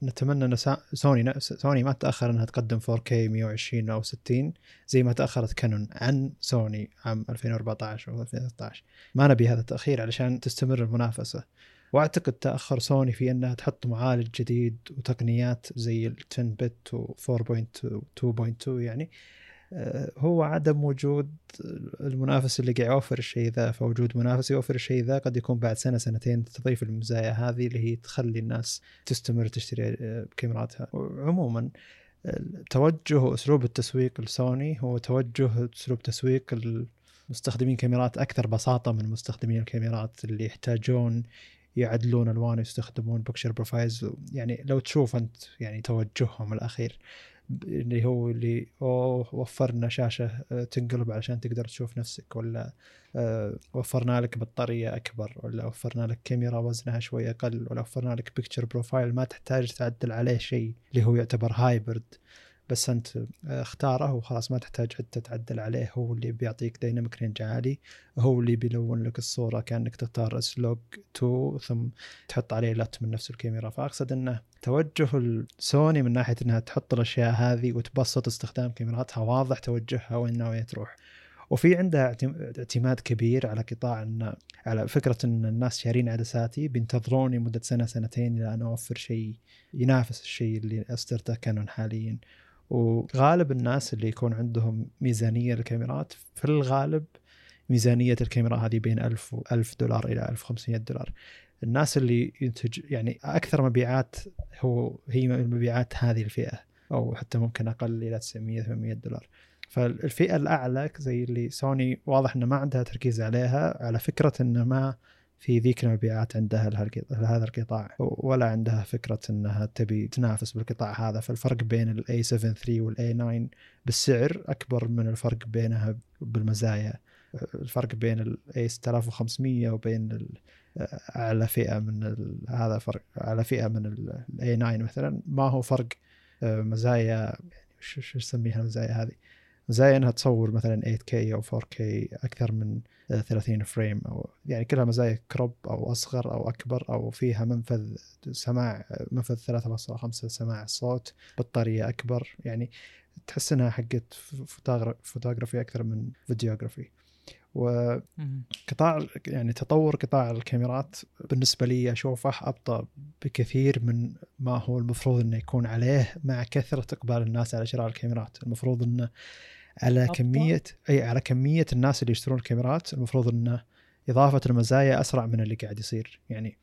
نتمنى إن سوني سوني ما تأخر إنها تقدم 4K 120 أو 60 زي ما تأخرت كانون عن سوني عام 2014 أو 2013 ما نبي هذا التأخير علشان تستمر المنافسة. وأعتقد تأخر سوني في أنها تحط معالج جديد وتقنيات زي ال 10 بت و 4.2 يعني هو عدم وجود المنافس اللي قاعد يوفر الشيء ذا فوجود منافس يوفر الشيء ذا قد يكون بعد سنة سنتين تضيف المزايا هذه اللي هي تخلي الناس تستمر تشتري آه، كاميراتها. عموما توجه اسلوب التسويق لسوني هو توجه اسلوب تسويق مستخدمين كاميرات أكثر بساطة من مستخدمين الكاميرات اللي يحتاجون يعدلون ألوان ويستخدمون picture profiles. يعني لو تشوف أنت يعني توجههم الأخير. اللي هو اللي اوه وفرنا شاشة آه، تنقلب علشان تقدر تشوف نفسك ولا آه، وفرنا لك بطارية أكبر ولا وفرنا لك كاميرا وزنها شوي أقل ولا وفرنا لك picture profile ما تحتاج تعدل عليه شيء اللي هو يعتبر hybrid بس أنت اختاره وخلاص ما تحتاج حتى تعدل عليه. هو اللي بيعطيك dynamic range عالي. هو اللي بيلون لك الصورة كأنك تختار S-Log 2 ثم تحط عليه LUT من نفس الكاميرا. فأقصد إنه توجه السوني من ناحية إنها تحط الأشياء هذه وتبسط استخدام كاميراتها. واضح توجهها وين ناويه تروح. وفي عندها اعتماد كبير على قطاع إن على فكرة إن الناس شارين عدساتي بينتظروني مدة سنة سنتين إلى أن أوفر شيء ينافس الشيء اللي أصدرته كانون حاليا. وغالب الناس اللي يكون عندهم ميزانية للكاميرات في الغالب ميزانية الكاميرا هذه بين 1000 و 1000 دولار إلى 1500 دولار. الناس اللي ينتج يعني أكثر مبيعات هو هي مبيعات هذه الفئة أو حتى ممكن أقل إلى 900 800 دولار. فالفئة الأعلى زي اللي سوني واضح إنه ما عندها تركيز عليها على فكرة إنه ما في ذيك المبيعات عندها لهذا القطاع ولا عندها فكرة أنها تبي تنافس بالقطاع هذا فالفرق بين ال A7 III وال A9 بالسعر أكبر من الفرق بينها بالمزايا. الفرق بين ال A6500 وبين أعلى فئة من هذا فرق أعلى فئة من ال A9 مثلا. ما هو فرق مزايا يعني شو نسميها المزايا هذه؟ مزايا إنها تصور مثلا 8K أو 4K أكثر من 30 frame أو يعني كلها مزايا crop أو أصغر أو أكبر أو فيها منفذ سماع منفذ 3.5 سماع الصوت بطارية أكبر يعني تحس إنها حقت فوتوغرافي أكثر من videography. وقطاع يعني تطور قطاع الكاميرات بالنسبة لي أشوفه أبطأ بكثير من ما هو المفروض أنه يكون عليه مع كثرة إقبال الناس على شراء الكاميرات. المفروض أنه على. كمية إي على كمية الناس اللي يشترون الكاميرات. المفروض انه إضافة المزايا أسرع من اللي قاعد يصير. يعني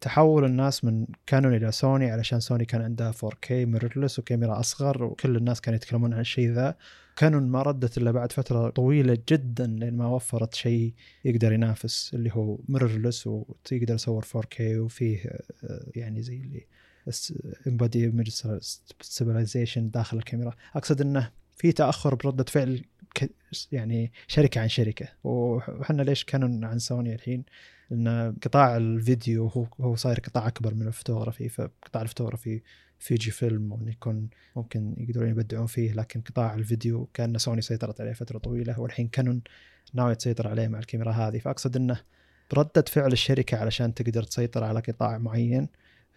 تحول الناس من كانون إلى سوني علشان سوني كان عندها 4K mirrorless وكاميرا أصغر وكل الناس كانوا يتكلمون عن الشيء ذا. كانون ما ردت إلا بعد فترة طويلة جدا لين ما وفرت شيء يقدر ينافس اللي هو mirrorless وتقدر تصور 4K وفيه يعني زي اللي in-body image stabilization داخل الكاميرا. أقصد إنه في تأخر برده فعل يعني شركة عن شركة. وحنا ليش كانون عن سوني الحين؟ لأن قطاع الفيديو هو هو صاير قطاع أكبر من الفوتوغرافي. فقطاع الفوتوغرافي Fujifilm ونيكون ممكن يقدرون يبدعون فيه لكن قطاع الفيديو كأن سوني سيطرت عليه فترة طويلة. والحين كانون ناوي تسيطر عليه مع الكاميرا هذه. فأقصد إنه ردة فعل الشركة علشان تقدر تسيطر على قطاع معين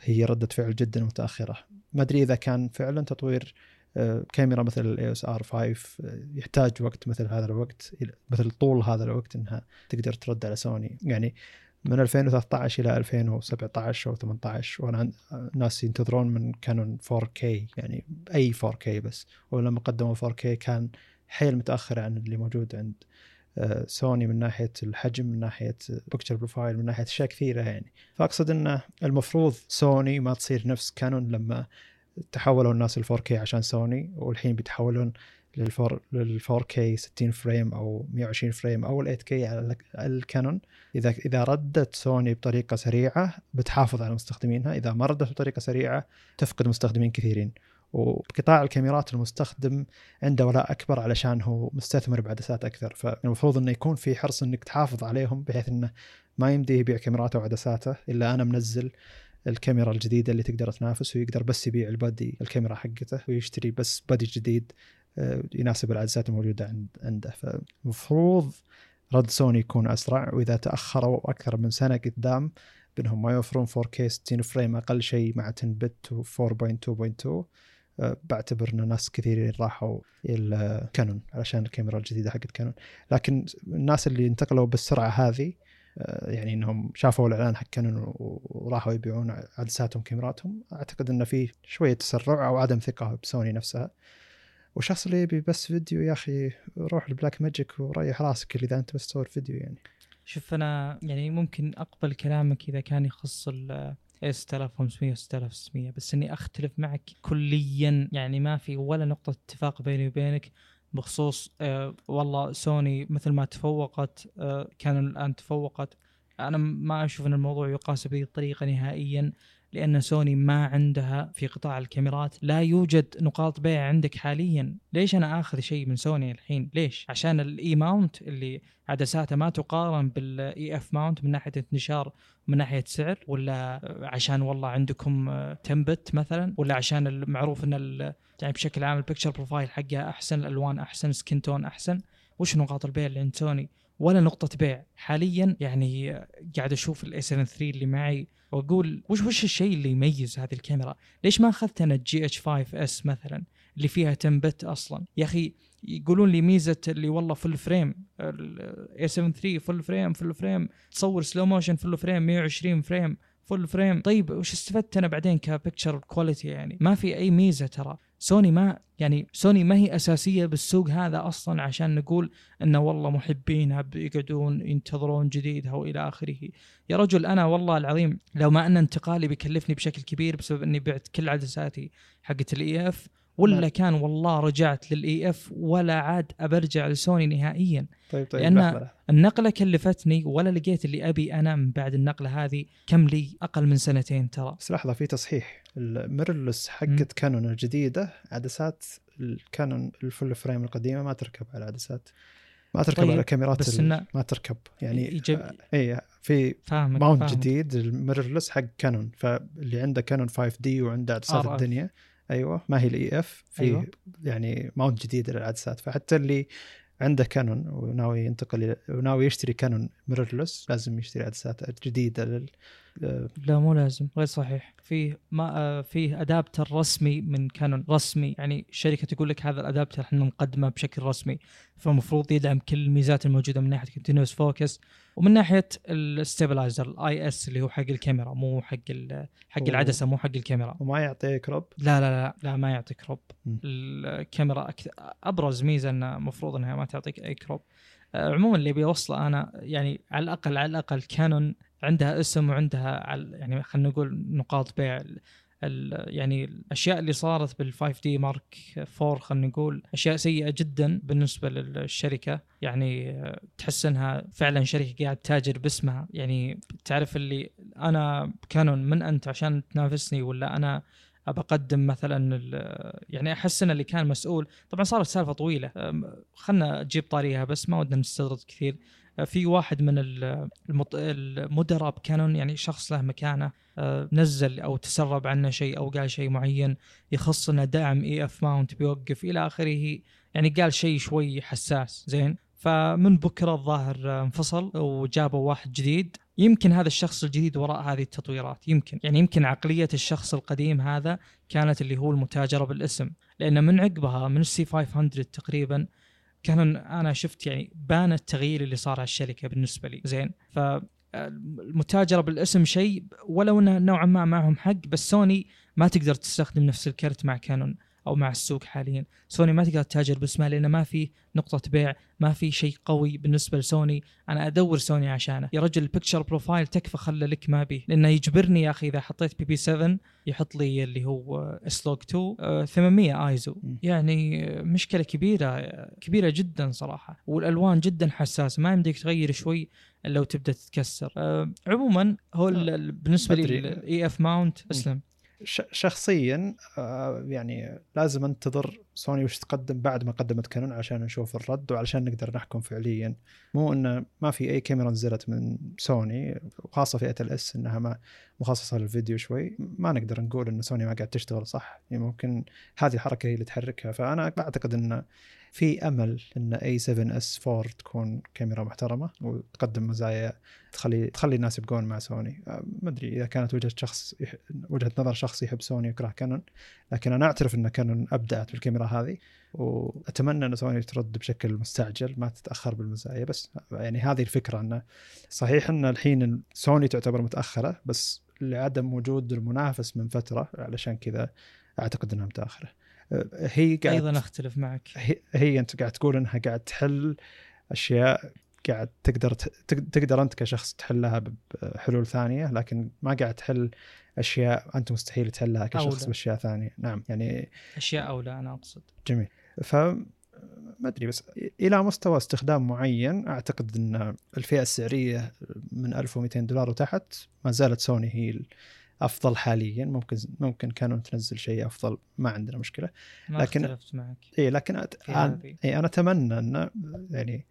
هي ردة فعل جدا متأخرة. ما أدري إذا كان فعلا تطوير كاميرا مثل ال EOS R5 يحتاج وقت مثل هذا الوقت مثل طول هذا الوقت إنها تقدر ترد على سوني. يعني من 2013 إلى 2017 أو 18 وأنا ناس ينتظرون من كانون 4K يعني أي 4K بس. ولما قدموا 4K كان حيل متأخر عن اللي موجود عند آه، سوني من ناحية الحجم من ناحية picture profile من ناحية أشياء كثيرة يعني. فأقصد إنه المفروض سوني ما تصير نفس كانون لما تحولوا الناس ل 4K عشان سوني والحين بيتحولون لل 4K 60 frame أو 120 فريم أو ال 8K على الكانون. إذا إذا ردت سوني بطريقة سريعة بتحافظ على مستخدمينها إذا ما ردت بطريقة سريعة تفقد مستخدمين كثيرين. وقطاع الكاميرات المستخدم عنده ولاء أكبر علشان هو مستثمر بعدسات أكثر. فالمفروض إنه يكون في حرص إنك تحافظ عليهم بحيث إنه ما يمدي يبيع كاميراته وعدساته إلا أنا منزل الكاميرا الجديدة اللي تقدر تنافس ويقدر بس يبيع البادي الكاميرا حقته ويشتري بس بادي جديد آه، يناسب العدسات الموجودة عنده. فالمفروض رد سوني يكون أسرع وإذا تأخروا أكثر من سنة قدام بأنهم ما يوفرون 4K 60 فريم أقل شيء مع 10 بت و 4.2.2 بعتبر إنه ناس كثيرين راحوا إلى كانون علشان الكاميرا الجديدة حقت كانون لكن الناس اللي انتقلوا بالسرعة هذه آه، يعني إنهم شافوا الإعلان حق كانون وراحوا يبيعون عدساتهم كاميراتهم. أعتقد إنه في شوية تسرع أو عدم ثقة بسوني نفسها. وشخص اللي يبي بس فيديو يا أخي روح ال Blackmagic وريح راسك إذا أنت بس تصور فيديو يعني. شوف أنا يعني ممكن أقبل كلامك إذا كان يخص ال 6500 و 6600 بس إني أختلف معك كليا. يعني ما في ولا نقطة اتفاق بيني وبينك. بخصوص آه والله سوني مثل ما تفوقت آه كانون الآن تفوقت. أنا ما أشوف إن الموضوع يقاس بهذه الطريقة نهائيا. لأن سوني ما عندها في قطاع الكاميرات لا يوجد نقاط بيع عندك حاليا. ليش أنا آخذ شيء من سوني الحين؟ ليش؟ عشان ال E mount اللي عدساته ما تقارن بال EF mount من ناحية انتشار من ناحية سعر ولا عشان والله عندكم ten bit مثلا ولا عشان المعروف إن يعني بشكل عام ال picture profile حقها أحسن الألوان أحسن skin tone أحسن. وش نقاط البيع اللي عند سوني؟ ولا نقطة بيع. حاليا يعني قاعد أشوف ال a7 3 اللي معي وأقول وش وش الشيء اللي يميز هذه الكاميرا؟ ليش ما اخذت أنا ال GH5S مثلا اللي فيها 10 bit أصلا؟ يا أخي يقولون لي ميزة اللي والله full frame ال A7 3 full frame full frame تصور slow motion full frame 120 frame full frame طيب وش استفدت أنا بعدين ك picture quality يعني؟ ما في أي ميزة ترى. سوني ما يعني سوني ما هي أساسية بالسوق هذا أصلا عشان نقول إنه والله محبينها بيقعدون ينتظرون جديدها والى آخره. يا رجل أنا والله العظيم لو ما أن انتقالي بيكلفني بشكل كبير بسبب إني بعت كل عدساتي حقت ال EF ولا. كان والله رجعت لل EF ولا عاد أبرجع لسوني نهائيا. طيب طيب لأن بحبرة. النقلة كلفتني ولا لقيت اللي أبي أنا من بعد النقلة هذه كم لي أقل من سنتين ترى. بس لحظة في تصحيح. ال mirrorless حقت كانون الجديدة عدسات الكانون ال full frame القديمة ما تركب على عدسات. ما تركب طيب على كاميرات بس ما تركب. يعني إيجاب... آه، اي في mount جديد ال mirrorless حق كانون. فاللي عنده كانون 5D وعنده عدسات آه. الدنيا أيوه ما هي ال EF في أيوة. يعني mount جديد للعدسات فحتى اللي عنده كانون وناوي ينتقل وناوي يشتري كانون mirrorless لازم يشتري عدسات جديده لل لا مو لازم غير صحيح فيه ما آه، فيه adapter رسمي من كانون رسمي يعني الشركة تقول لك هذا ال adapter إحنا نقدمه بشكل رسمي فالمفروض يدعم كل الميزات الموجودة من ناحية continuous focus ومن ناحية ال stabilizer ال IS اللي هو حق الكاميرا مو حق حق العدسة مو حق الكاميرا. وما يعطي crop لا لا لا لا ما يعطي crop الكاميرا أبرز ميزة إنه المفروض إنها ما تعطيك أي crop آه، عموما اللي بيوصله أنا يعني على الأقل على الأقل كانون عندها اسم وعندها يعني خلينا نقول نقاط بيع. يعني الأشياء اللي صارت بال 5D Mark 4 خلينا نقول أشياء سيئة جدا بالنسبة للشركة. يعني تحس إنها فعلا شركه قاعد تاجر باسمها. يعني تعرف اللي أنا كانون من أنت عشان تنافسني ولا أنا بقدم مثلا يعني أحس إن اللي كان مسؤول طبعا صارت سالفة طويلة. خلنا أجيب طاريها بس ما ودنا نستطرد كثير. في واحد من المدراء بكانون يعني شخص له مكانة آه، نزل أو تسرب عنه شيء أو قال شيء معين يخص إنه دعم EF mount بيوقف إلى آخره يعني قال شيء شوي حساس زين. فمن بكرة الظاهر انفصل وجابوا واحد جديد. يمكن هذا الشخص الجديد وراء هذه التطويرات يمكن. يعني يمكن عقلية الشخص القديم هذا كانت اللي هو المتاجره بالاسم. لأن من عقبها من ال C500 تقريبا كان أنا شفت يعني بان التغيير اللي صار على الشركة بالنسبة لي. زين. ف المتاجره بالاسم شيء ولو إنه نوعا ما معهم حق بس سوني ما تقدر تستخدم نفس الكرت مع كانون. أو مع السوق حاليا. سوني ما تقدر تتاجر باسمها لأنه ما في نقطة بيع ما في شيء قوي بالنسبة لسوني. أنا أدور سوني عشانه. يا رجل ال picture profile تكفى خله لك ما بي لأنه يجبرني يا أخي إذا حطيت PP 7 يحط لي اللي هو S-Log 2 آه، 800 آيزو. يعني آه، مشكلة كبيرة آه، كبيرة جدا صراحة. والألوان جدا حساسة. ما يمديك تغير شوي إلا وتبدا تتكسر. أه عموما هو ال- ال- بالنسبة لي. ال EF mount أسلم. شخصيا آه، يعني لازم انتظر سوني وش تقدم بعد ما قدمت كانون عشان نشوف الرد وعشان نقدر نحكم فعليا. مو انه ما في أي كاميرا نزلت من سوني وخاصه فئة ال S إنها ما مخصصة للفيديو شوي. ما نقدر نقول إن سوني ما قاعد تشتغل صح. يعني ممكن هذه الحركه هي اللي تحركها. فأنا أعتقد إن في أمل إن A7S 4 تكون كاميرا محترمة وتقدم مزايا تخلي تخلي الناس يبقون مع سوني. آه، ما أدري إذا كانت وجهة شخص يح... وجهة نظر شخص يحب سوني ويكره كانون لكن أنا أعترف إن كانون أبدعت بالكاميرا هذه وأتمنى إن سوني ترد بشكل مستعجل ما تتأخر بالمزايا بس يعني هذه الفكرة إنه صحيح إن الحين سوني تعتبر متأخرة بس لعدم وجود المنافس من فترة علشان كذا أعتقد إنها متأخرة. هي قاعد أيضا أختلف معك. هي, هي أنت قاعد تقول إنها قاعد تحل أشياء قاعد تقدر تقدر أنت كشخص تحلها بحلول ثانية لكن ما قاعد تحل أشياء أنت مستحيل تحلها كشخص أولى. بأشياء ثانية. نعم يعني أشياء أولى أنا أقصد. جميل. ف ما أدري بس إلى مستوى استخدام معين أعتقد إن الفئة السعرية من 1200 دولار وتحت ما زالت سوني هي الافضل حاليا. ممكن ممكن كانون تنزل شيء أفضل ما عندنا مشكلة. ما لكن- اختلفت معك. اي لكن أنا... اي أنا أتمنى ان يعني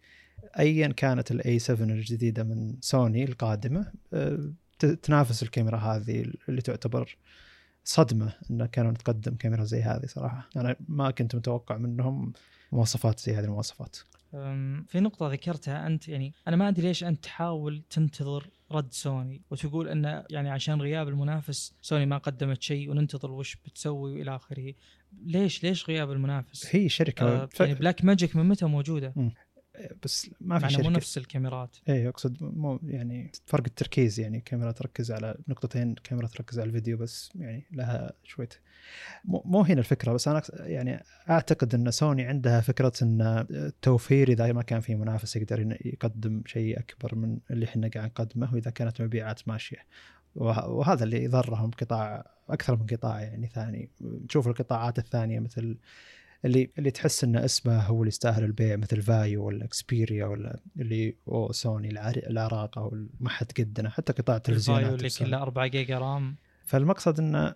ايا كانت ال A7 الجديدة من سوني القادمة آه، تنافس الكاميرا هذه اللي تعتبر صدمة إن كانون تقدم كاميرا زي هذه صراحة. أنا ما كنت متوقع منهم مواصفات زي هذه المواصفات. في نقطة ذكرتها أنت يعني أنا ما أدري ليش أنت تحاول تنتظر رد سوني وتقول أن يعني عشان غياب المنافس سوني ما قدمت شيء وننتظر وش بتسوي وإلى آخره ليش ليش غياب المنافس؟ هي شركة آه ف... يعني Blackmagic من متى موجودة؟ بس ما في معنا مو شركة. نفس الكاميرات. اي أقصد مو يعني فرق التركيز يعني كاميرا تركز على نقطتين كاميرا تركز على الفيديو بس يعني لها شوية. مو هنا الفكرة بس أنا يعني أعتقد إن سوني عندها فكرة إن التوفير إذا ما كان في منافس يقدر يقدم شيء أكبر من اللي إحنا قاعد نقدمه وإذا كانت المبيعات ماشية. وه- وهذا اللي ضرهم قطاع أكثر من قطاع يعني ثاني. تشوف القطاعات الثانية مثل اللي اللي تحس ان اسمه هو اللي يستاهل البيع مثل فايو ولا اكسبيريا ولا اللي أو سوني العر- العراقه وما حد قدنا حتى قطاع التلفزيونات اللي بسوني. كله 4 جيجا رام فالمقصد ان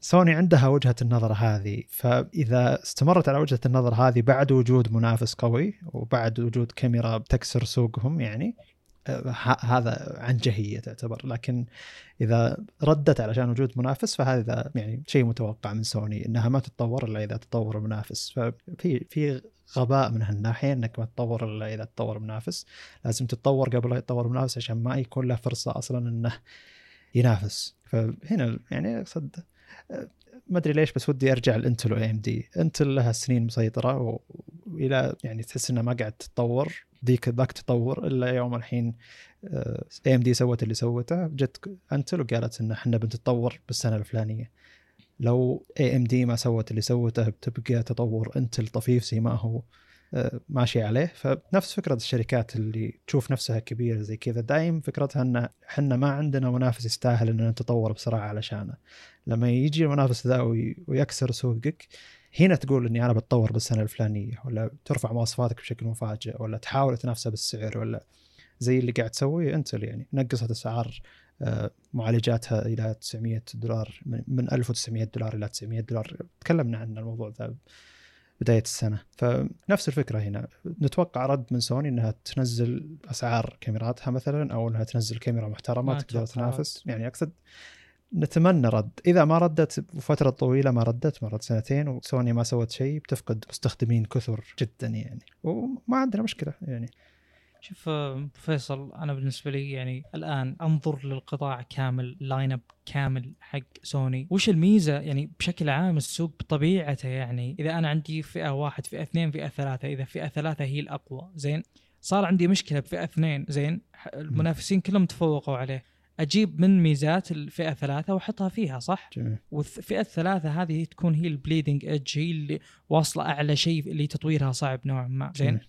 سوني عندها وجهة النظر هذه فإذا استمرت على وجهة النظر هذه بعد وجود منافس قوي وبعد وجود كاميرا تكسر سوقهم يعني هذا عنجهيه تعتبر لكن إذا ردت علشان وجود منافس فهذا يعني شيء متوقع من سوني إنها ما تتطور إلا إذا تطور المنافس ففي في غباء من هالناحية إنك ما تطور إلا إذا تطور منافس. لازم تتطور قبل لا يتطور منافس عشان ما يكون له فرصة أصلا إنه ينافس. فهنا يعني أقصد ما أدري ليش بس ودي أرجع ل Intel و AMD Intel لها سنين مسيطرة وإلى يعني تحس إنها ما قاعد تتطور. ذيك ذاك تطور إلا يوم الحين AMD سوت اللي سوته جت Intel وقالت إن إحنا بنتطور بالسنة الفلانية. لو AMD ما سوت اللي سوته بتبقى تطور Intel طفيف زي ما هو آه، ماشي عليه. فنفس فكرة الشركات اللي تشوف نفسها كبيرة زي كذا دايم فكرتها إن إحنا ما عندنا منافس يستاهل ان نتطور بسرعة علشانه. لما يجي المنافس ذا وي- ويكسر سوقك هنا تقول إني أنا بتطور بالسنة الفلانية ولا ترفع مواصفاتك بشكل مفاجئ ولا تحاول تنافسه بالسعر ولا زي اللي قاعد تسويه Intel يعني. نقصت أسعار آه، معالجاتها إلى 900 دولار من من 1900 دولار إلى 900 دولار. تكلمنا عن الموضوع ذا بداية السنة. فنفس الفكرة هنا. نتوقع رد من سوني إنها تنزل أسعار كاميراتها مثلا أو إنها تنزل كاميرا محترمة تقدر تنافس يعني أقصد نتمنى رد. إذا ما ردت فترة طويلة ما ردت مرت سنتين وسوني ما سوت شيء بتفقد مستخدمين كثر جدا يعني. وما عندنا مشكلة يعني. شوف فيصل أنا بالنسبة لي يعني الآن أنظر للقطاع كامل line up كامل حق سوني. وش الميزة؟ يعني بشكل عام السوق بطبيعته يعني إذا أنا عندي فئة واحد فئة اثنين فئة ثلاثة إذا فئة ثلاثة هي الأقوى زين؟ صار عندي مشكلة بفئة اثنين زين؟ المنافسين كلهم تفوقوا عليه. أجيب من ميزات الفئة ثلاثة وأحطها فيها صح؟ جميل. والفئة الثلاثة هذه تكون هي ال bleeding edge هي اللي واصلة أعلى شيء اللي تطويرها صعب نوعا ما. زين.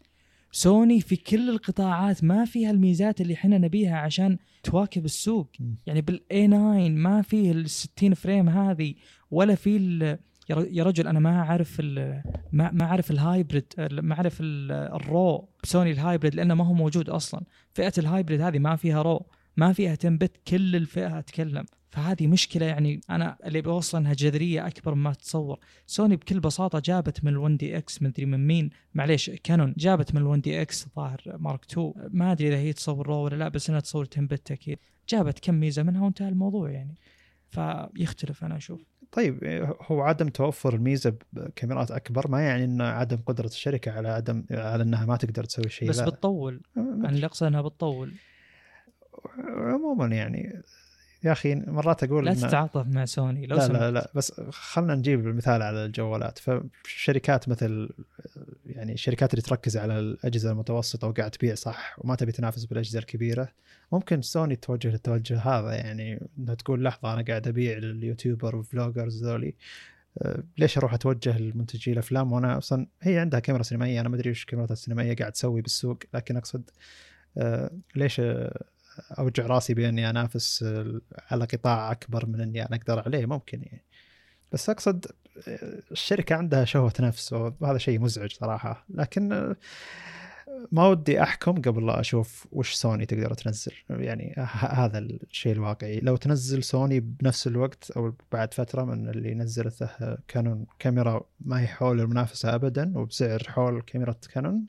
سوني في كل القطاعات ما فيها الميزات اللي إحنا نبيها عشان تواكب السوق. مم. يعني بال A9 ما فيه ال 60 frame هذه ولا في يا رجل أنا ما أعرف ما ما أعرف ال hybrid ما أعرف ال- ال RAW. بسوني ال hybrid لأنه ما هو موجود أصلا. فئة ال hybrid هذه ما فيها RAW. ما فيها 10 bit كل الفئة أتكلم. فهذه مشكلة يعني أنا اللي بوصل انها جذرية أكبر مما تتصور سوني بكل بساطة جابت من ال 1DX مدري من مين. معليش كانون جابت من ال 1DX ظاهر Mark 2 ما أدري إذا هي تصور RAW ولا لا بس إنها تصور 10 bit أكيد. جابت كم ميزة منها وانتهى الموضوع يعني. فيختلف أنا أشوف. طيب هو عدم توفر الميزة بكاميرات أكبر ما يعني إنه عدم قدرة الشركة على عدم على إنها ما تقدر تسوي شيء. بس لا. بتطول. أنا اللي اقصد إنها بتطول. عموما يعني يا أخي مرات أقول لا تتعاطف مع سوني لو لا. لا لا بس خلينا نجيب المثال على الجوالات. فشركات مثل يعني الشركات اللي تركز على الأجهزة المتوسطة وقاعد تبيع صح؟ وما تبي تنافس بالأجهزة الكبيرة. ممكن سوني توجه للتوجه هذا يعني إنها تقول لحظة أنا قاعد أبيع لل YouTuber وال vloggers ذولي. أه، ليش أروح أتوجه لمنتجي الأفلام وأنا أصلا؟ هي عندها كاميرا سينمائية أنا ما أدري إيش الكاميرات السينمائية قاعد تسوي بالسوق لكن أقصد أه، ليش أوجع رأسي بأني أنافس على قطاع أكبر من أني أنا أقدر عليه ممكن يعني. بس أقصد أه، الشركة عندها شهوة نفس وهذا شيء مزعج صراحة. لكن أه، ما ودي أحكم قبل لا أشوف وش سوني تقدر تنزل. يعني هذا الشيء الواقعي. لو تنزل سوني بنفس الوقت أو بعد فترة من اللي نزلته كانون كاميرا ما هي حول المنافسة ابدا وبسعر حول كاميرا كانون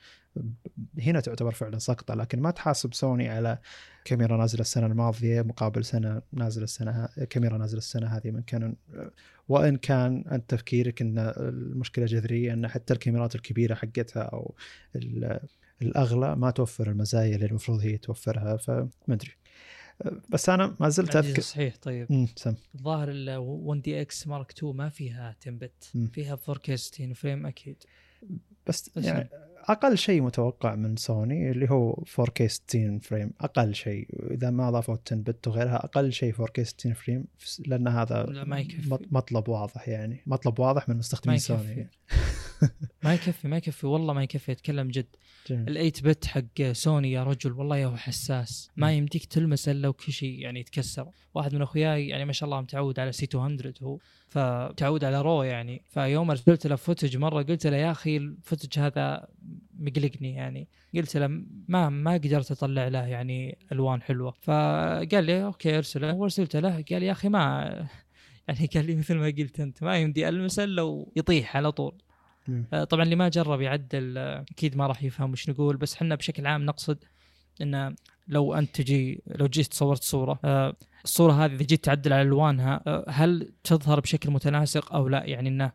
هنا تعتبر فعلا سقطة لكن ما تحاسب سوني على كاميرا نازلة السنة الماضية مقابل سنة نازلة السنة كاميرا نازلة السنة هذه من كانون وإن كان أنت تفكيرك إن المشكلة جذرية إن حتى الكاميرات الكبيرة حقتها أو ال- الأغلى ما توفر المزايا اللي المفروض هي توفرها فما أدري. بس أنا ما زلت اذكر صحيح طيب. سم. الظاهر ال 1DX Mark 2 ما فيها 10 bit مم. فيها 4K 60 frame أكيد. بس بس يعني أقل شيء متوقع من سوني اللي هو 4K 60 frame. أقل شيء. إذا ما أضافوا 10 bit وغيرها أقل شيء 4K 60 frame لأن هذا لا، ما يكفي. مط- مطلب واضح يعني. مطلب واضح من مستخدمين سوني. ما يكفي ما يكفي. والله ما يكفي أتكلم جد. جميل. ال 8 bit حق سوني يا رجل والله يا هو حساس. ما. يمديك تلمس إلا وكشي يعني يتكسر. واحد من أخوياي يعني ما شاء الله متعود على C200 هو. فتعود على RAW يعني. فيوم أرسلت له footage مرة قلت له يا أخي ال footage هذا مقلقني يعني. قلت له ما ما قدرت أطلع له يعني ألوان حلوة. فقال لي okay أرسله. وأرسلت له. قال يا أخي ما يعني قال لي مثل ما قلت أنت ما يمدي المسه إلا ويطيح على طول. آه، طبعا اللي ما جرب يعدل آه، أكيد ما راح يفهم وش نقول. بس إحنا بشكل عام نقصد انه لو أنت تجي لو جيت صورت صورة آه، الصورة هذه إذا جيت تعدل على ألوانها آه، هل تظهر بشكل متناسق أو لا؟ يعني إنه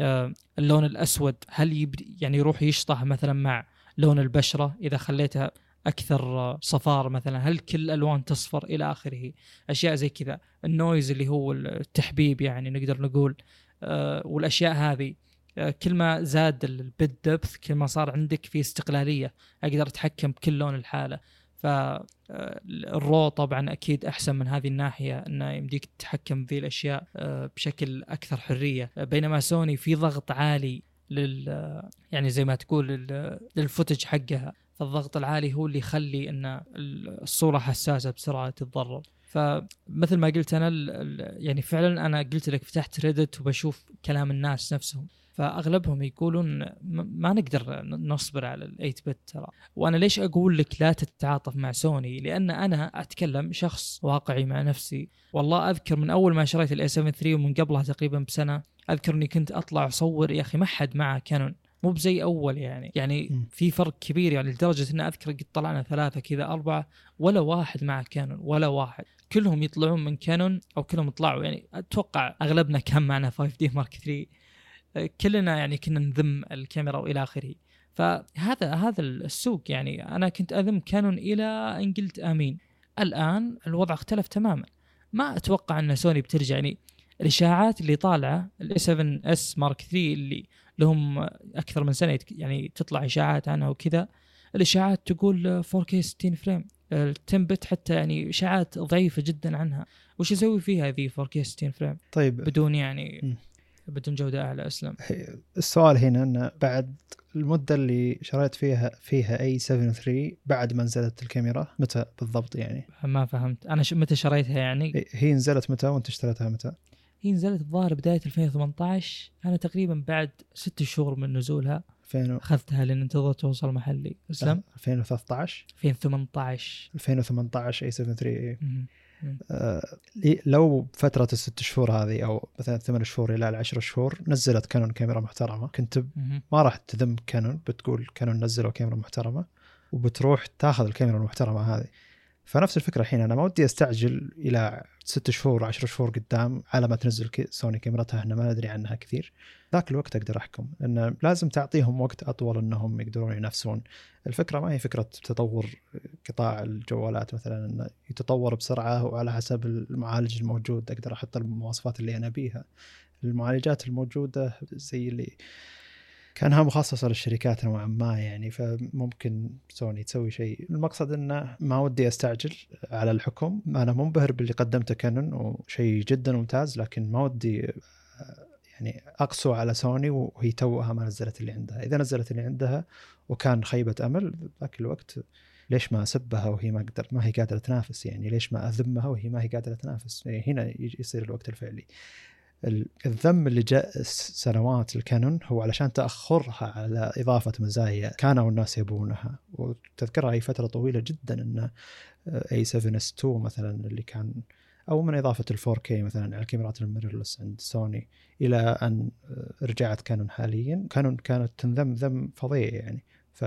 آه، اللون الأسود هل يعني يروح يشطح مثلا مع لون البشرة إذا خليتها أكثر آه، صفار مثلا؟ هل كل الالوان تصفر إلى آخره؟ أشياء زي كذا. النويز اللي هو التحبيب يعني نقدر نقول والأشياء هذه كل ما زاد البيت دبث كل ما صار عندك في استقلالية أقدر أتحكم بكل لون الحالة. ف آه، ال RAW طبعا أكيد أحسن من هذه الناحية إنه يمديك تتحكم بذي الأشياء آه، بشكل أكثر حرية. آه، بينما سوني في ضغط عالي لل آه، يعني زي ما تقول لل- لل footage حقها. فالضغط العالي هو اللي يخلي إن الصورة حساسة بسرعة تتضرر. فمثل ما قلت أنا يعني فعلا أنا قلت لك فتحت Reddit وبشوف كلام الناس نفسهم. فأغلبهم يقولون م- ما نقدر نصبر على ال 8 bit ترى. وأنا ليش أقول لك لا تتعاطف مع سوني لأن أنا أتكلم شخص واقعي مع نفسي. والله أذكر من أول ما شريت ال A7 3 ومن قبلها تقريبا بسنة أذكر إني كنت أطلع أصور يا أخي ما حد معه كانون مو بزي أول يعني. يعني مم. في فرق كبير يعني لدرجة إن أذكر قد طلعنا ثلاثة كذا أربعة ولا واحد معه كانون ولا واحد. كلهم يطلعون من كانون أو كلهم طلعوا يعني أتوقع أغلبنا كان معنا 5D Mark 3 كلنا يعني كنا نذم الكاميرا وإلى آخره. فهذا هذا السوق يعني أنا كنت أذم كانون إلى إن قلت آمين. الآن الوضع اختلف تماما. ما أتوقع أن سوني بترجع. يعني الإشاعات اللي طالعة ال A7S Mark 3 اللي لهم أكثر من سنة يعني تطلع إشاعات عنها وكذا الإشاعات تقول 4K 60 frame. ال ten bit حتى يعني إشاعات ضعيفة جدا عنها. وش يسوي فيها ذي 4K 60 frame؟ طيب. بدون يعني مم. بدون جودة أعلى أسلم. السؤال هنا انه بعد المدة اللي شريت فيها فيها اي 7 3 بعد ما نزلت الكاميرا متى بالضبط يعني؟ ما فهمت. أنا ش... متى شريتها يعني؟ هي نزلت متى وأنت اشتريتها متى؟ هي نزلت الظاهر بداية 2018 أنا تقريبا بعد ست شهور من نزولها 2000 أخذتها لأن انتظرت توصل محلي. أسلم. 2013 2018 2018 اي 7 3 مم. آه، لو فترة الست شهور هذه أو مثلا ثمان شهور إلى العشر شهور نزلت كانون كاميرا محترمة. كنت. ما راح تذم كانون بتقول كانون نزلوا كاميرا محترمة وبتروح تاخذ الكاميرا المحترمة هذه. فنفس الفكرة الحين أنا ما ودي أستعجل إلى ست شهور عشر شهور قدام على ما تنزل سوني كاميراتها إحنا ما ندري عنها كثير. ذاك الوقت أقدر أحكم لأن لازم تعطيهم وقت أطول إنهم يقدرون ينافسون. الفكرة ما هي فكرة تطور قطاع الجوالات مثلا إنه يتطور بسرعة وعلى حسب المعالج الموجود أقدر أحط المواصفات اللي أنا ابيها المعالجات الموجودة زي اللي كأنها مخصصة للشركات نوعا ما يعني فممكن سوني تسوي شيء. المقصد إنه ما ودي أستعجل على الحكم. أنا منبهر باللي قدمته كانون وشيء جدا ممتاز لكن ما ودي يعني اقسو على سوني وهي توها ما نزلت اللي عندها. إذا نزلت اللي عندها وكان خيبة أمل ذاك الوقت ليش ما أسبها وهي ما قدر ما هي قادرة تنافس يعني؟ ليش ما أذمها وهي ما هي قادرة تنافس؟ يعني هنا يصير الوقت الفعلي. ال- الذم اللي جاء سنوات الكانون هو علشان تأخرها على إضافة مزايا كانوا الناس يبونها. وتذكرها هي فترة طويلة جدا إن A7S II مثلا اللي كان أو من إضافة ال 4K مثلا على كاميرات ال mirrorless عند سوني إلى أن رجعت كانون حاليا. كانون كانت تنذم ذم فظيع يعني. ف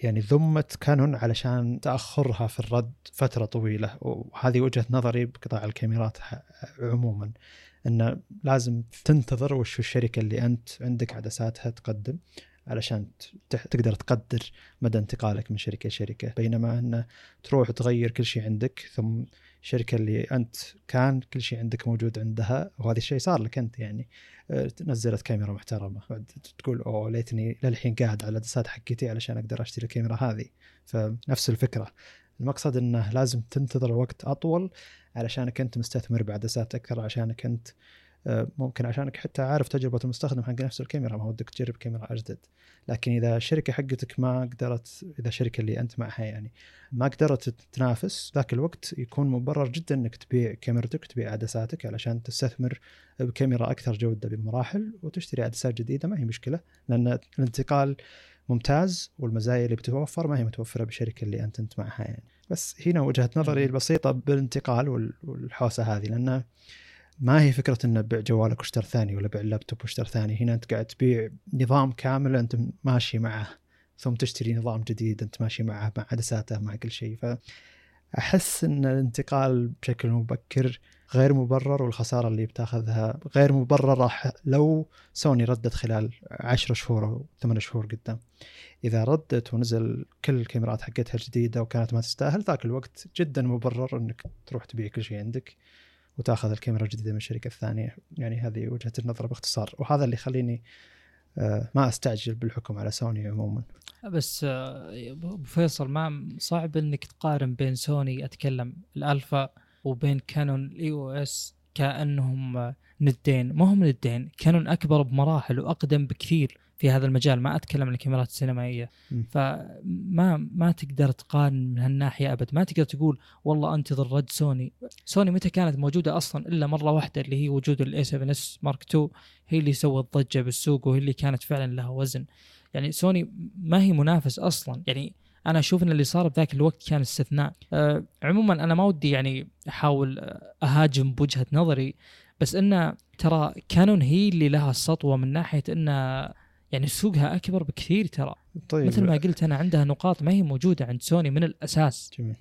يعني ذمت كانون علشان تأخرها في الرد فترة طويلة. وهذه وجهة نظري بقطاع الكاميرات عموما انه لازم تنتظر وش الشركة اللي أنت عندك عدساتها تقدم علشان تقدر تقدر مدى انتقالك من شركة لشركة. بينما انه تروح تغير كل شيء عندك ثم الشركة اللي أنت كان كل شيء عندك موجود عندها وهذا الشيء صار لك أنت يعني. آه، نزلت كاميرا محترمة. تقول أوه ليتني للحين قاعد على العدسات حقتي علشان أقدر أشتري الكاميرا هذه. فنفس الفكرة. المقصد إنه لازم تنتظر وقت أطول علشانك أنت مستثمر بعدسات أكثر عشانك أنت ممكن عشانك حتى عارف تجربة المستخدم حق نفس الكاميرا ما ودك تجرب كاميرا أجدد. لكن إذا الشركة حقتك ما قدرت إذا الشركة اللي أنت معها يعني ما قدرت تنافس ذاك الوقت يكون مبرر جدا إنك تبيع كاميرتك تبيع عدساتك علشان تستثمر بكاميرا أكثر جودة بمراحل وتشتري عدسات جديدة ما هي مشكلة. لأن الانتقال ممتاز والمزايا اللي بتتوفر ما هي متوفرة بالشركة اللي أنت أنت معها يعني. بس هنا وجهة نظري. البسيطة بالانتقال وال- والحوسة هذه لأن ما هي فكرة إنه بيع جوالك واشتر ثاني ولا بيع اللابتوب واشتر ثاني؟ هنا أنت قاعد تبيع نظام كامل أنت ماشي معه ثم تشتري نظام جديد أنت ماشي معه مع عدساته مع كل شيء. فأحس إن الانتقال بشكل مبكر غير مبرر والخسارة اللي بتاخذها غير مبررة لو سوني ردت خلال 10 شهور أو 8 شهور قدام. إذا ردت ونزل كل الكاميرات حقتها الجديده وكانت ما تستاهل ذاك الوقت جدا مبرر إنك تروح تبيع كل شيء عندك. وتاخذ الكاميرا الجديدة من الشركة الثانية. يعني هذه وجهة النظر باختصار. وهذا اللي يخليني آه، ما أستعجل بالحكم على سوني عموما. بس آه، أبو فيصل ما صعب إنك تقارن بين سوني أتكلم الألفا وبين كانون ال EOS كأنهم آه، ندين. ما هم ندين. كانون أكبر بمراحل وأقدم بكثير. في هذا المجال ما أتكلم عن الكاميرات السينمائية. م. فما ما تقدر تقارن من هالناحية أبد. ما تقدر تقول والله أنتظر رد سوني. سوني متى كانت موجودة أصلا إلا مرة واحدة اللي هي وجود ال A7S Mark 2 هي اللي سوت ضجة بالسوق وهي اللي كانت فعلا لها وزن. يعني سوني ما هي منافس أصلا. يعني أنا أشوف إن اللي صار بذاك الوقت كان استثناء. أه عموما أنا ما ودي يعني أحاول أهاجم بوجهة نظري بس إنه ترى كانون هي اللي لها السطوه من ناحية إنه يعني سوقها أكبر بكثير ترى. طيب. مثل ما قلت أنا عندها نقاط ما هي موجودة عند سوني من الأساس. جميل.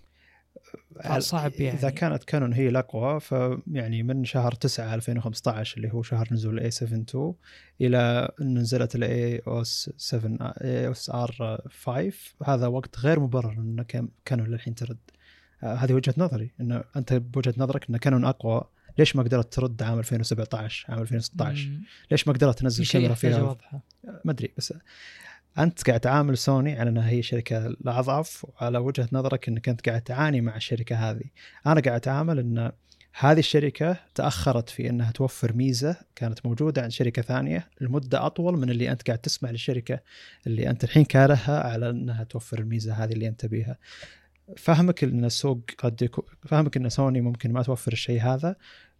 فصعب يعني. إذا كانت كانون هي الأقوى فيعني من شهر 9 2015 اللي هو شهر نزول ال A7 2 إلى ان نزلت ال EOS 7 EOS R5 هذا وقت غير مبرر إن كان- كانون للحين ترد. آه، هذه وجهة نظري انه أنت بوجهة نظرك إن كانون أقوى. ليش ما قدرت ترد عام 2017 عام 2016 مم. ليش ما قدرت تنزل كاميرا فيها؟ واضحة. ما أدري بس أنت قاعد تعامل سوني على إنها هي شركة الاضعف وعلى وجهة نظرك إنك أنت قاعد تعاني مع الشركة هذه. أنا قاعد أتعامل إن هذه الشركة تأخرت في أنها توفر ميزة كانت موجودة عند شركة ثانية لمدة أطول من اللي أنت قاعد تسمع للشركة اللي أنت الحين كارهها على أنها توفر الميزة هذه اللي أنت بيها فهمك أن السوق قد يكون فهمك أن سوني ممكن ما توفر الشيء هذا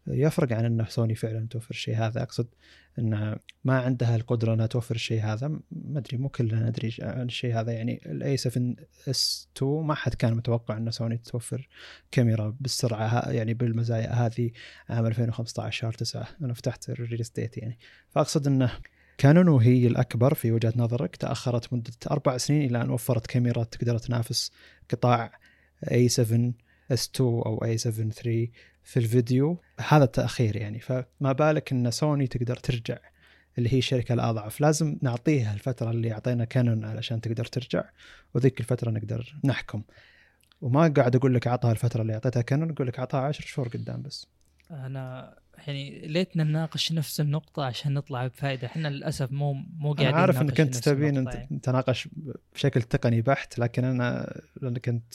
يفرق عن أن سوني فعلا توفر الشيء هذا. أقصد أن ما عندها القدرة أنها توفر الشيء هذا. ما أدري مو كلنا ندري عن الشيء هذا. يعني ال A7S 2 ما حد كان متوقع أن سوني توفر كاميرا بالسرعة يعني بالمزايا هذه عام 2015 شهر 9 أنا فتحت الريليس ديت يعني. فأقصد أنه كانون وهي الأكبر في وجهة نظرك. تأخرت مدة أربع سنين إلى أن وفرت كاميرا تقدر تنافس قطاع A7 S2 أو A7 III في الفيديو هذا التأخير يعني. فما بالك أن سوني تقدر ترجع اللي هي الشركة الأضعف. لازم نعطيها الفترة اللي أعطينا كانون علشان تقدر ترجع وذيك الفترة نقدر نحكم. وما قاعد أقول لك أعطها الفترة اللي أعطيتها كانون أقول لك أعطها 10 شهور قدام بس. أنا يعني ليتنا نناقش نفس النقطة عشان نطلع بفائدة، إحنا للأسف مو مو قاعدين أنا عارف أنك أنت تبين أنت يعني. نتناقش بشكل تقني بحت لكن أنا لأنك أنت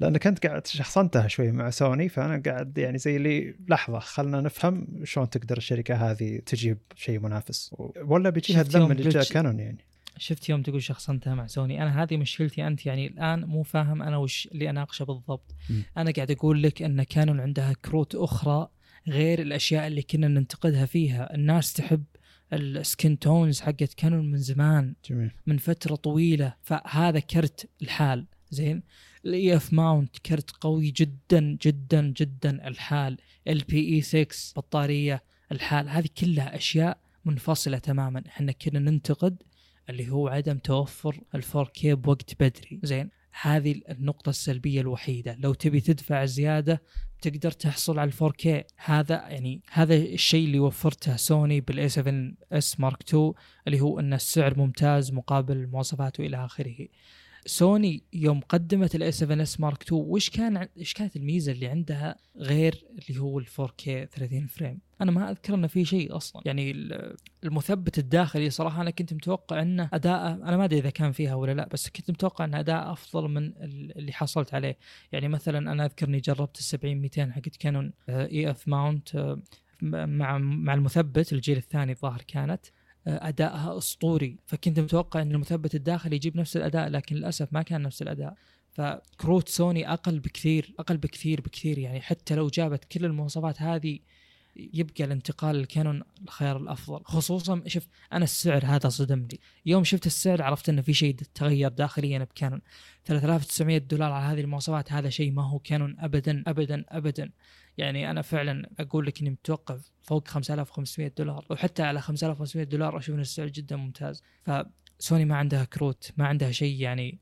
لانك انت قاعد شخصنتها شوي مع سوني فأنا قاعد يعني زي اللي لحظة خلنا نفهم شلون تقدر الشركة هذه تجيب شيء منافس. ولا بيجيها الذم اللي جاء كانون يعني. شفت يوم تقول شخصنتها مع سوني. أنا هذه مشكلتي أنت يعني الآن مو فاهم أنا وش اللي أناقشه بالضبط. م. أنا قاعد أقول لك أن كانون عندها كروت أخرى غير الأشياء اللي كنا ننتقدها فيها. الناس تحب ال skin tones حقت كانون من زمان جميل. من فترة طويلة فهذا كرت الحال. زين؟ ال EF mount كرت قوي جدا جدا جدا. الحال ال BE 6 بطارية الحال. هذه كلها أشياء منفصلة تماما. إحنا كنا ننتقد اللي هو عدم توفر ال 4K بوقت بدري. زين؟ هذه النقطة السلبية الوحيدة. لو تبي تدفع زيادة تقدر تحصل على 4K هذا يعني هذا الشيء اللي وفرته سوني بال A7S Mark 2 اللي هو إن السعر ممتاز مقابل مواصفاته إلى آخره. سوني يوم قدمت ال A7S Mark 2 وش كان إيش كانت الميزة اللي عندها غير اللي هو ال 4K 30 frame؟ أنا ما أذكر إنه في شيء أصلا. يعني المثبت الداخلي صراحة أنا كنت متوقع إنه أداءه أنا ما أدري إذا كان فيها ولا لا بس كنت متوقع إن اداء أفضل من اللي حصلت عليه. يعني مثلا أنا أذكر إني جربت ال 70 200 حقت كانون EF mount مع مع المثبت الجيل الثاني الظاهر كانت. أدائها أسطوري. فكنت متوقع إن المثبت الداخلي يجيب نفس الأداء لكن للأسف ما كان نفس الأداء. فكروت سوني أقل بكثير أقل بكثير بكثير. يعني حتى لو جابت كل المواصفات هذه يبقى الانتقال للكانون الخيار الأفضل. خصوصا شوف أنا السعر هذا صدمني. يوم شفت السعر عرفت إنه في شيء تغير داخليا بكانون 3900 دولار على هذه المواصفات هذا شيء ما هو كانون ابدا ابدا ابدا. يعني أنا فعلا أقول لك إني متوقع فوق 5500 دولار وحتى على 5500 دولار أشوف ان السعر جدا ممتاز. فسوني ما عندها كروت ما عندها شيء يعني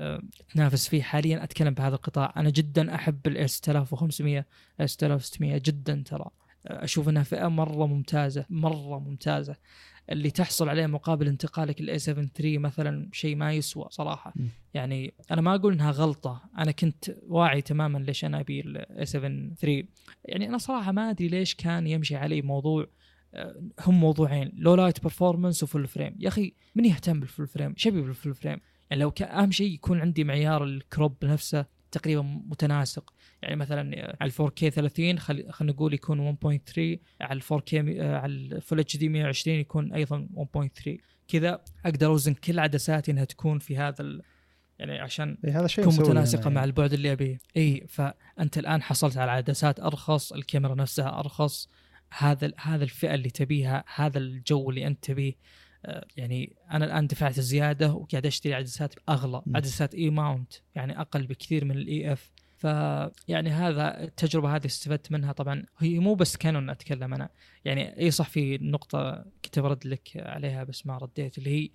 آه، تنافس فيه حاليا. أتكلم بهذا القطاع. أنا جدا أحب الاس 6500 اس 6600 جدا ترى. أشوف إنها فئة مرة ممتازة مرة ممتازة. اللي تحصل عليه مقابل انتقالك ال A7 3 مثلا شيء ما يسوى صراحة. م. يعني أنا ما أقول إنها غلطة. أنا كنت واعي تماما ليش أنا أبي ال A7 3 يعني أنا صراحة ما أدري ليش كان يمشي علي موضوع آه، هم موضوعين. low light performance و full frame يا أخي من يهتم بال full frame شبي بال full frame يعني لو أهم شيء يكون عندي معيار ال crop نفسه تقريبا متناسق. يعني مثلا على 4K 30 خلينا نقول يكون 1.3 على 4K على ال full HD 120 يكون أيضا 1.3 كذا أقدر أوزن كل عدساتي إنها تكون في هذا ال... يعني عشان إيه هذا شيء تكون متناسقة يعني. مع البعد اللي أبيه. إي فأنت الآن حصلت على عدسات أرخص الكاميرا نفسها أرخص. هذا هذا الفئة اللي تبيها هذا الجو اللي أنت تبيه آه، يعني أنا الآن دفعت زيادة وقاعد أشتري عدسات أغلى. عدسات E mount يعني أقل بكثير من ال EF فيعني هذا التجربة هذه استفدت منها طبعا. هي مو بس كانون أتكلم أنا. يعني إي صح في نقطة كنت برد لك عليها بس ما رديت اللي هي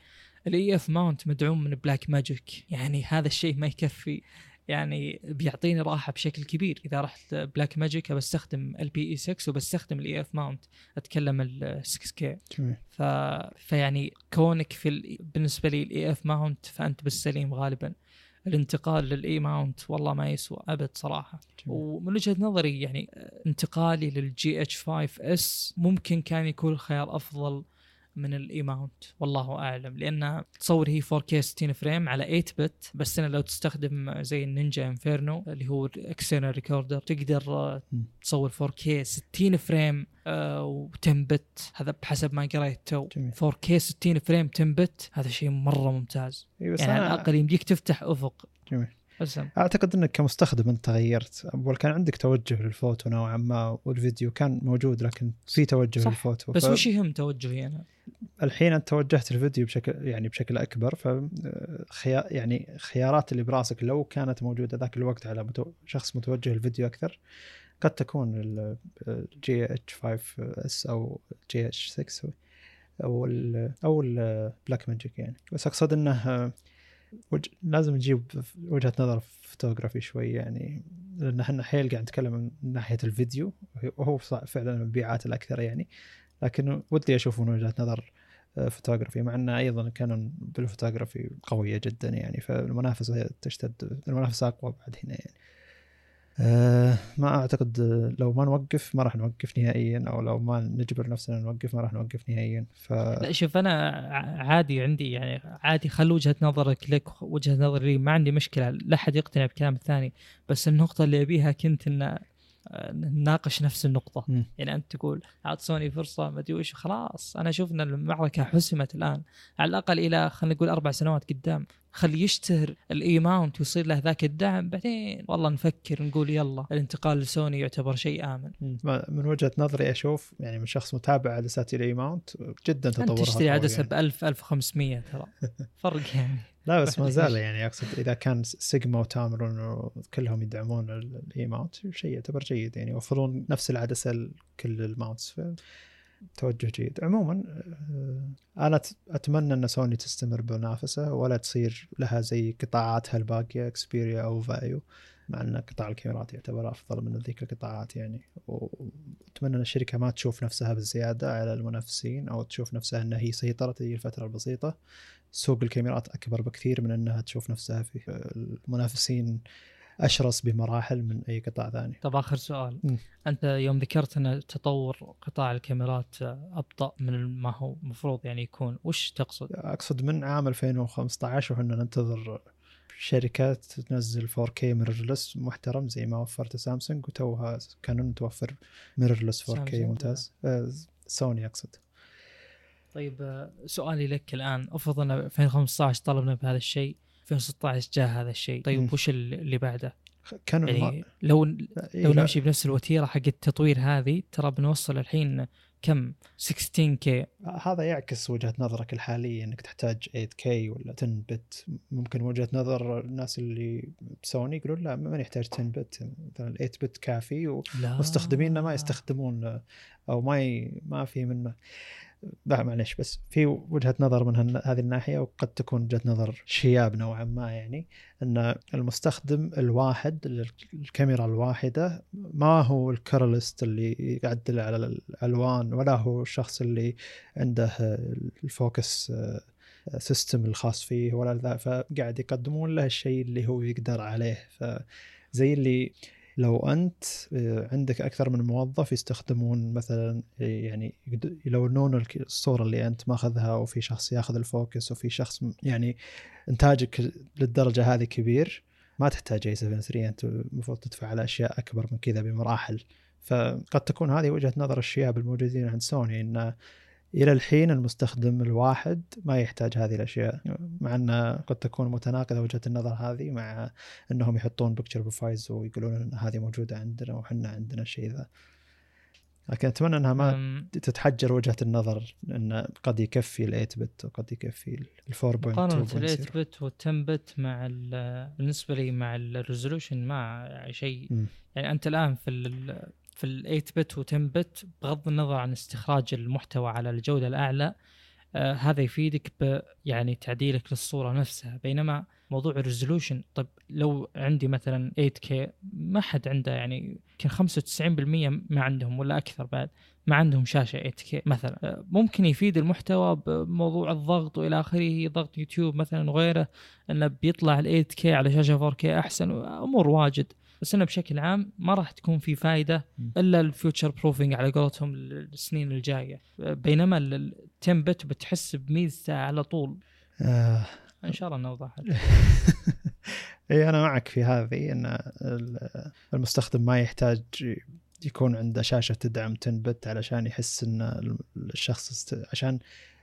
ال EF mount مدعوم من Blackmagic يعني هذا الشيء ما يكفي. يعني بيعطيني راحة بشكل كبير. إذا رحت Blackmagic بستخدم ال بي اي 6 وبستخدم ال EF mount أتكلم ال 6K ف... فيعني كونك في ال... بالنسبة لي ال EF mount فأنت بالسليم غالبا. الانتقال لل E mount والله ما يسوى أبد صراحة جميل. ومن وجهة نظري يعني انتقالي لل GH5S ممكن كان يكون خيار أفضل من ال E mount والله أعلم. لأن تصور هي 4K 60 frame على 8 bit بس أنا لو تستخدم زي ال Ninja Inferno اللي هو external recorder تقدر آه،. تصور 4K 60 frame و10 bit هذا بحسب ما قريت تو. جميل. 4K 60 frame 10 bit هذا شيء مرة ممتاز. إي بس يعني على الأقل يمديك تفتح أفق. جميل. بس أعتقد إنك كمستخدم أنت تغيرت اول كان عندك توجه للفوتو نوعا ما والفيديو كان موجود لكن في توجه صح. للفوتو. بس ف- وش يهم توجهي أنا؟ الحين أنت توجهت الفيديو بشكل يعني بشكل أكبر ف خيار يعني خيارات اللي براسك لو كانت موجودة ذاك الوقت على متو... شخص متوجه للفيديو أكثر قد تكون ال GH5S أو GH6 أو ال أو ال Blackmagic يعني. بس أقصد إنه وج... لازم نجيب وجهة نظر فوتوغرافي شوي يعني لأن إحنا حيل قاعد نتكلم من ناحية الفيديو وهو فعلا المبيعات الأكثر يعني لكن ودي أشوف من وجهة نظر آه، فوتوغرافي مع انه أيضا كانون بالفوتوغرافي قوية جدا يعني فالمنافسة تشتد المنافسة أقوى بعد هنا يعني. أه ما أعتقد آه، لو ما نوقف ما راح نوقف نهائيا أو لو ما نجبر نفسنا نوقف ما راح نوقف نهائيا. ف لا شوف أنا عادي عندي يعني عادي خل وجهة نظرك لك وجهة نظري لي ما عندي مشكلة لا أحد يقتنع بكلام الثاني. بس النقطة اللي أبيها كنت إن آه، نناقش نفس النقطة. مم. يعني أنت تقول اعط سوني فرصة ما أدري وش خلاص. أنا أشوف إن المعركة حسمت الآن على الأقل إلى خلينا نقول أربع سنوات قدام. خلي يشتهر ال E mount ويصير له ذاك الدعم بعدين والله نفكر نقول يلا الانتقال لسوني يعتبر شيء آمن. من وجهة نظري أشوف يعني من شخص متابع عدسات ال E mount جدا أنت تطورها تشتري عدسة يعني. ب 1000 1500 ترى. فرق يعني. لا بس ما زال يعني أقصد إذا كان Sigma و Tamron كلهم يدعمون ال E mount شيء يعتبر جيد يعني يوفرون نفس العدسة لكل ال mounts. توجه جيد. عموما آه، أنا أتمنى أن سوني تستمر بالمنافسه ولا تصير لها زي قطاعاتها الباقية Xperia أو VAIO مع أن قطاع الكاميرات يعتبر أفضل من ذيك القطاعات يعني. وأتمنى أن الشركة ما تشوف نفسها بالزيادة على المنافسين أو تشوف نفسها أنها هي سيطرت هذه الفترة البسيطة. سوق الكاميرات أكبر بكثير من أنها تشوف نفسها في المنافسين أشرس بمراحل من أي قطاع ثاني. طب آخر سؤال. مم. أنت يوم ذكرت أن تطور قطاع الكاميرات أبطأ من ما هو المفروض يعني يكون وش تقصد؟ أقصد من عام 2015 وحنا ننتظر شركات تنزل 4K mirrorless محترم زي ما وفرت سامسونج وتوها كانون توفر mirrorless 4K سامسونج، ممتاز. آه، سوني أقصد. طيب آه، سؤالي لك الآن. افرض أن 2015 طلبنا بهذا الشيء. 2016 جاء هذا الشيء. طيب وش اللي بعده؟ كانون يعني لو إيه لو لا، نمشي بنفس الوتيرة حق التطوير هذه ترى بنوصل الحين كم؟ 16K هذا يعكس وجهة نظرك الحالية إنك تحتاج 8K ولا 10 bit ممكن وجهة نظر الناس اللي بسوني يقولون لا ما يحتاج 10 بت مثلا 8 بت كافي لا. ومستخدميننا ما يستخدمون أو ما ي... ما في منه. لا معلش بس في وجهة نظر من هذه الناحية وقد تكون وجهة نظر شياب نوعا ما يعني إن المستخدم الواحد للكاميرا الواحدة ما هو الكرلست اللي يعدل على الألوان ولا هو الشخص اللي عنده ال focus system الخاص فيه ولا ذا فقاعد يقدمون له الشيء اللي هو يقدر عليه. فزي اللي لو أنت آه، عندك أكثر من موظف يستخدمون مثلا آه، يعني يلونون الصورة اللي أنت ماخذها وفي شخص ياخذ ال focus وفي شخص يعني إنتاجك للدرجة هذه كبير ما تحتاج A7 3 أنت المفروض تدفع على أشياء أكبر من كذا بمراحل. فقد تكون هذه وجهة نظر الشياب الموجودين عند سوني إن إلى الحين المستخدم الواحد ما يحتاج هذه الأشياء مع أن قد تكون متناقضة وجهة النظر هذه مع أنهم يحطون picture profiles ويقولون إن هذه موجودة عندنا وحنا عندنا الشيء ذا. لكن أتمنى إنها ما تتحجر وجهة النظر إن قد يكفي ال 8 bit وقد يكفي ال 4.2 مقارنة ال 8 بت وال 10 بت مع ال- بالنسبة لي مع ال resolution ما شيء. يعني أنت الآن في في ال 8 bit و 10 bit بغض النظر عن استخراج المحتوى على الجودة الأعلى آه هذا يفيدك ب يعني تعديلك للصورة نفسها. بينما موضوع ال resolution طيب لو عندي مثلا 8K ما حد عنده يعني يمكن 95% ما عندهم ولا أكثر بعد ما عندهم شاشة 8K مثلا. آه، ممكن يفيد المحتوى بموضوع الضغط وإلى آخره ضغط يوتيوب مثلا وغيره إنه بيطلع ال 8K على شاشة 4K أحسن امور واجد. بس انه بشكل عام ما راح تكون في فائده. إلا ال future proofing على قولتهم السنين الجاية. بينما ال 10 10 bit بتحس ب 100 ساعة على طول. آه. إن شاء الله نوضح إي أنا معك في هذه إن ال- المستخدم ما يحتاج يكون عنده شاشة تدعم 10 bit علشان يحس إن الشخص است... عشان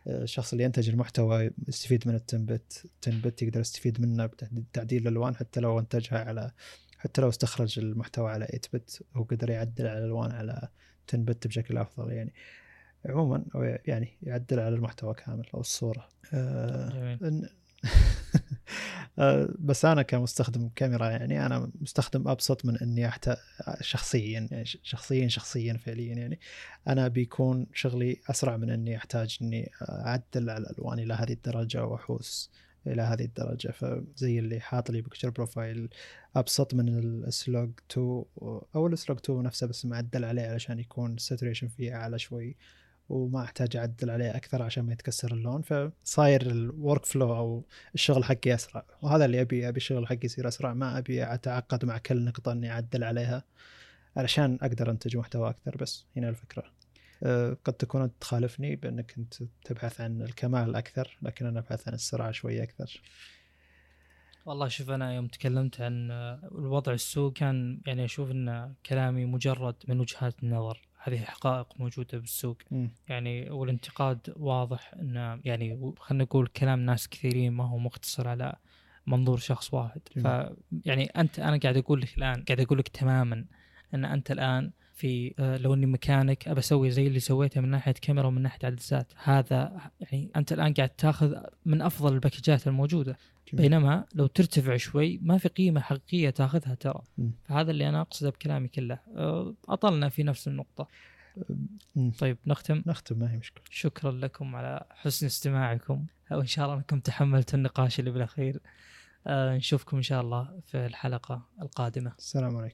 الشخص اللي ينتج المحتوى يستفيد من ال 10 بت 10 بت يقدر يستفيد منه بتعديل الألوان حتى لو انتجها على حتى لو استخرج المحتوى على 8 بت هو قدر يعدل على الألوان على 10 بت بشكل أفضل يعني. عموما هو يعني يعدل على المحتوى كامل أو الصورة. آه. إن- آه، بس أنا كمستخدم كاميرا يعني أنا مستخدم أبسط من إني احتاج شخصيا يعني شخصيا شخصيا فعليا يعني. أنا بيكون شغلي أسرع من إني أحتاج إني أعدل على الألوان إلى هذه الدرجة وأحوس إلى هذه الدرجة. فزي اللي حاط لي picture profile أبسط من ال S-Log 2 أو ال S-Log 2 نفسه بس معدل عليه علشان يكون ال saturation فيه أعلى شوي وما أحتاج أعدل عليه أكثر عشان ما يتكسر اللون. فصاير ال workflow أو الشغل حقي أسرع. وهذا اللي أبي أبي الشغل حقي يصير أسرع. ما أبي أتعقد مع كل نقطة إني أعدل عليها علشان أقدر أنتج محتوى أكثر. بس هنا الفكرة. قد تكون انت تخالفني بأنك انت تبحث عن الكمال أكثر لكن أنا أبحث عن السرعة شوي أكثر والله شوف أنا يوم تكلمت عن آه، الوضع السوق كان يعني أشوف أن كلامي مجرد من وجهات النظر هذه حقائق موجودة بالسوق مم. يعني والانتقاد واضح أن يعني خلينا نقول كلام ناس كثيرين ما هو مقتصر على منظور شخص واحد ف. يعني أنت أنا قاعد أقول لك الآن قاعد أقول لك تماما أن أنت الآن في آه، لو إني مكانك أبى أسوي زي اللي سويته من ناحية كاميرا ومن ناحية عدسات هذا يعني أنت الآن قاعد تأخذ من أفضل الباكجات الموجودة. جميل. بينما لو ترتفع شوي ما في قيمة حقيقية تأخذها ترى. فهذا اللي أنا أقصده بكلامي كله. آه، أطلنا في نفس النقطة. مم. طيب نختم؟ نختم ما هي مشكلة. شكرا لكم على حسن استماعكم. وإن شاء الله أنكم تحملتوا النقاش اللي بالأخير. آه، نشوفكم إن شاء الله في الحلقة القادمة. السلام عليكم.